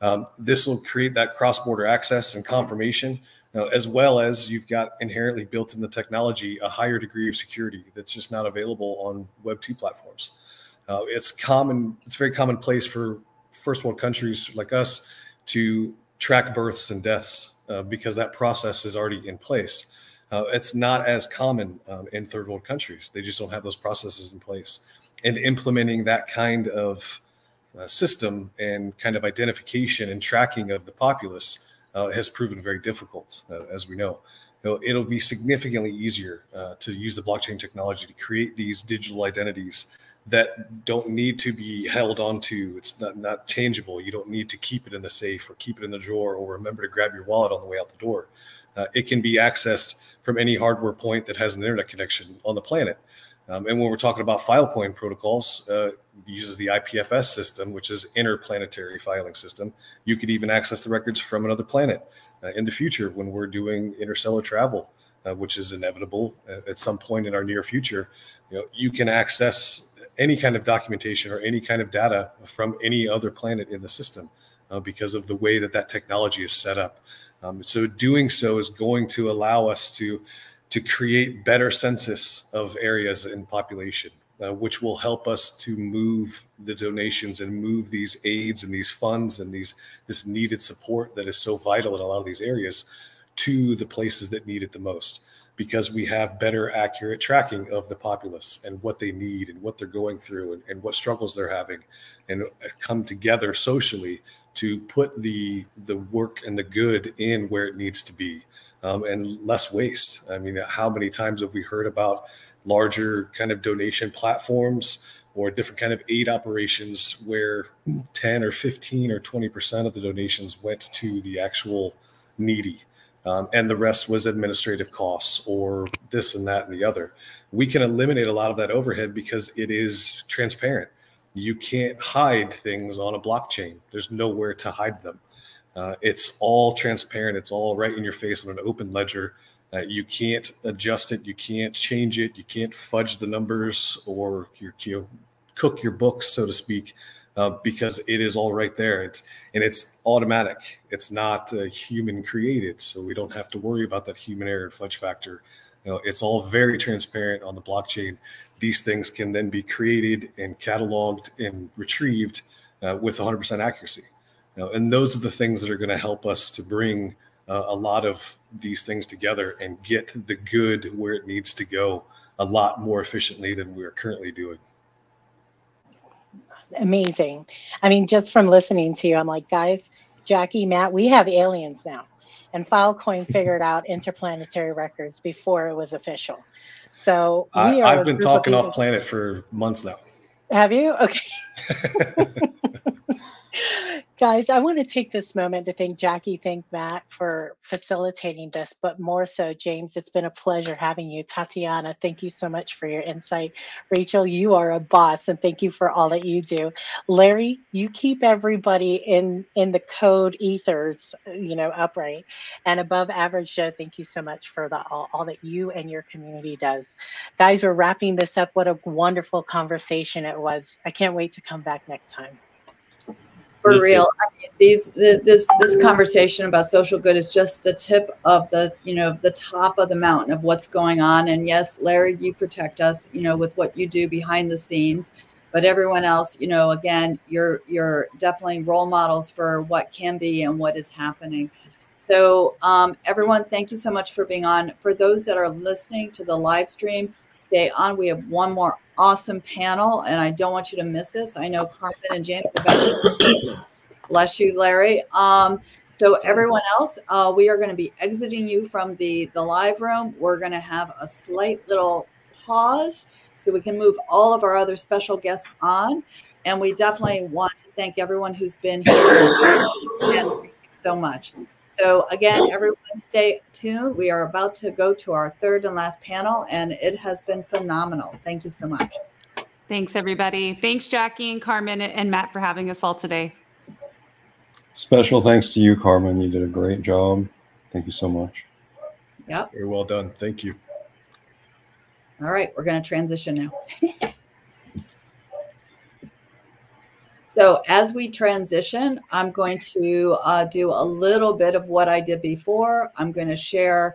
S18: Um, this will create that cross-border access and confirmation, uh, as well as you've got inherently built in the technology a higher degree of security that's just not available on Web two platforms. Uh, it's common. It's very commonplace for first world countries like us to track births and deaths uh, because that process is already in place. Uh, it's not as common um, in third world countries. They just don't have those processes in place and implementing that kind of uh, system and kind of identification and tracking of the populace uh, has proven very difficult, uh, as we know. It'll, it'll, be significantly easier uh, to use the blockchain technology to create these digital identities that don't need to be held onto. It's not, not changeable. You don't need to keep it in the safe or keep it in the drawer or remember to grab your wallet on the way out the door. Uh, it can be accessed from any hardware point that has an internet connection on the planet. Um, and when we're talking about Filecoin protocols, uh, uses the IPFS system, which is interplanetary filing system. You could even access the records from another planet uh, in the future when we're doing interstellar travel, uh, which is inevitable uh, at some point in our near future. You know, you can access any kind of documentation or any kind of data from any other planet in the system uh, because of the way that that technology is set up. Um, so doing so is going to allow us to to create better census of areas in population, uh, which will help us to move the donations and move these aids and these funds and these this needed support that is so vital in a lot of these areas to the places that need it the most because we have better accurate tracking of the populace and what they need and what they're going through and, and what struggles they're having and come together socially to put the the work and the good in where it needs to be um, and less waste. I mean, how many times have we heard about larger kind of donation platforms or different kind of aid operations where 10 or 15 or 20% of the donations went to the actual needy um, and the rest was administrative costs or this and that and the other. We can eliminate a lot of that overhead because it is transparent. you can't hide things on a blockchain. There's nowhere to hide them. Uh, it's all transparent. It's all right in your face on an open ledger. Uh, you can't adjust it. You can't change it. You can't fudge the numbers or you, you cook your books, so to speak, uh, because it is all right there. It's and it's automatic. It's not uh, human created, so we don't have to worry about that human error and fudge factor. You know, it's all very transparent on the blockchain. These things can then be created and cataloged and retrieved uh, with 100% accuracy. Now, and those are the things that are going to help us to bring uh, a lot of these things together and get the good where it needs to go a lot more efficiently than we're currently doing.
S12: Amazing. I mean, just from listening to you, I'm like, guys, Jackie, Matt, we have aliens now. And Filecoin (laughs) figured out interplanetary records before it was official. So
S18: I, I've been talking off planet for months now.
S12: Have you? Okay. (laughs) (laughs) Guys, I want to take this moment to thank Jackie, thank Matt for facilitating this, but more so, James, it's been a pleasure having you. Tatiana, thank you so much for your insight. Rachel, you are a boss, and thank you for all that you do. Larry, you keep everybody in in the code ethers, you know, upright and above average. Joe, thank you so much for the all, all that you and your community does. Guys, we're wrapping this up. What a wonderful conversation it was. I can't wait to come back next time
S1: for real. I mean, these this this conversation about social good is just the tip of the you know the top of the mountain of what's going on. And yes, Larry, you protect us, you know, with what you do behind the scenes. But everyone else, you know, again, you're you're definitely role models for what can be and what is happening. So, um, everyone, thank you so much for being on. For those that are listening to the live stream, stay on. We have one more awesome panel, and I don't want you to miss this. I know Carmen and James. Bless you, Larry. Um, so everyone else, uh, we are going to be exiting you from the the live room. We're going to have a slight little pause so we can move all of our other special guests on. And we definitely want to thank everyone who's been here. thank you so much. So again, everyone stay tuned. We are about to go to our third and last panel, and it has been phenomenal. Thank you so much.
S17: Thanks, everybody. Thanks, Jackie and Carmen and Matt for having us all today.
S2: Special thanks to you, Carmen. You did a great job. Thank you so much.
S1: Yep.
S18: Very well done. Thank you.
S1: All right, we're going to transition now. (laughs) So as we transition, I'm going to uh, do a little bit of what I did before. I'm going to share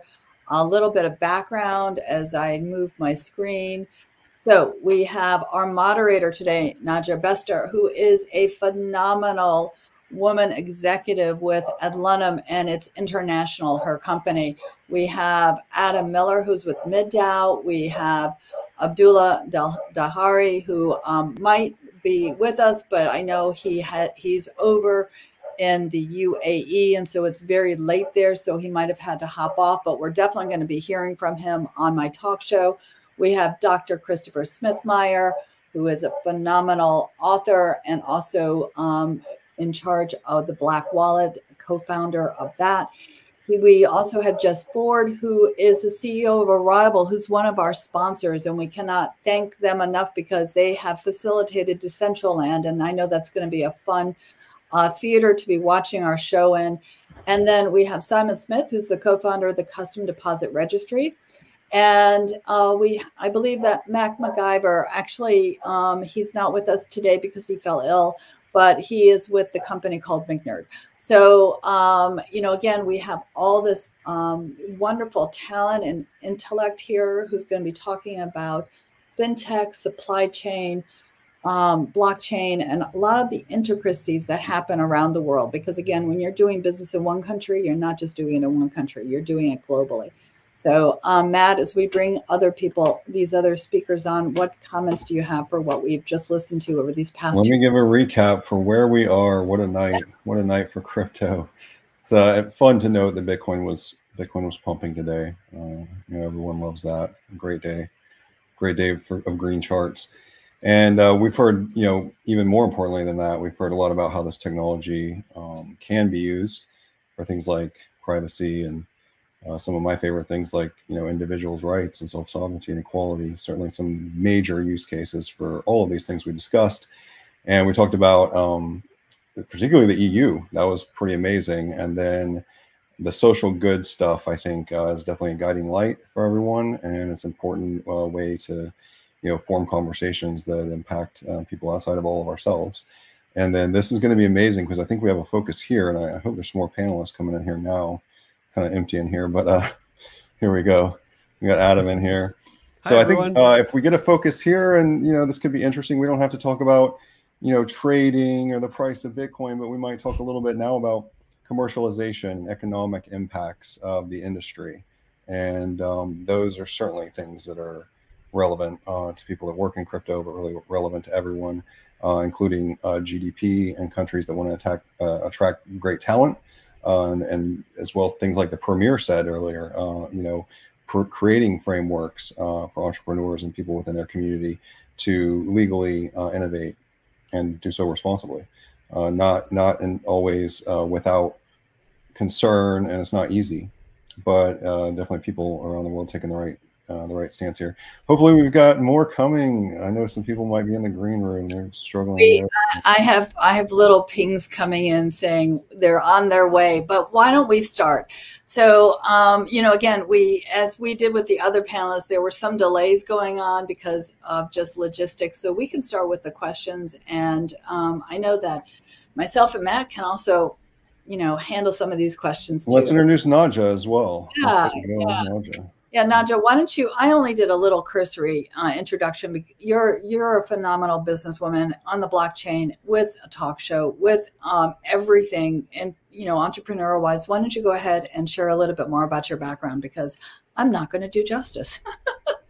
S1: a little bit of background as I move my screen. So we have our moderator today, Nadja Bester, who is a phenomenal woman executive with Adlunum and it's international, her company. We have Adam Miller, who's with MIDAO. We have Abdullah Dahari, who um, might be with us, but I know he had he's over in the UAE, and so it's very late there, so he might have had to hop off. But we're definitely going to be hearing from him on my talk show. We have Dr. Christopher Smithmeyer, who is a phenomenal author and also um, in charge of the Black Wallet, co-founder of that. We also have Jess Ford, who is the CEO of Arrival, who's one of our sponsors, and we cannot thank them enough because they have facilitated Decentraland, and I know that's going to be a fun uh, theater to be watching our show in. And then we have Simon Smith, who's the co-founder of the Custom Deposit Registry, and uh, we, I believe that Mac MacGyver actually, um, he's not with us today because he fell ill, but he is with the company called McNerd. So, um, you know, again, we have all this um, wonderful talent and intellect here who's going to be talking about fintech, supply chain, um, blockchain, and a lot of the intricacies that happen around the world. Because again, when you're doing business in one country, you're not just doing it in one country, you're doing it globally. So, um, Matt, as we bring other people, these other speakers on, what comments do you have for what we've just listened to over these past?
S2: Let me give a recap for where we are. What a night! What a night for crypto. It's uh, fun to note that Bitcoin was Bitcoin was pumping today. Uh, you know, everyone loves that. Great day, great day for, of green charts. And uh, we've heard, you know, even more importantly than that, we've heard a lot about how this technology um, can be used for things like privacy and uh, some of my favorite things like you know individuals' rights and self-sovereignty and equality. Certainly, some major use cases for all of these things we discussed. And we talked about um, particularly the EU. That was pretty amazing. And then the social good stuff, I think, uh, is definitely a guiding light for everyone, and it's an important uh, way to, you know, form conversations that impact uh, people outside of all of ourselves. And then this is going to be amazing because I think we have a focus here, and I, I hope there's more panelists coming in here now. Kind of empty in here, but uh, (laughs) here we go. We got Adam in here. So Hi, I think uh, if we get a focus here, and you know, this could be interesting. We don't have to talk about, you know, trading or the price of Bitcoin, but we might talk a little bit now about commercialization, economic impacts of the industry, and um, those are certainly things that are relevant uh, to people that work in crypto, but really relevant to everyone, uh, including uh, GDP and countries that want to attack, uh, attract great talent, uh, and, and, as well things like the premier said earlier. Uh, you know, creating frameworks for entrepreneurs and people within their community to legally innovate and do so responsibly. Uh, not not in always uh, without concern, and it's not easy, but uh, definitely people around the world taking the right uh, the right stance here. Hopefully, we've got more coming. I know some people might be in the green room; they're struggling. We,
S1: I have I have little pings coming in saying they're on their way. But why don't we start? So, um, you know, again, we as we did with the other panelists, there were some delays going on because of just logistics. So we can start with the questions, and um, I know that myself and Matt can also you know handle some of these questions
S2: let's introduce naja as well
S1: yeah, yeah. Naja. Yeah, Naja, why don't you? I only did a little cursory uh, introduction. You're you're a phenomenal businesswoman on the blockchain with a talk show with um, everything and you know entrepreneur wise. Why don't you go ahead and share a little bit more about your background because I'm not going to do justice. (laughs)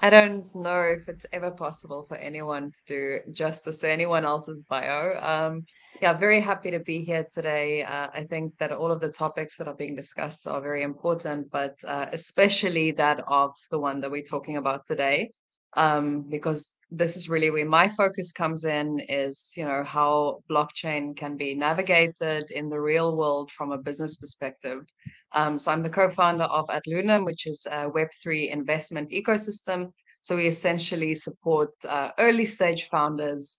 S19: I don't know if it's ever possible for anyone to do justice to anyone else's bio. Um, yeah, very happy to be here today. Uh, I think that all of the topics that are being discussed are very important, but uh, especially that of the one that we're talking about today, um, because this is really where my focus comes in is you know how blockchain can be navigated in the real world from a business perspective. Um, so i'm the co-founder of Ad Lunam which is a web3 investment ecosystem. So we essentially support uh, early stage founders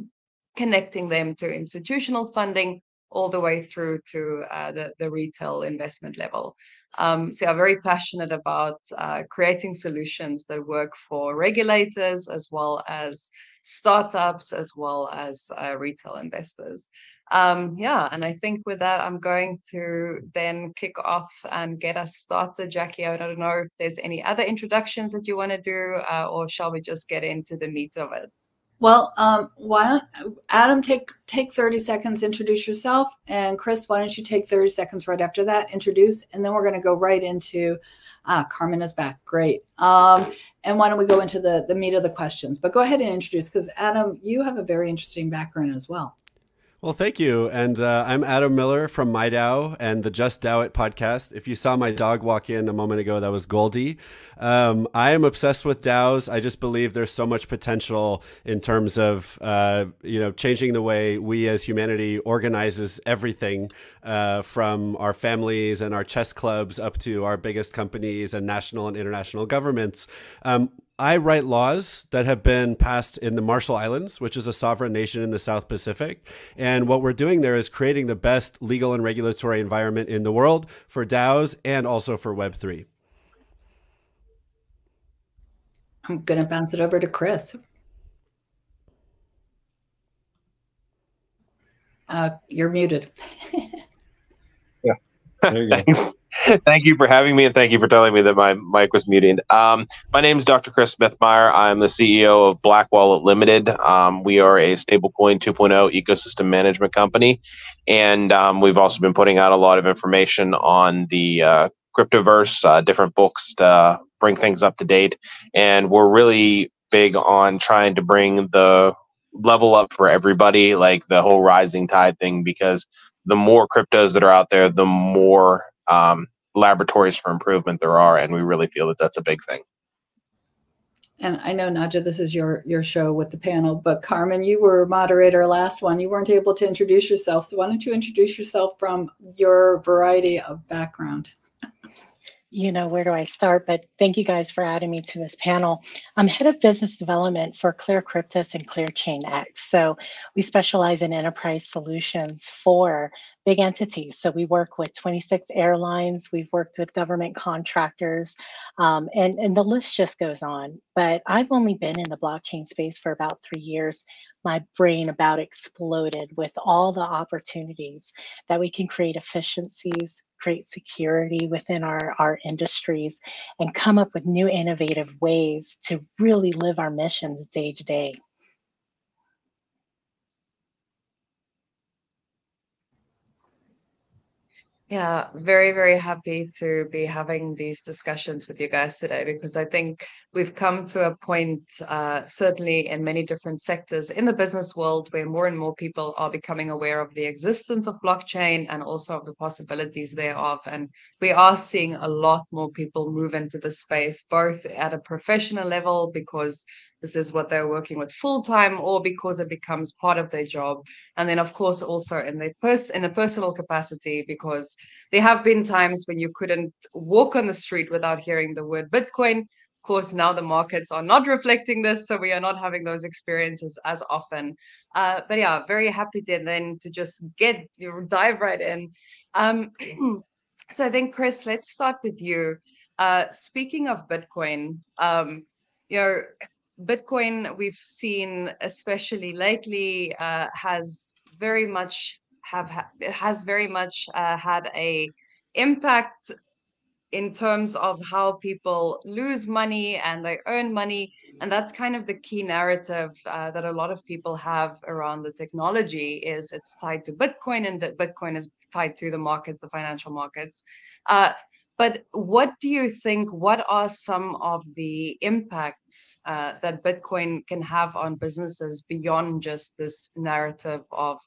S19: (clears throat) connecting them to institutional funding all the way through to uh, the, the retail investment level um, so I'm very passionate about uh, creating solutions that work for regulators as well as startups as well as uh, retail investors. Um, yeah, and I think with that, I'm going to then kick off and get us started. Jackie, I don't know if there's any other introductions that you want to do, uh, or shall we just get into the meat of it?
S1: Well, um, why don't Adam take take 30 seconds, introduce yourself, and Chris, why don't you take 30 seconds right after that, introduce, and then we're going to go right into ah, Carmen is back, great. Um, and why don't we go into the the meat of the questions? But go ahead and introduce because Adam, you have a very interesting background as well.
S20: Well, thank you. And uh, I'm Adam Miller from MIDAO and the Just DAO It podcast. If you saw my dog walk in a moment ago, that was Goldie. Um, I am obsessed with DAOs. I just believe there's so much potential in terms of uh, you know changing the way we as humanity organizes everything uh, from our families and our chess clubs up to our biggest companies and national and international governments. Um, I write laws that have been passed in the Marshall Islands, which is a sovereign nation in the South Pacific. And what we're doing there is creating the best legal and regulatory environment in the world for DAOs and also for Web3.
S1: I'm going to bounce it over to Chris. Uh, you're muted. (laughs)
S21: yeah. Thanks. Thank you for having me, and thank you for telling me that my mic was muting. Um, my name is Dr. Chris Smithmeyer. I'm the CEO of Black Wallet Limited. Um, we are a stablecoin 2.0 ecosystem management company, and um, we've also been putting out a lot of information on the uh, cryptoverse, uh, different books to bring things up to date, and we're really big on trying to bring the level up for everybody, like the whole rising tide thing, because the more cryptos that are out there, the more um, laboratories for improvement there are, and we really feel that that's a big thing.
S1: And I know Nadja, this is your your show with the panel, but Carmen, you were moderator last one. You weren't able to introduce yourself, so why don't you introduce yourself from your variety of background?
S12: You know, where do I start? But thank you guys for adding me to this panel. I'm head of business development for Clear Cryptus and ClearChain X. So we specialize in enterprise solutions for big entities. So we work with 26 airlines, we've worked with government contractors, um, and, and the list just goes on. But I've only been in the blockchain space for about three years. My brain about exploded with all the opportunities that we can create efficiencies, create security within our, our industries, and come up with new innovative ways to really live our missions day to day.
S19: Yeah, very, very happy to be having these discussions with you guys today because I think we've come to a point, uh, certainly in many different sectors in the business world, where more and more people are becoming aware of the existence of blockchain and also of the possibilities thereof. And we are seeing a lot more people move into the space, both at a professional level because this is what they're working with full time or because it becomes part of their job. And then of course also in their pers- in a personal capacity because there have been times when you couldn't walk on the street without hearing the word bitcoin. Of course now the markets are not reflecting this so we are not having those experiences as often. Uh, but yeah very happy to then to just get you dive right in. Um, (clears throat) so i think chris let's start with you. Uh, speaking of bitcoin um, you know Bitcoin, we've seen, especially lately, uh, has very much have ha- has very much uh, had a impact in terms of how people lose money and they earn money and that's kind of the key narrative uh, that a lot of people have around the technology is it's tied to bitcoin and that bitcoin is tied to the markets the financial markets. Uh, but what do you think? What are some of the impacts uh, that Bitcoin can have on businesses beyond just this narrative of,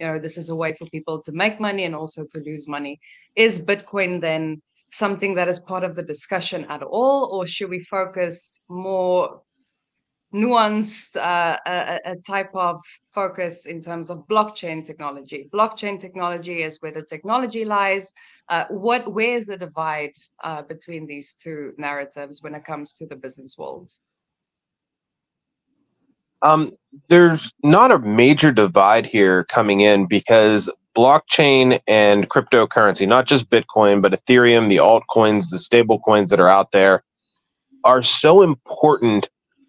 S19: you know, this is a way for people to make money and also to lose money? Is Bitcoin then something that is part of the discussion at all, or should we focus more nuanced uh, a, a, type of focus in terms of blockchain technology. Blockchain technology is where the technology lies. Uh, what where is the divide uh, between these two narratives when it comes to the business world?
S21: Um, there's not a major divide here coming in because blockchain and cryptocurrency, not just Bitcoin, but Ethereum, the altcoins, the stable coins that are out there, are so important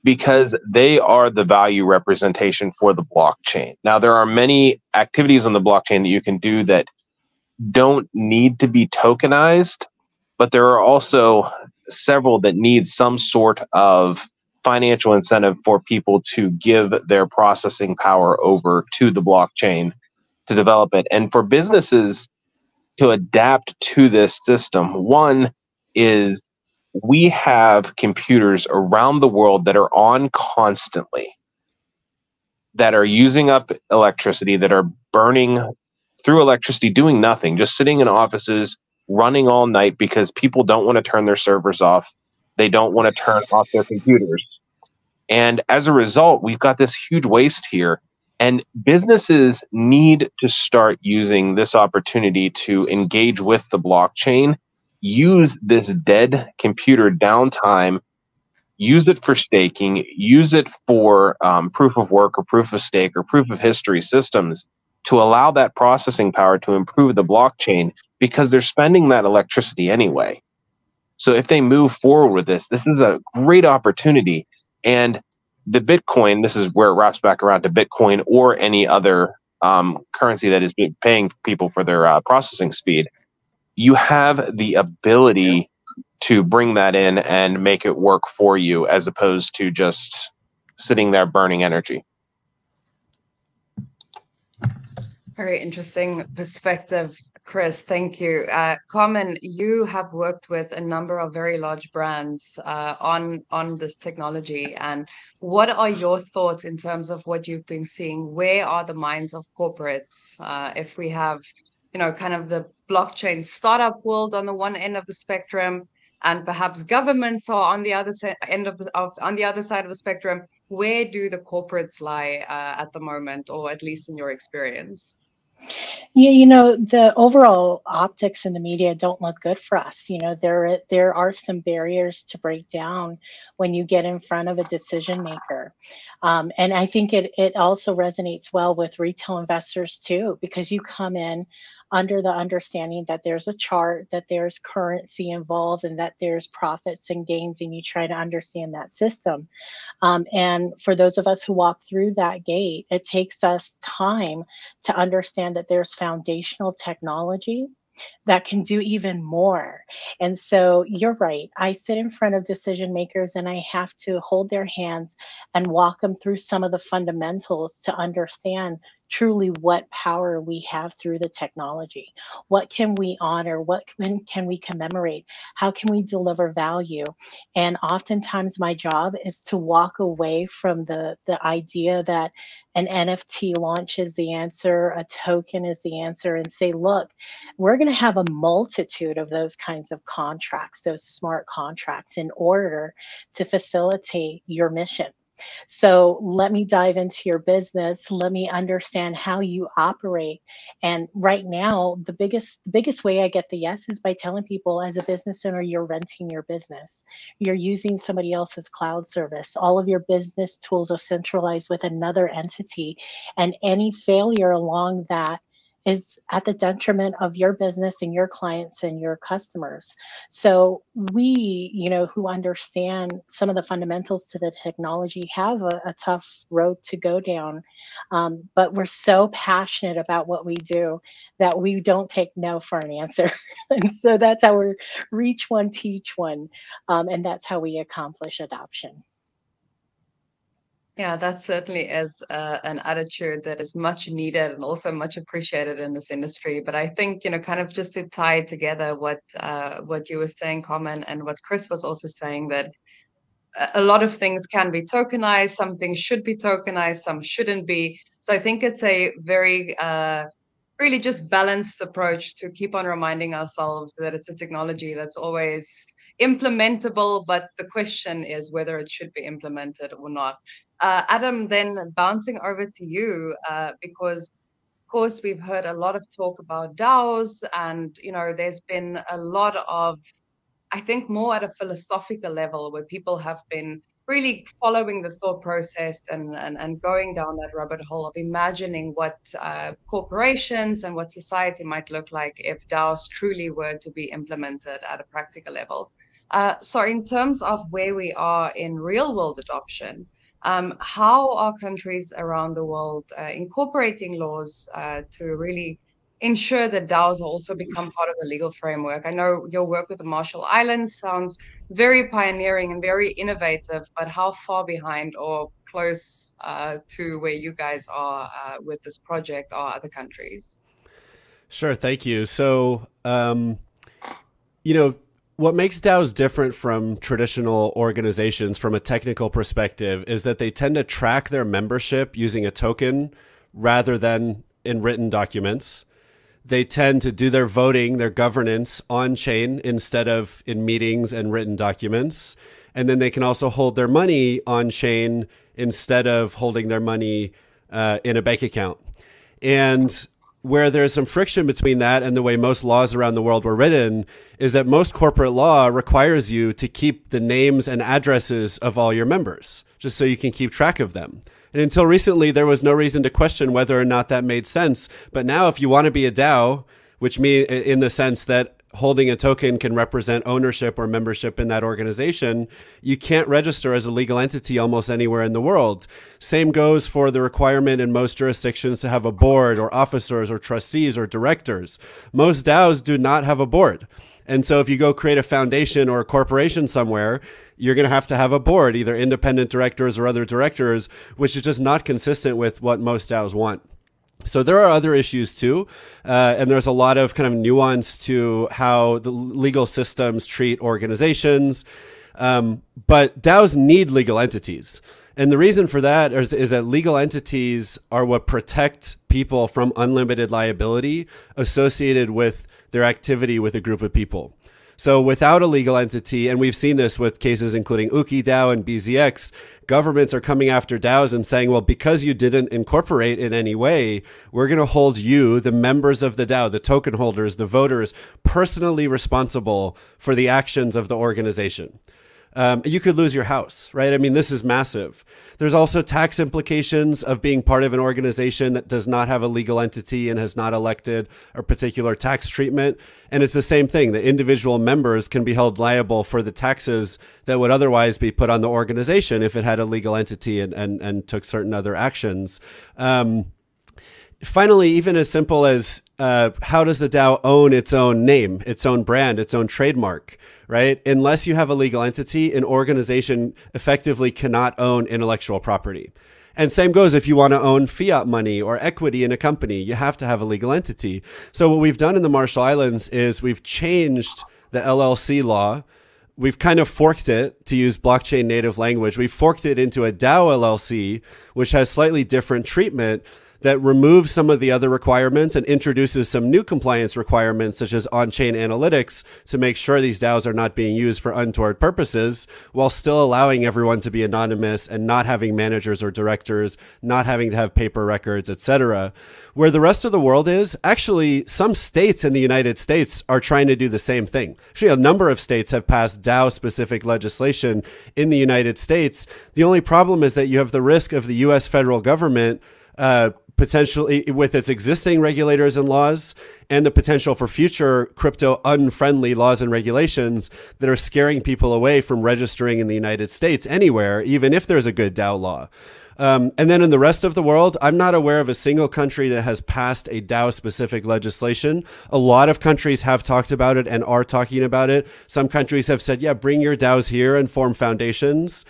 S21: because they are the value representation for the blockchain. Now, there are many activities on the blockchain that you can do that don't need to be tokenized, but there are also several that need some sort of financial incentive for people to give their processing power over to the blockchain to develop it. And for businesses to adapt to this system, one is we have computers around the world that are on constantly that are using up electricity that are burning through electricity doing nothing just sitting in offices running all night because people don't want to turn their servers off. They don't want to turn off their computers. And as a result we've got this huge waste here and businesses need to start using this opportunity to engage with the blockchain use this dead computer downtime, use it for staking, use it for um, proof of work or proof of stake or proof of history systems to allow that processing power to improve the blockchain because they're spending that electricity anyway. So if they move forward with this, this is a great opportunity. And the Bitcoin, this is where it wraps back around to Bitcoin or any other um, currency that is paying people for their uh, processing speed you have the ability to bring that in and make it work for you as opposed to just sitting there burning energy.
S19: Very interesting perspective, Chris. Thank you. Uh, Carmen, you have worked with a number of very large brands uh, on on this technology, and what are your thoughts in terms of what you've been seeing? Where are the minds of corporates? Uh, if we have you know, kind of the blockchain startup world on the one end of the spectrum, and perhaps governments are on the other end of the of, on the other side of the spectrum. Where do the corporates lie uh, at the moment, or at least in your experience?
S12: Yeah, you know, the overall optics in the media don't look good for us. You know, there there are some barriers to break down when you get in front of a decision maker. Um, and I think it it also resonates well with retail investors too, because you come in under the understanding that there's a chart, that there's currency involved, and that there's profits and gains, and you try to understand that system. Um, and for those of us who walk through that gate, it takes us time to understand that there's foundational technology that can do even more. And so you're right. I sit in front of decision makers and I have to hold their hands and walk them through some of the fundamentals to understand truly what power we have through the technology. What can we honor? What can, can we commemorate? How can we deliver value? And oftentimes my job is to walk away from the, the idea that an NFT launch is the answer, a token is the answer, and say, look, we're going to have a multitude of those kinds of contracts, those smart contracts, in order to facilitate your mission. So let me dive into your business. Let me understand how you operate. And right now, the biggest the biggest way I get the yes is by telling people as a business owner, you're renting your business. You're using somebody else's cloud service. All of your business tools are centralized with another entity. And any failure along that is at the detriment of your business and your clients and your customers. So we, you know, who understand some of the fundamentals to the technology have a, a tough road to go down. Um, but we're so passionate about what we do that we don't take no for an answer. (laughs) and so that's how we reach one, teach one. Um, and that's how we accomplish adoption.
S19: Yeah, that certainly is uh, an attitude that is much needed and also much appreciated in this industry. But I think you know, kind of just to tie together what uh, what you were saying, Carmen, and what Chris was also saying that a lot of things can be tokenized, some things should be tokenized, some shouldn't be. So I think it's a very uh, really just balanced approach to keep on reminding ourselves that it's a technology that's always implementable, but the question is whether it should be implemented or not. Uh, Adam, then bouncing over to you, uh, because of course we've heard a lot of talk about DAOs, and you know there's been a lot of, I think, more at a philosophical level where people have been really following the thought process and and, and going down that rabbit hole of imagining what uh, corporations and what society might look like if DAOs truly were to be implemented at a practical level. Uh, so, in terms of where we are in real world adoption um, how are countries around the world uh, incorporating laws uh, to really ensure that DAOs also become part of the legal framework? I know your work with the Marshall Islands sounds very pioneering and very innovative, but how far behind or close uh, to where you guys are uh, with this project are other countries?
S20: Sure, thank you. So, um, you know, what makes DAOs different from traditional organizations from a technical perspective is that they tend to track their membership using a token rather than in written documents. They tend to do their voting, their governance on chain instead of in meetings and written documents. And then they can also hold their money on chain instead of holding their money uh, in a bank account. And where there's some friction between that and the way most laws around the world were written is that most corporate law requires you to keep the names and addresses of all your members just so you can keep track of them. And until recently, there was no reason to question whether or not that made sense. But now, if you want to be a DAO, which means in the sense that holding a token can represent ownership or membership in that organization, you can't register as a legal entity almost anywhere in the world. Same goes for the requirement in most jurisdictions to have a board or officers or trustees or directors. Most DAOs do not have a board. And so if you go create a foundation or a corporation somewhere, you're going to have to have a board, either independent directors or other directors, which is just not consistent with what most DAOs want. So there are other issues too, uh, and there's a lot of kind of nuance to how the legal systems treat organizations. Um, but DAOs need legal entities. And the reason for that is, is, that legal entities are what protect people from unlimited liability associated with their activity with a group of people. So without a legal entity, and we've seen this with cases including Ooki DAO and BZX, governments are coming after DAOs and saying, well, because you didn't incorporate in any way, we're going to hold you, the members of the DAO, the token holders, the voters, personally responsible for the actions of the organization um, you could lose your house, right? I mean, this is massive. There's also tax implications of being part of an organization that does not have a legal entity and has not elected a particular tax treatment. And it's the same thing. The individual members can be held liable for the taxes that would otherwise be put on the organization if it had a legal entity and, and, and took certain other actions. Um, finally, even as simple as uh, how does the DAO own its own name, its own brand, its own trademark? Right? Unless you have a legal entity, an organization effectively cannot own intellectual property. And same goes if you want to own fiat money or equity in a company, you have to have a legal entity. So what we've done in the Marshall Islands is we've changed the LLC law. We've kind of forked it to use blockchain native language. We've forked it into a DAO LLC, which has slightly different treatment that removes some of the other requirements and introduces some new compliance requirements, such as on chain analytics, to make sure these DAOs are not being used for untoward purposes, while still allowing everyone to be anonymous and not having managers or directors, not having to have paper records, etc. Where the rest of the world is, actually, some states in the United States are trying to do the same thing. Actually, a number of states have passed DAO specific legislation in the United States. The only problem is that you have the risk of the US federal government. Uh, potentially with its existing regulators and laws and the potential for future crypto unfriendly laws and regulations that are scaring people away from registering in the United States anywhere, even if there's a good DAO law. Um, and then in the rest of the world, I'm not aware of a single country that has passed a DAO specific legislation. A lot of countries have talked about it and are talking about it. Some countries have said, yeah, bring your DAOs here and form foundations.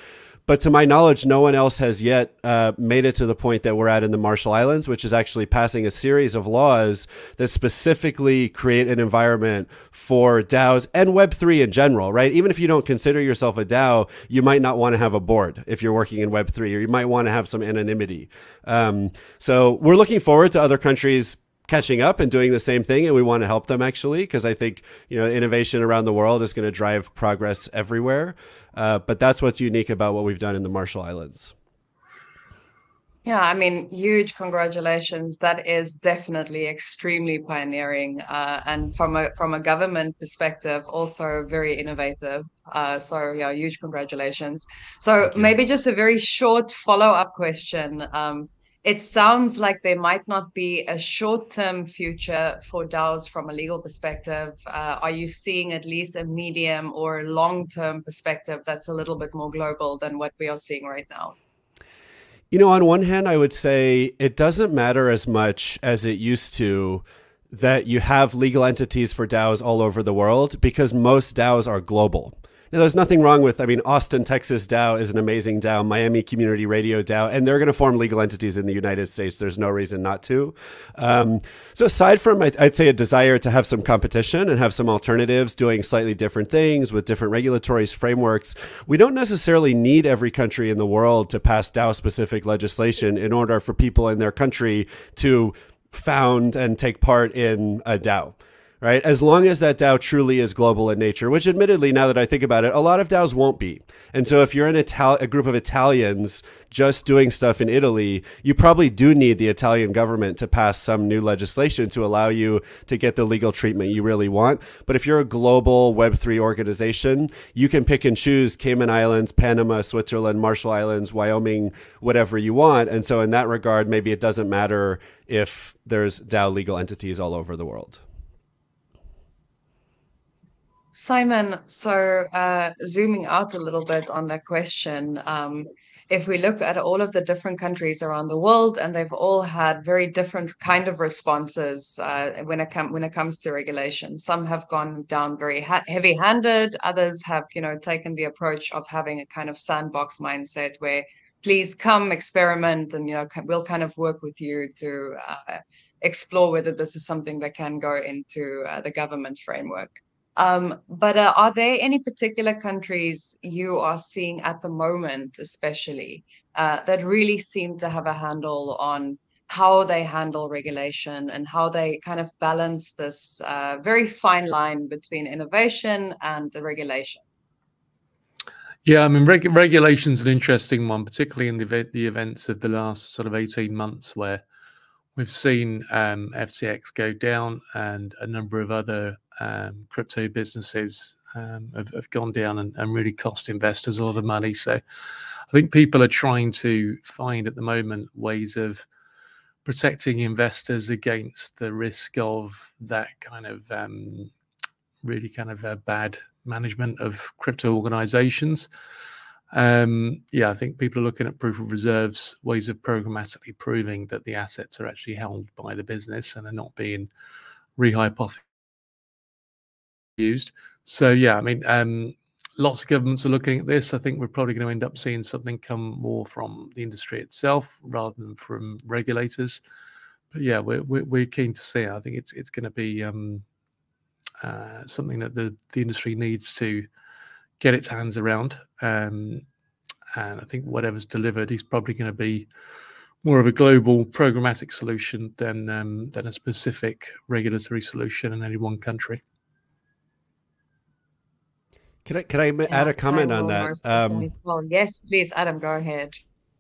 S20: But to my knowledge, no one else has yet uh, made it to the point that we're at in the Marshall Islands, which is actually passing a series of laws that specifically create an environment for DAOs and Web3 in general, right? Even if you don't consider yourself a DAO, you might not want to have a board if you're working in Web3, or you might want to have some anonymity. Um, so we're looking forward to other countries catching up and doing the same thing and we want to help them actually because i think you know innovation around the world is going to drive progress everywhere uh, but that's what's unique about what we've done in the Marshall Islands.
S19: Yeah, I mean, huge congratulations. That is definitely extremely pioneering, uh, and from a from a government perspective, also very innovative. Uh, so yeah, huge congratulations. So maybe just a very short follow up question. Um, it sounds like there might not be a short-term future for DAOs from a legal perspective. Uh, are you seeing at least a medium or long-term perspective that's a little bit more global than what we are seeing right now?
S20: You know, on one hand, I would say it doesn't matter as much as it used to that you have legal entities for DAOs all over the world because most DAOs are global. Now, there's nothing wrong with, I mean, Austin, Texas DAO is an amazing DAO, Miami Community Radio DAO, and they're going to form legal entities in the United States. There's no reason not to. Um, so, aside from, I'd say, a desire to have some competition and have some alternatives doing slightly different things with different regulatory frameworks, we don't necessarily need every country in the world to pass DAO specific legislation in order for people in their country to found and take part in a DAO right? As long as that DAO truly is global in nature, which admittedly, now that I think about it, a lot of DAOs won't be. And so if you're an a group of Italians just doing stuff in Italy, you probably do need the Italian government to pass some new legislation to allow you to get the legal treatment you really want. But if you're a global Web3 organization, you can pick and choose Cayman Islands, Panama, Switzerland, Marshall Islands, Wyoming, whatever you want. And so in that regard, maybe it doesn't matter if there's DAO legal entities all over the world.
S19: Simon, so uh, zooming out a little bit on that question, um, if we look at all of the different countries around the world, and they've all had very different kind of responses uh, when it when it comes to regulation. Some have gone down very ha- heavy-handed. Others have, you know, taken the approach of having a kind of sandbox mindset where, please come experiment, and you know, we'll kind of work with you to uh, explore whether this is something that can go into uh, the government framework. Um, but uh, are there any particular countries you are seeing at the moment, especially, uh, that really seem to have a handle on how they handle regulation and how they kind of balance this uh, very fine line between innovation and the regulation.
S22: Yeah, I mean, reg- regulation's an interesting one, particularly in the event, the events of the last sort of eighteen months, where we've seen um, FTX go down and a number of other um, crypto businesses um, have, have, gone down and, and, really cost investors a lot of money. So, I think people are trying to find at the moment ways of protecting investors against the risk of that kind of um, really kind of bad management of crypto organizations. Um, yeah, I think people are looking at proof of reserves, ways of programmatically proving that the assets are actually held by the business and are not being rehypothecated used. So yeah, I mean, um, lots of governments are looking at this. I think we're probably going to end up seeing something come more from the industry itself rather than from regulators. But yeah, we're we're, we're keen to see. I think it's it's going to be um, uh, something that the the industry needs to get its hands around. Um, and I think whatever's delivered is probably going to be more of a global programmatic solution than um, than a specific regulatory solution in any one country.
S20: Can I can I yeah, add a comment on that?
S19: Um, well, yes, please, Adam, go ahead.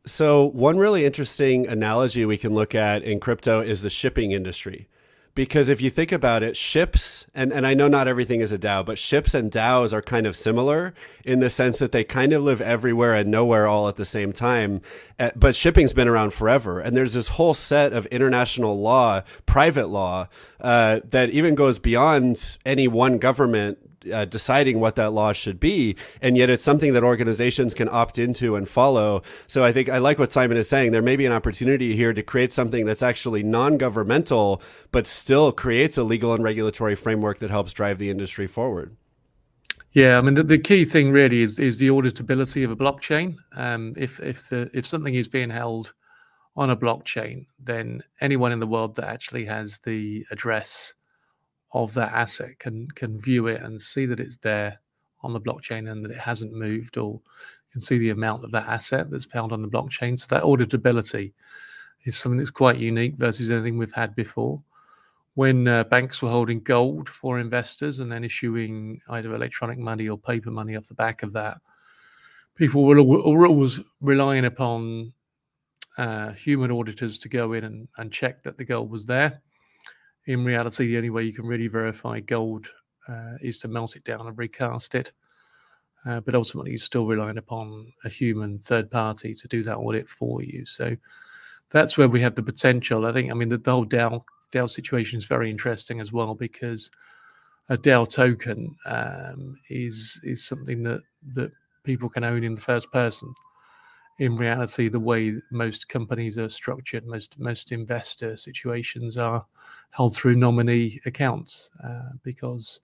S20: So one really interesting analogy we can look at in crypto is the shipping industry. Because if you think about it, ships, and, and I know not everything is a DAO, but ships and DAOs are kind of similar in the sense that they kind of live everywhere and nowhere all at the same time. Eh, but shipping's been around forever. And there's this whole set of international law, private law, uh, that even goes beyond any one government uh, deciding what that law should be, and yet it's something that organizations can opt into and follow. So I think I like what Simon is saying. There may be an opportunity here to create something that's actually non-governmental, but still creates a legal and regulatory framework that helps drive the industry forward.
S22: Yeah, I mean the, the key thing really is is the auditability of a blockchain. Um, if if the if something is being held on a blockchain, then anyone in the world that actually has the address of that asset can can view it and see that it's there on the blockchain and that it hasn't moved or can see the amount of that asset that's found on the blockchain. So that auditability is something that's quite unique versus anything we've had before. When uh, banks were holding gold for investors and then issuing either electronic money or paper money off the back of that people were, always relying upon uh, human auditors to go in and, and check that the gold was there in reality, the only way you can really verify gold uh, is to melt it down and recast it. Uh, but ultimately, you're still relying upon a human third party to do that audit for you. So that's where we have the potential. I think, I mean, the, the whole DAO, DAO situation is very interesting as well because a DAO token um, is is something that that people can own in the first person. In reality, the way most companies are structured, most most investor situations are held through nominee accounts uh, because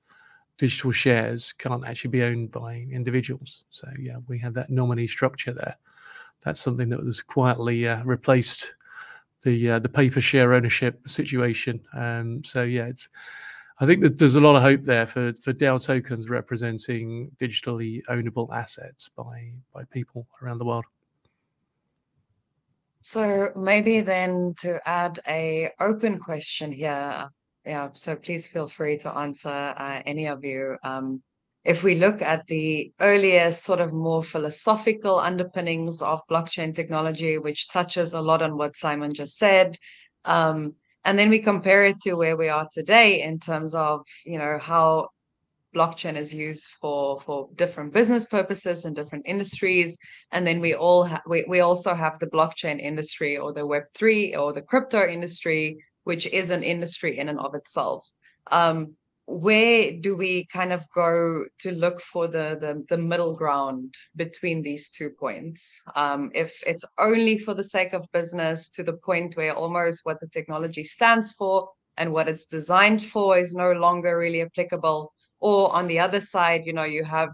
S22: digital shares can't actually be owned by individuals. So yeah, we have that nominee structure there. That's something that was quietly uh, replaced the uh, the paper share ownership situation. Um, so yeah, it's I think that there's a lot of hope there for for DAO tokens representing digitally ownable assets by by people around the world.
S19: So maybe then to add a open question here, yeah, so please feel free to answer uh, any of you. Um, if we look at the earlier sort of more philosophical underpinnings of blockchain technology, which touches a lot on what Simon just said, um, and then we compare it to where we are today in terms of you know how blockchain is used for for different business purposes and different industries. And then we all ha- we, we also have the blockchain industry or the web3 or the crypto industry which is an industry in and of itself. Um, where do we kind of go to look for the the, the middle ground between these two points? Um, if it's only for the sake of business to the point where almost what the technology stands for and what it's designed for is no longer really applicable or on the other side you know you have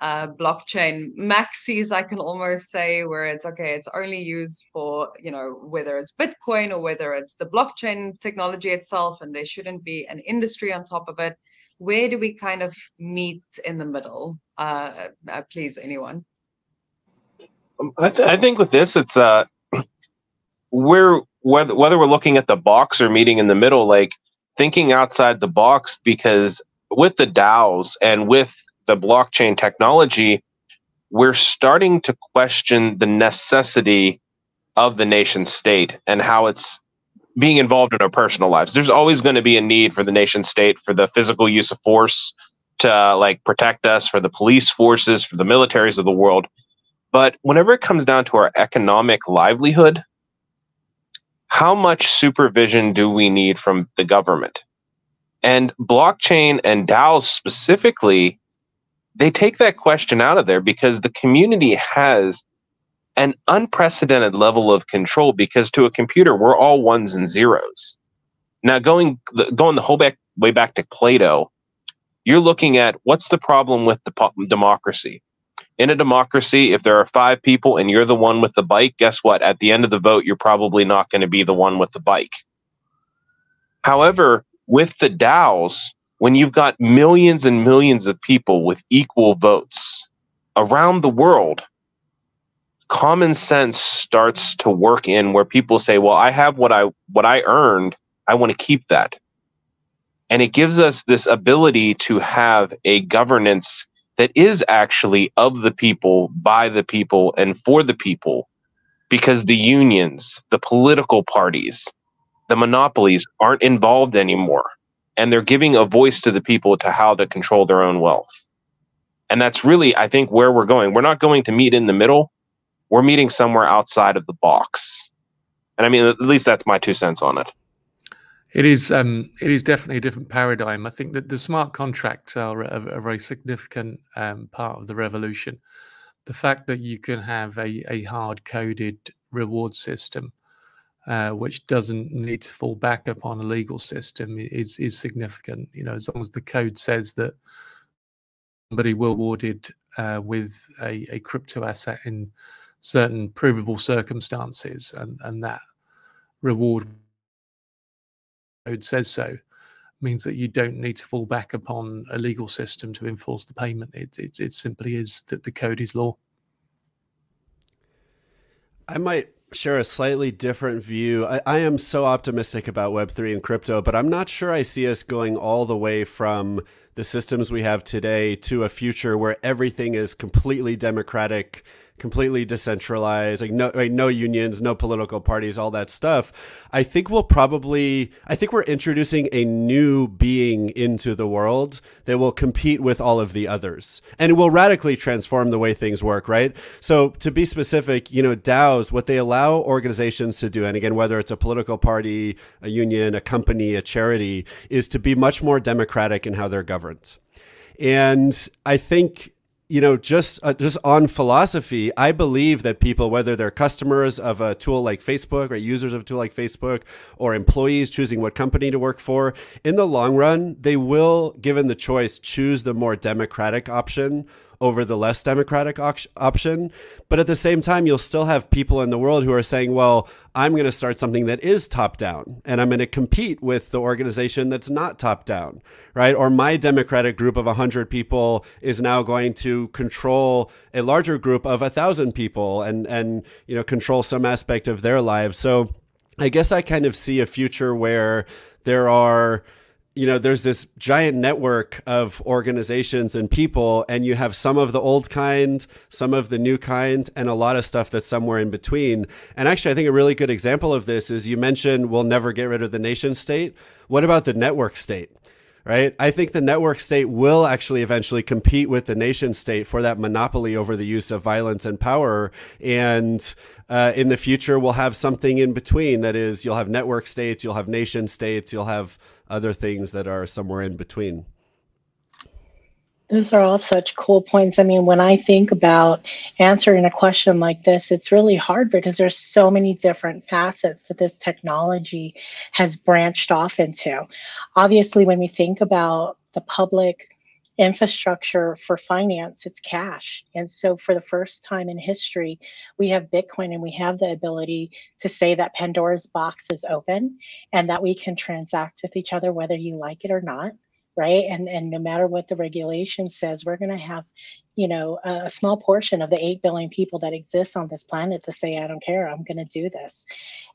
S19: uh, blockchain maxis i can almost say where it's okay it's only used for you know whether it's bitcoin or whether it's the blockchain technology itself and there shouldn't be an industry on top of it. Where do we kind of meet in the middle? Uh, uh please anyone.
S21: Um, I, th- I, think with this it's uh (clears throat) we're whether whether we're looking at the box or meeting in the middle, like thinking outside the box because with the DAOs and with the blockchain technology, we're starting to question the necessity of the nation state and how it's being involved in our personal lives. There's always going to be a need for the nation state for the physical use of force to uh, like protect us, for the police forces, for the militaries of the world. But whenever it comes down to our economic livelihood, how much supervision do we need from the government? And blockchain and DAOs specifically, they take that question out of there because the community has an unprecedented level of control because to a computer we're all ones and zeros. Now going going the whole back way back to Plato, you're looking at what's the problem with the democracy. In a democracy, if there are five people and you're the one with the bike, guess what? At the end of the vote, you're probably not going to be the one with the bike. However, with the DAOs, when you've got millions and millions of people with equal votes around the world, common sense starts to work in where people say, "Well, I have what I what I earned. I want to keep that." And it gives us this ability to have a governance that is actually of the people, by the people, and for the people, because the unions, the political parties, the monopolies aren't involved anymore. And they're giving a voice to the people to how to control their own wealth. And that's really, I think, where we're going. We're not going to meet in the middle, we're meeting somewhere outside of the box. And I mean, at least that's my two cents on it.
S22: It is um, it is definitely a different paradigm. I think that the smart contracts are a, a very significant um, part of the revolution. The fact that you can have a, a hard coded reward system, uh, which doesn't need to fall back upon a legal system, is is significant. You know, as long as the code says that somebody will rewarded uh, with a, a crypto asset in certain provable circumstances, and and that reward code says so means that you don't need to fall back upon a legal system to enforce the payment. It, it, it simply is that the code is law.
S20: I might share a slightly different view. I, I, am so optimistic about Web3 and crypto, but I'm not sure I see us going all the way from the systems we have today to a future where everything is completely democratic completely decentralized, like no like no unions, no political parties, all that stuff. I think we'll probably I think we're introducing a new being into the world that will compete with all of the others. And it will radically transform the way things work, right? So to be specific, you know, DAOs, what they allow organizations to do, and again, whether it's a political party, a union, a company, a charity, is to be much more democratic in how they're governed. And I think you know, just uh, just on philosophy, I believe that people, whether they're customers of a tool like Facebook or users of a tool like Facebook or employees choosing what company to work for, in the long run, they will, given the choice, choose the more democratic option over the less democratic option. But at the same time, you'll still have people in the world who are saying, well, I'm going to start something that is top down and I'm going to compete with the organization that's not top down, right? Or my democratic group of 100 people is now going to control a larger group of 1,000 people and, and, you know, control some aspect of their lives. So I guess I kind of see a future where there are you know there's this giant network of organizations and people and you have some of the old kind some of the new kind and a lot of stuff that's somewhere in between. And actually i think a really good example of this is you mentioned we'll never get rid of the nation state. What about the network state right? I think the network state will actually eventually compete with the nation state for that monopoly over the use of violence and power. And uh, in the future we'll have something in between. That is you'll have network states you'll have nation states you'll have other things that are somewhere in between.
S12: Those are all such cool points. I mean, when I think about answering a question like this, it's really hard because there's so many different facets that this technology has branched off into. Obviously, when we think about the public infrastructure for finance, it's cash. And so, for the first time in history, we have Bitcoin and we have the ability to say that Pandora's box is open and that we can transact with each other whether you like it or not. right? And and no matter what the regulation says, we're going to have, you know, a, a small portion of the eight billion people that exist on this planet to say, I don't care, I'm going to do this,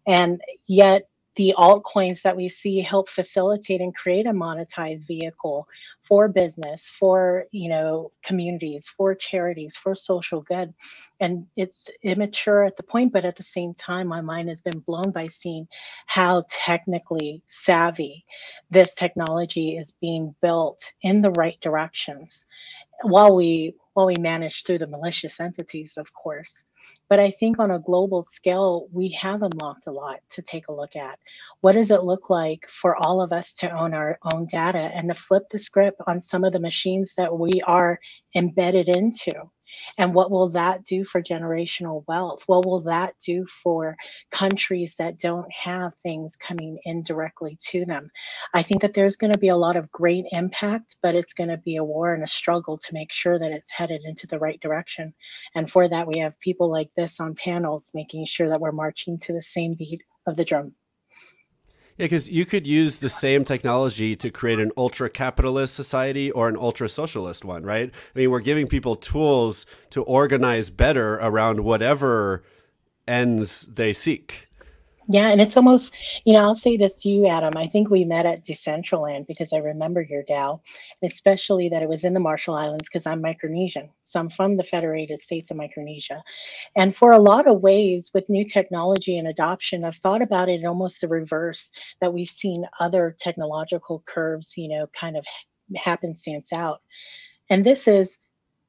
S12: and yet the altcoins that we see help facilitate and create a monetized vehicle for business for you know communities for charities for social good. And it's immature at the point but at the same time my mind has been blown by seeing how technically savvy this technology is being built in the right directions. While we while we manage through the malicious entities of course but I think on a global scale, we have unlocked a lot to take a look at. What does it look like for all of us to own our own data and to flip the script on some of the machines that we are embedded into? And what will that do for generational wealth? What will that do for countries that don't have things coming in directly to them? I think that there's going to be a lot of great impact, but it's going to be a war and a struggle to make sure that it's headed into the right direction. And for that, we have people like this on panels making sure that we're marching to the same beat of the drum.
S20: Yeah, because you could use the same technology to create an ultra capitalist society or an ultra socialist one, right? I mean, we're giving people tools to organize better around whatever ends they seek.
S12: Yeah, and it's almost, you know, I'll say this to you, Adam. I think we met at Decentraland because I remember your DAO, especially that it was in the Marshall Islands because I'm Micronesian. So I'm from the Federated States of Micronesia. And for a lot of ways, with new technology and adoption, I've thought about it almost the reverse that we've seen other technological curves, you know, kind of happenstance out. And this is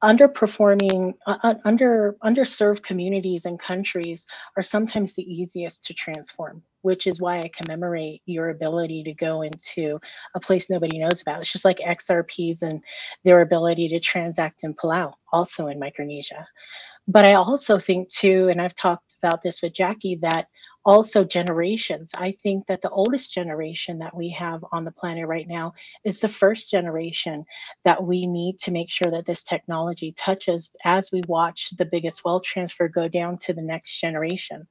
S12: underperforming uh, uh, under underserved communities and countries are sometimes the easiest to transform which is why i commemorate your ability to go into a place nobody knows about. It's just like xrps and their ability to transact in palau also in micronesia. But i also think too and i've talked about this with jackie that also generations. I think that the oldest generation that we have on the planet right now is the first generation that we need to make sure that this technology touches as we watch the biggest wealth transfer go down to the next generation.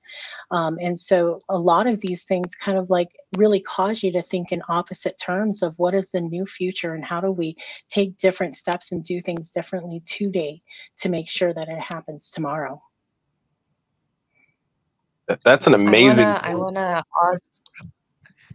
S12: Um, and so a lot of these things kind of like really cause you to think in opposite terms of what is the new future and how do we take different steps and do things differently today to make sure that it happens tomorrow.
S21: That's an amazing.
S19: I wanna, ask.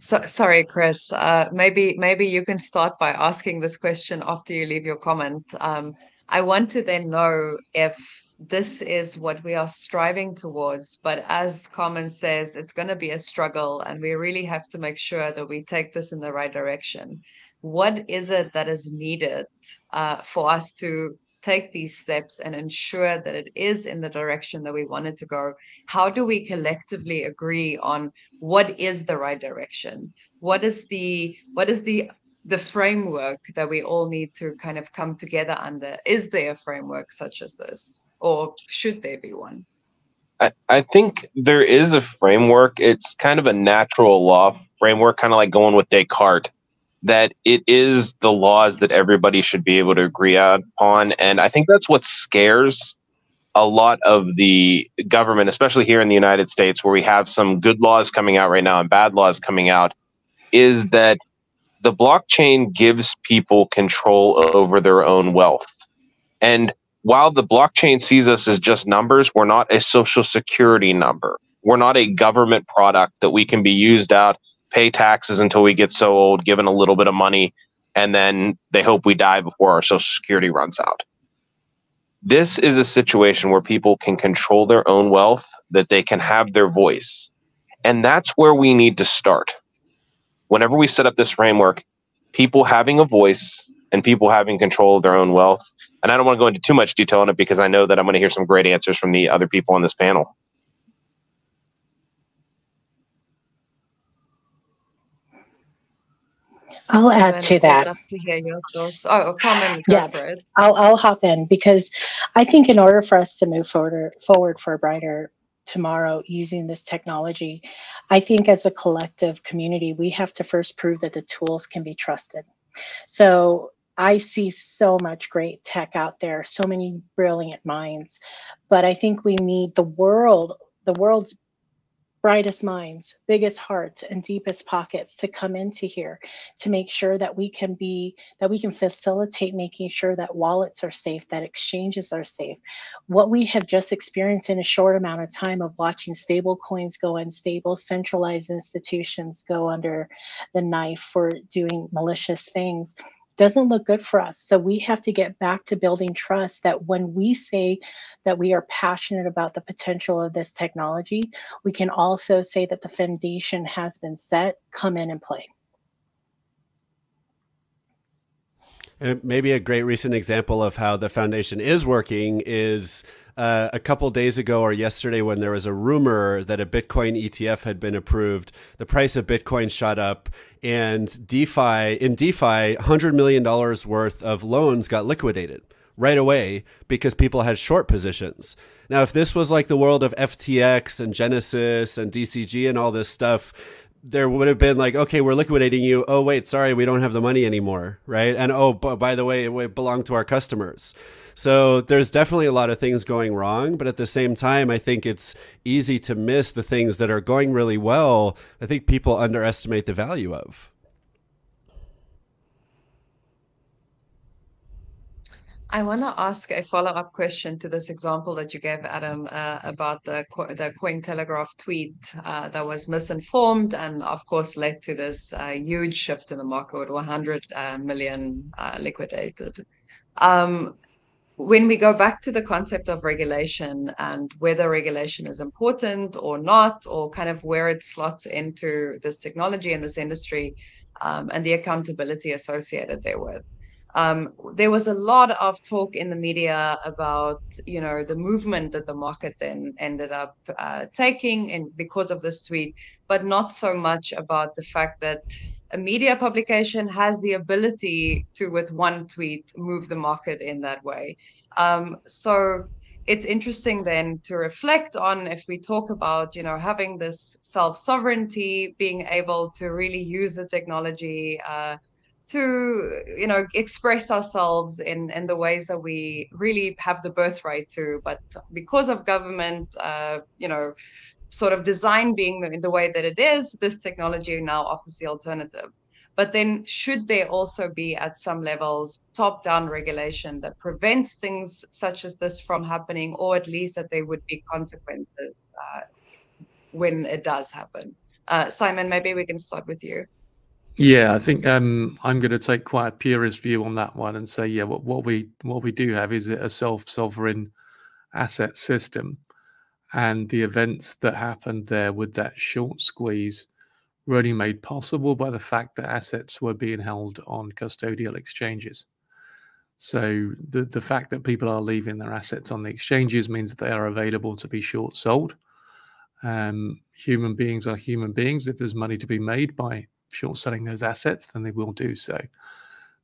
S19: So, sorry, Chris. Uh, maybe maybe you can start by asking this question after you leave your comment. Um, I want to then know if this is what we are striving towards. But as Carmen says, it's going to be a struggle, and we really have to make sure that we take this in the right direction. What is it that is needed uh, for us to take these steps and ensure that it is in the direction that we want it to go how do we collectively agree on what is the right direction? What is the what is the the framework that we all need to kind of come together under? Is there a framework such as this or should there be one?
S21: I, I think there is a framework. It's kind of a natural law framework kind of like going with descartes that it is the laws that everybody should be able to agree upon. And I think that's what scares a lot of the government, especially here in the United States, where we have some good laws coming out right now and bad laws coming out, is that the blockchain gives people control over their own wealth. And while the blockchain sees us as just numbers, we're not a social security number. We're not a government product that we can be used out pay taxes until we get so old, given a little bit of money, and then they hope we die before our social security runs out. This is a situation where people can control their own wealth, that they can have their voice. And that's where we need to start. Whenever we set up this framework, people having a voice and people having control of their own wealth. And I don't want to go into too much detail on it because I know that I'm going to hear some great answers from the other people on this panel.
S12: I'll add to that.
S19: I'd love to hear your thoughts. Oh, oh comment.
S12: yeah, I'll I'll hop in because I think in order for us to move forward forward for a brighter tomorrow using this technology, I think as a collective community, we have to first prove that the tools can be trusted. So I see so much great tech out there, so many brilliant minds, but I think we need the world, the world's brightest minds, biggest hearts, and deepest pockets to come into here to make sure that we can be, that we can facilitate making sure that wallets are safe, that exchanges are safe. What we have just experienced in a short amount of time of watching stable coins go unstable, centralized institutions go under the knife for doing malicious things doesn't look good for us. So we have to get back to building trust that when we say that we are passionate about the potential of this technology, we can also say that the foundation has been set, come in and play.
S20: And maybe a great recent example of how the foundation is working is uh, a couple days ago or yesterday when there was a rumor that a Bitcoin ETF had been approved, the price of Bitcoin shot up, and DeFi in DeFi, hundred million dollars worth of loans got liquidated right away because people had short positions. Now, if this was like the world of FTX and Genesis and DCG and all this stuff, there would have been like, okay, we're liquidating you. Oh, wait, sorry, we don't have the money anymore, right? And oh, by the way, it belonged to our customers. So there's definitely a lot of things going wrong, but at the same time, I think it's easy to miss the things that are going really well. I think people underestimate the value of.
S19: I want to ask a follow-up question to this example that you gave, Adam, uh, about the the Cointelegraph tweet uh, that was misinformed and, of course, led to this uh, huge shift in the market with 100 uh, million uh, liquidated. Um, when we go back to the concept of regulation and whether regulation is important or not, or kind of where it slots into this technology and this industry, um, and the accountability associated therewith. Um, there was a lot of talk in the media about, you know, the movement that the market then ended up uh, taking, and because of this tweet, but not so much about the fact that a media publication has the ability to, with one tweet, move the market in that way. Um, so it's interesting then to reflect on if we talk about you know having this self sovereignty being able to really use the technology uh, to you know express ourselves in in the ways that we really have the birthright to but because of government uh, you know sort of design being in the way that it is, this technology now offers the alternative. But then, should there also be at some levels top down regulation that prevents things such as this from happening, or at least that there would be consequences uh, when it does happen? Uh, Simon, maybe we can start with you.
S22: Yeah, I think um, I'm going to take quite a purist view on that one and say, yeah, what, what we what we do have is a self sovereign asset system and the events that happened there with that short squeeze were only made possible by the fact that assets were being held on custodial exchanges. So the, the fact that people are leaving their assets on the exchanges means that they are available to be short sold. Um, human beings are human beings. If there's money to be made by short selling those assets, then they will do so.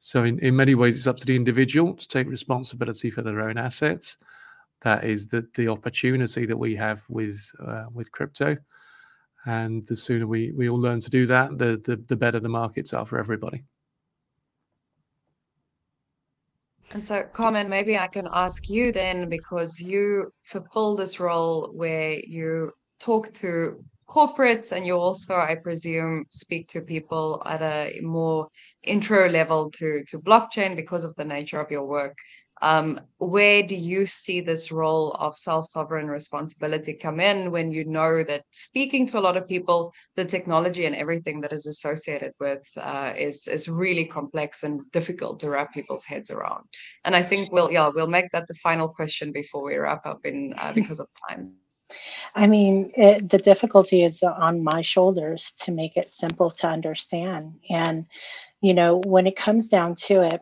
S22: So in, in many ways, it's up to the individual to take responsibility for their own assets. That is the the opportunity that we have with uh, with crypto. And the sooner we we all learn to do that the, the the better the markets are for everybody.
S19: And so Carmen maybe i can ask you then because you fulfill this role where you talk to corporates and you also i presume speak to people at a more intro level to to blockchain because of the nature of your work um, where do you see this role of self-sovereign responsibility come in when you know that speaking to a lot of people, the technology and everything that is associated with uh, is is really complex and difficult to wrap people's heads around. And I think we'll yeah we'll make that the final question before we wrap up in uh, (laughs) because of time.
S12: I mean, it, the difficulty is on my shoulders to make it simple to understand. And, you know, when it comes down to it,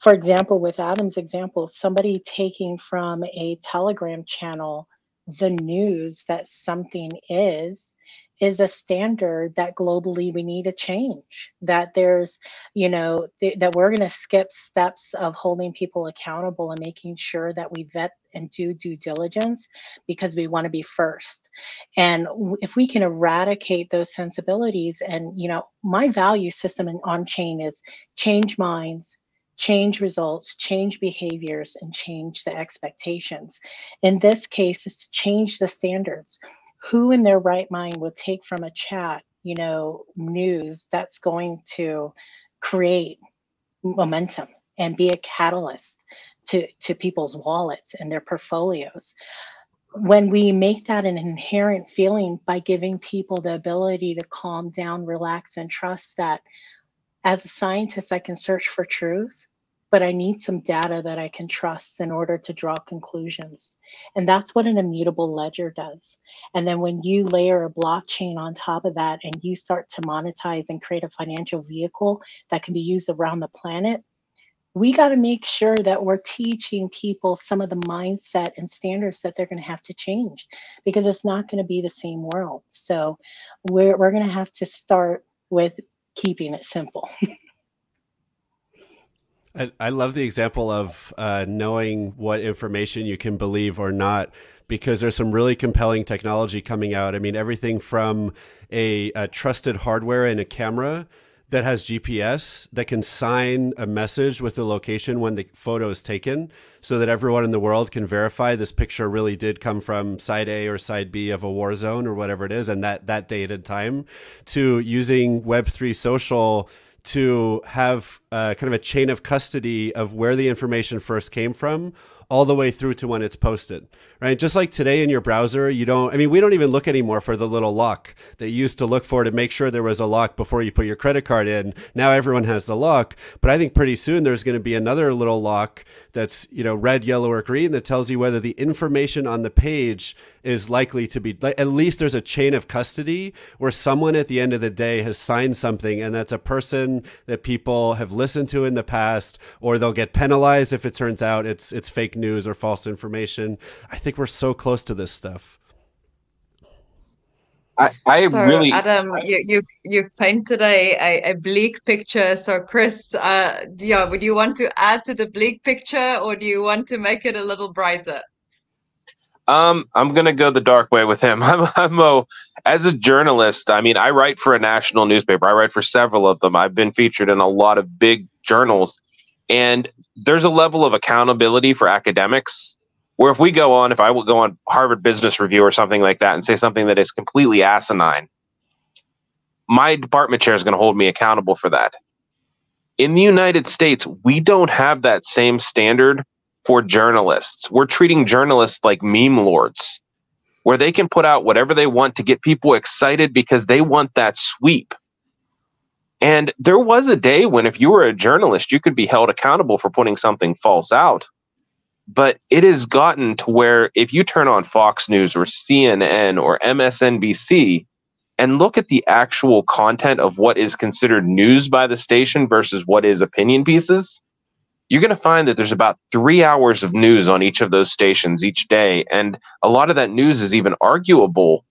S12: for example, with Adam's example, somebody taking from a Telegram channel the news that something is is a standard that globally we need to change that there's you know th- that we're going to skip steps of holding people accountable and making sure that we vet and do due diligence because we want to be first and w- if we can eradicate those sensibilities and you know my value system in on chain is change minds change results, change behaviors, and change the expectations. In this case, is to change the standards. Who in their right mind would take from a chat, you know, news that's going to create momentum and be a catalyst to, to people's wallets and their portfolios? When we make that an inherent feeling by giving people the ability to calm down, relax, and trust that as a scientist, I can search for truth, but I need some data that I can trust in order to draw conclusions. And that's what an immutable ledger does. And then when you layer a blockchain on top of that and you start to monetize and create a financial vehicle that can be used around the planet, we got to make sure that we're teaching people some of the mindset and standards that they're going to have to change because it's not going to be the same world. So we're, we're going to have to start with keeping it simple. (laughs)
S20: I, love the example of uh, knowing what information you can believe or not because there's some really compelling technology coming out. I mean, everything from a, a, trusted hardware and a camera that has GPS that can sign a message with the location when the photo is taken so that everyone in the world can verify this picture really did come from side A or side B of a war zone or whatever it is and that that date and time to using web3 social to have uh, kind of a chain of custody of where the information first came from all the way through to when it's posted, right? Just like today in your browser, you don't, I mean, we don't even look anymore for the little lock that you used to look for to make sure there was a lock before you put your credit card in. Now everyone has the lock, but I think pretty soon there's going to be another little lock that's, you know, red, yellow, or green that tells you whether the information on the page is likely to be, at least there's a chain of custody where someone at the end of the day has signed something and that's a person that people have listened to in the past or they'll get penalized if it turns out it's, it's fake news or false information. I think we're so close to this stuff.
S21: I, I
S19: so,
S21: really
S19: Adam, you, you've you've painted a, a, a bleak picture. So, Chris, uh, yeah, would you want to add to the bleak picture, or do you want to make it a little brighter?
S21: Um, I'm gonna go the dark way with him. (laughs) I'm, I'm a, as a journalist. I mean, I write for a national newspaper. I write for several of them. I've been featured in a lot of big journals, and there's a level of accountability for academics where if we go on, if I will go on Harvard Business Review or something like that and say something that is completely asinine, my department chair is going to hold me accountable for that. In the United States, we don't have that same standard for journalists. We're treating journalists like meme lords, where they can put out whatever they want to get people excited because they want that sweep. And there was a day when, if you were a journalist, you could be held accountable for putting something false out. But it has gotten to where if you turn on Fox News or CNN or MSNBC and look at the actual content of what is considered news by the station versus what is opinion pieces, you're going to find that there's about three hours of news on each of those stations each day. And a lot of that news is even arguable.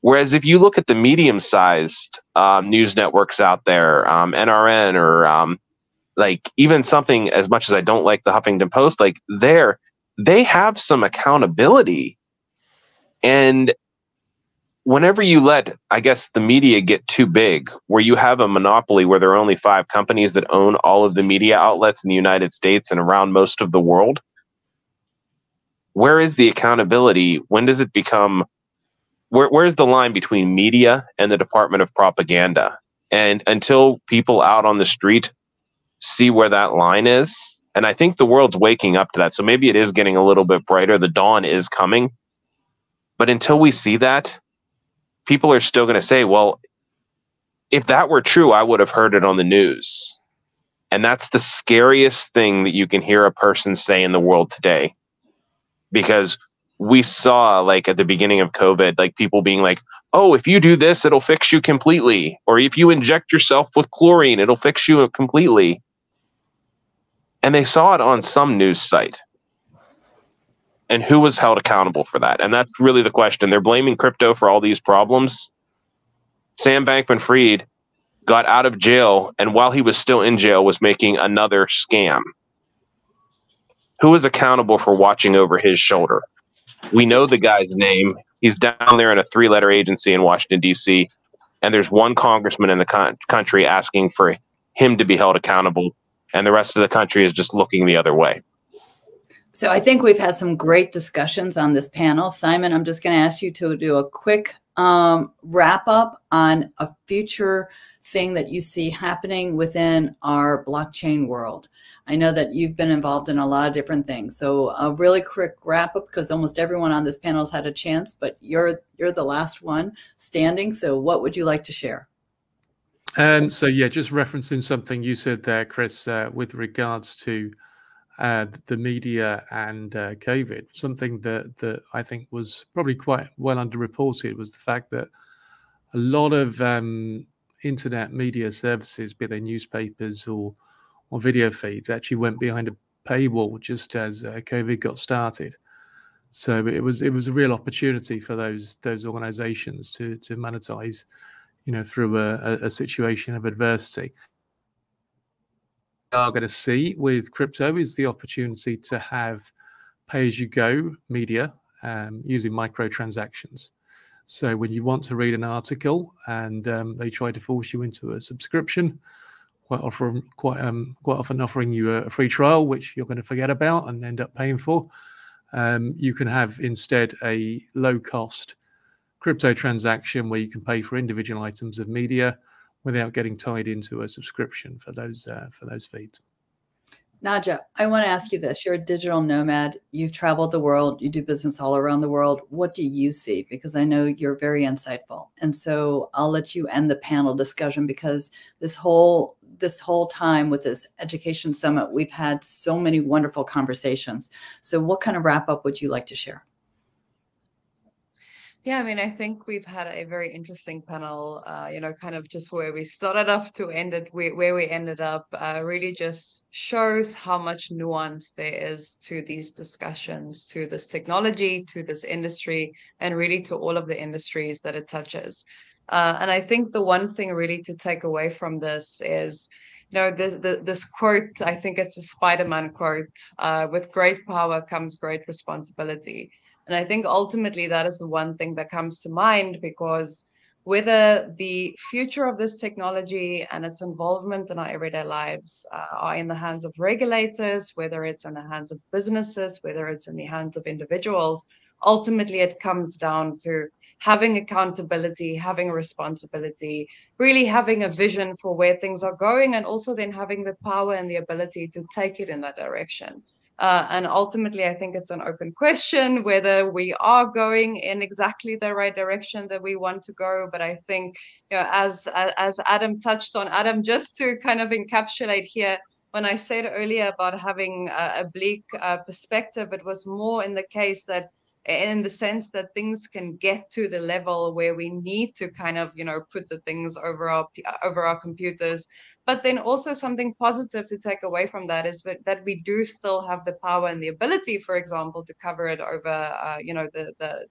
S21: Whereas if you look at the medium sized um, news networks out there, um, NRN or um, like even something as much as I don't like the Huffington Post, like there, they have some accountability. And whenever you let, I guess, the media get too big, where you have a monopoly where there are only five companies that own all of the media outlets in the United States and around most of the world, where is the accountability? When does it become where, where's the line between media and the Department of Propaganda? And until people out on the street see where that line is, and I think the world's waking up to that. So maybe it is getting a little bit brighter. The dawn is coming. But until we see that, people are still going to say, well, if that were true, I would have heard it on the news. And that's the scariest thing that you can hear a person say in the world today. Because we saw, like, at the beginning of COVID, like people being like, oh, if you do this, it'll fix you completely. Or if you inject yourself with chlorine, it'll fix you completely. And they saw it on some news site and who was held accountable for that? And that's really the question. They're blaming crypto for all these problems. Sam Bankman Fried got out of jail and while he was still in jail was making another scam. Who is accountable for watching over his shoulder? We know the guy's name. He's down there in a three letter agency in Washington, D.C., and there's one congressman in the con- country asking for him to be held accountable, and the rest of the country is just looking the other way.
S1: So I think we've had some great discussions on this panel. Simon, I'm just going to ask you to do a quick um, wrap up on a future thing that you see happening within our blockchain world. I know that you've been involved in a lot of different things. So a really quick wrap up because almost everyone on this panel has had a chance, but you're you're the last one standing. So what would you like to share?
S22: Um, so yeah, just referencing something you said there, Chris, uh, with regards to uh, the media and uh, COVID. Something that that I think was probably quite well underreported was the fact that a lot of um, internet media services, be they newspapers or or video feeds, actually went behind a paywall just as uh, COVID got started. So it was it was a real opportunity for those those organisations to to monetize, you know, through a, a situation of adversity are going to see with crypto is the opportunity to have pay as you go media um, using microtransactions. So when you want to read an article and um, they try to force you into a subscription, quite often, quite um, quite often offering you a free trial, which you're going to forget about and end up paying for. Um, you can have instead a low cost crypto transaction where you can pay for individual items of media without getting tied into a subscription for those uh, for those feeds.
S1: Naja, I want to ask you this. You're a digital nomad. You've traveled the world. You do business all around the world. What do you see? Because I know you're very insightful. And so I'll let you end the panel discussion because this whole this whole time with this education summit, we've had so many wonderful conversations. So what kind of wrap up would you like to share?
S19: Yeah, I mean, I think we've had a very interesting panel, uh, you know, kind of just where we started off to end it, where, where we ended up, uh, really just shows how much nuance there is to these discussions, to this technology, to this industry, and really to all of the industries that it touches. Uh, and I think the one thing really to take away from this is, you know, this, the, this quote, I think it's a Spider-Man quote, uh, with great power comes great responsibility. And I think ultimately that is the one thing that comes to mind because whether the future of this technology and its involvement in our everyday lives uh, are in the hands of regulators, whether it's in the hands of businesses, whether it's in the hands of individuals, ultimately it comes down to having accountability, having responsibility, really having a vision for where things are going, and also then having the power and the ability to take it in that direction. Uh, and ultimately, I think it's an open question whether we are going in exactly the right direction that we want to go. But I think, you know, as as Adam touched on, Adam, just to kind of encapsulate here, when I said earlier about having a, a bleak uh, perspective, it was more in the case that in the sense that things can get to the level where we need to kind of you know put the things over our over our computers but then also something positive to take away from that is that we do still have the power and the ability for example to cover it over uh, you know the the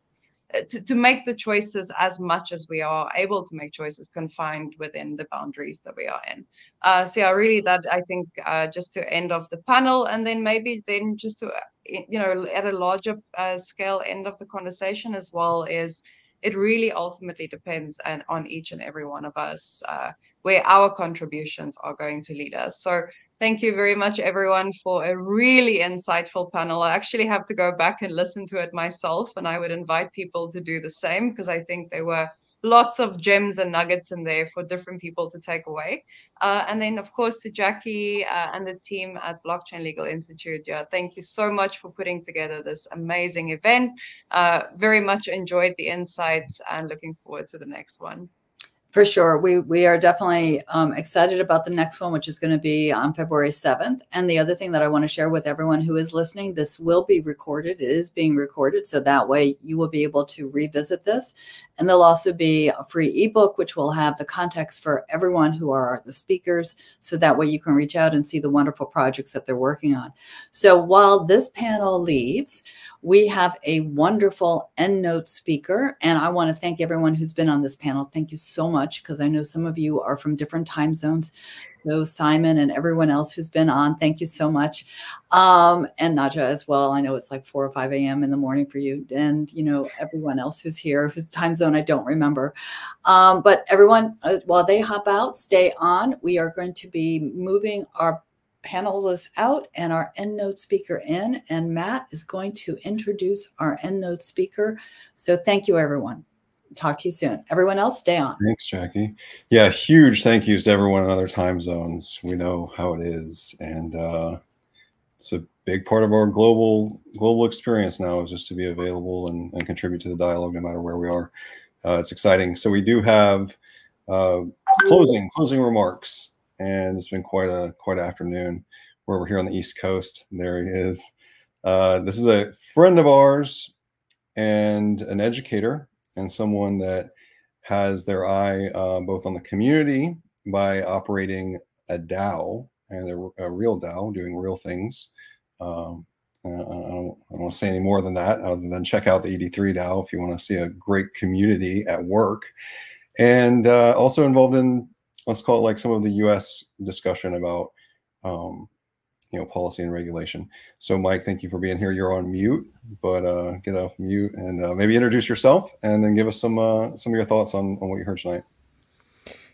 S19: uh, to, to make the choices as much as we are able to make choices confined within the boundaries that we are in. Uh, so yeah, really that I think uh, just to end off the panel and then maybe then just to, uh, you know, at a larger uh, scale end of the conversation as well is it really ultimately depends and on each and every one of us uh, where our contributions are going to lead us. So thank you very much, everyone, for a really insightful panel. I actually have to go back and listen to it myself, and I would invite people to do the same because I think they were lots of gems and nuggets in there for different people to take away. Uh, and then, of course, to Jackie uh, and the team at Blockchain Legal Institute. Yeah, thank you so much for putting together this amazing event. Uh, very much enjoyed the insights and looking forward to the next one.
S1: For sure. We we are definitely um, excited about the next one, which is going to be on February 7th. And the other thing that I want to share with everyone who is listening, this will be recorded. It is being recorded. So that way you will be able to revisit this. And there'll also be a free ebook, which will have the context for everyone who are the speakers. So that way you can reach out and see the wonderful projects that they're working on. So while this panel leaves, we have a wonderful EndNote speaker. And I want to thank everyone who's been on this panel. Thank you so much, because I know some of you are from different time zones. So Simon and everyone else who's been on, thank you so much. Um, and Naja as well. I know it's like 4 or 5 a.m. in the morning for you. And, you know, everyone else who's here, whose time zone I don't remember. Um, but everyone, uh, while they hop out, stay on. We are going to be moving our panelists out and our EndNote speaker in, and Matt is going to introduce our EndNote speaker. So thank you, everyone. Talk to you soon. Everyone else, stay on.
S2: Thanks, Jackie. Yeah, huge thank yous to everyone in other time zones. We know how it is, and uh, it's a big part of our global global experience now is just to be available and, and contribute to the dialogue no matter where we are. Uh, it's exciting. So we do have uh, closing closing remarks, and it's been quite a quite an afternoon where we're here on the East Coast. There he is. Uh, this is a friend of ours and an educator and someone that has their eye uh, both on the community by operating a DAO and a, a real DAO doing real things. Um, I don't, want to say any more than that, other than check out the ED3 DAO if you want to see a great community at work. And uh, also involved in, let's call it like some of the US discussion about, um, you know, policy and regulation. So, Mike, thank you for being here. You're on mute, but uh, get off mute and uh, maybe introduce yourself and then give us some uh, some of your thoughts on, on what you heard tonight.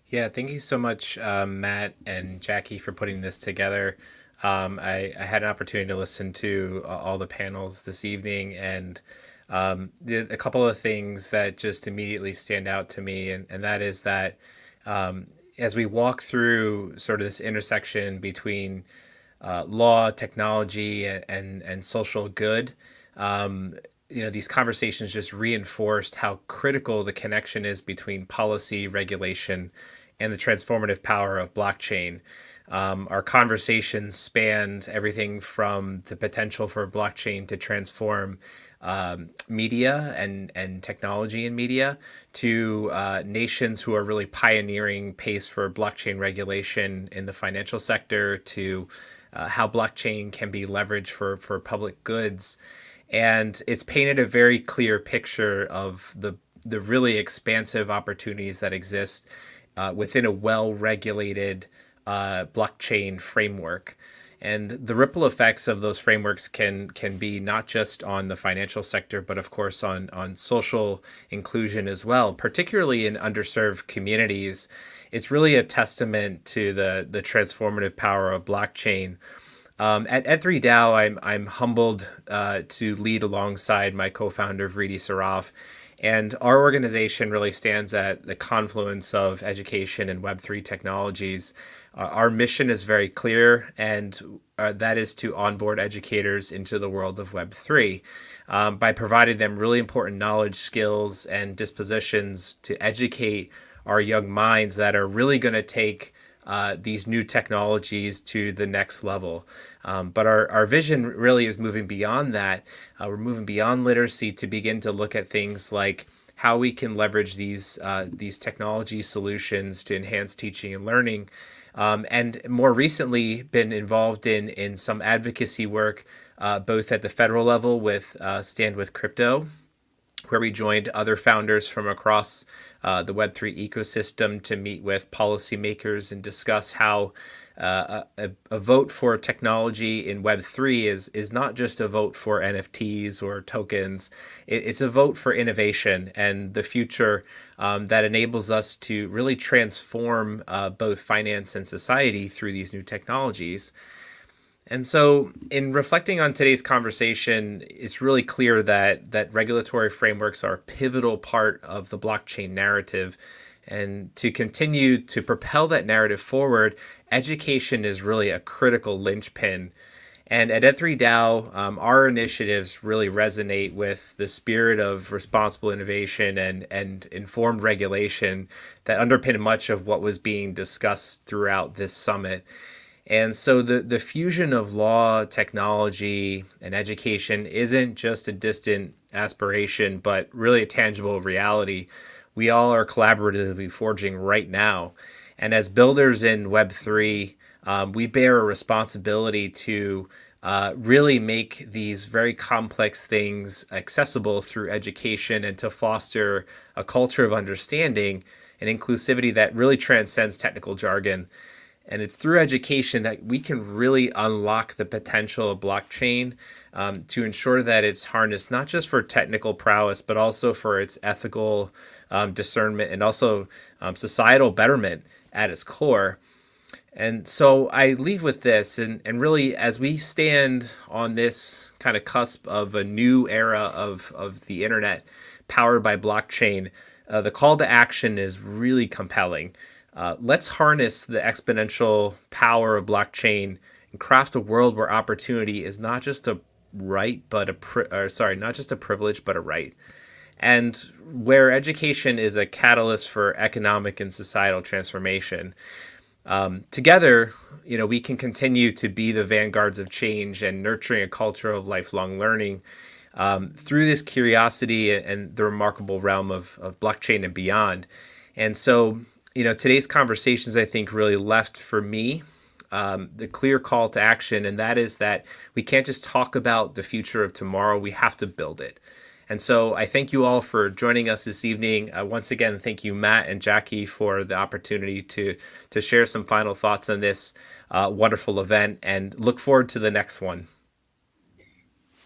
S23: Yeah, thank you so much, um, Matt and Jackie, for putting this together. Um, I, I, had an opportunity to listen to uh, all the panels this evening, and um, a couple of things that just immediately stand out to me, and, and that is that um, as we walk through sort of this intersection between uh, law, technology, and, and, and social good, um, you know these conversations just reinforced how critical the connection is between policy regulation and the transformative power of blockchain. Um, our conversations spanned everything from the potential for blockchain to transform um, media and, and technology in media to uh, nations who are really pioneering pace for blockchain regulation in the financial sector to uh, how blockchain can be leveraged for, for public goods. And it's painted a very clear picture of the, the really expansive opportunities that exist uh, within a well regulated uh, blockchain framework. And the ripple effects of those frameworks can can be not just on the financial sector, but of course on on social inclusion as well, particularly in underserved communities. It's really a testament to the the transformative power of blockchain. Um, at Ed3DAO, I'm I'm humbled uh, to lead alongside my co-founder Vriti Saraf and our organization really stands at the confluence of education and Web3 technologies. Uh, our mission is very clear, and uh, that is to onboard educators into the world of Web3 um, by providing them really important knowledge, skills, and dispositions to educate our young minds that are really going to take uh, these new technologies to the next level. Um, but our, our vision really is moving beyond that. Uh, we're moving beyond literacy to begin to look at things like how we can leverage these uh, these technology solutions to enhance teaching and learning. Um, and more recently, been involved in in some advocacy work, uh, both at the federal level with uh, Stand with Crypto, where we joined other founders from across uh, the Web3 ecosystem to meet with policymakers and discuss how uh, a, a, vote for technology in Web3 is, is not just a vote for NFTs or tokens, it, it's a vote for innovation and the future um, that enables us to really transform uh, both finance and society through these new technologies. And so, in reflecting on today's conversation, it's really clear that that regulatory frameworks are a pivotal part of the blockchain narrative. And to continue to propel that narrative forward, education is really a critical linchpin. And at Ed3DAO, um, our initiatives really resonate with the spirit of responsible innovation and, and informed regulation that underpin much of what was being discussed throughout this summit. And so the, the fusion of law, technology, and education isn't just a distant aspiration, but really a tangible reality we all are collaboratively forging right now. And as builders in Web3, um, we bear a responsibility to uh, really make these very complex things accessible through education and to foster a culture of understanding and inclusivity that really transcends technical jargon. And it's through education that we can really unlock the potential of blockchain um, to ensure that it's harnessed not just for technical prowess, but also for its ethical um, discernment and also um, societal betterment at its core. And so I leave with this, and, and really, as we stand on this kind of cusp of a new era of, of the internet powered by blockchain, uh, the call to action is really compelling. Uh, let's harness the exponential power of blockchain and craft a world where opportunity is not just a right, but a pri- or sorry, not just a privilege, but a right. And where education is a catalyst for economic and societal transformation. Um, together, you know, we can continue to be the vanguards of change and nurturing a culture of lifelong learning um, through this curiosity and the remarkable realm of, of blockchain and beyond. And so, you know, today's conversations, I think, really left for me um, the clear call to action, and that is that we can't just talk about the future of tomorrow, we have to build it. And so I thank you all for joining us this evening. Uh, once again, thank you, Matt and Jackie, for the opportunity to to share some final thoughts on this uh, wonderful event, and look forward to the next one.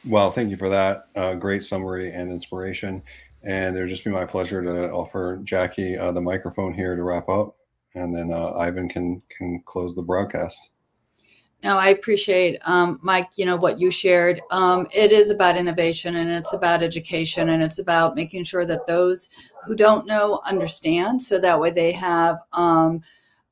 S2: Well, thank you for that uh, great summary and inspiration. And it would just be my pleasure to offer Jackie uh, the microphone here to wrap up, and then uh, Ivan can can close the broadcast.
S1: No, I appreciate, um, Mike, you know, what you shared. Um, it is about innovation and it's about education and it's about making sure that those who don't know understand so that way they have um,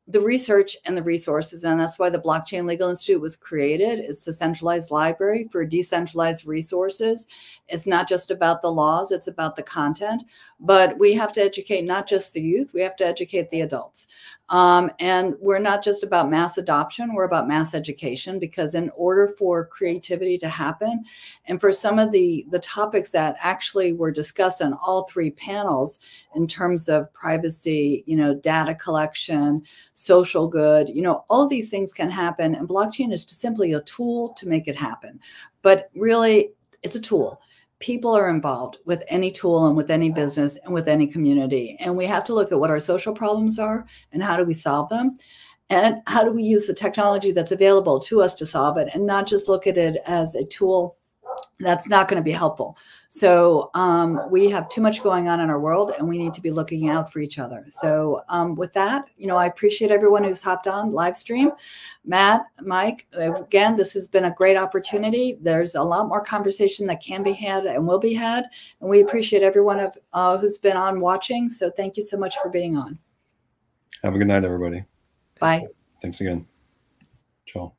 S1: the research and the resources. And that's why the Blockchain Legal Institute was created. It's a centralized library for decentralized resources. It's not just about the laws, it's about the content. But we have to educate not just the youth, we have to educate the adults. Um, and we're not just about mass adoption, we're about mass education because in order for creativity to happen and for some of the, the topics that actually were discussed on all three panels in terms of privacy, you know, data collection, social good, you know, all these things can happen. And blockchain is just simply a tool to make it happen. But really, it's a tool people are involved with any tool and with any business and with any community. And we have to look at what our social problems are and how do we solve them. And how do we use the technology that's available to us to solve it and not just look at it as a tool that's not going to be helpful. So um, we have too much going on in our world, and we need to be looking out for each other. So um, with that, you know, I appreciate everyone who's hopped on live stream. Matt, Mike, again, this has been a great opportunity. There's a lot more conversation that can be had and will be had, and we appreciate everyone of, uh, who's been on watching. So thank you so much for being on.
S2: Have a good night, everybody.
S1: Bye.
S2: Thanks again. Ciao.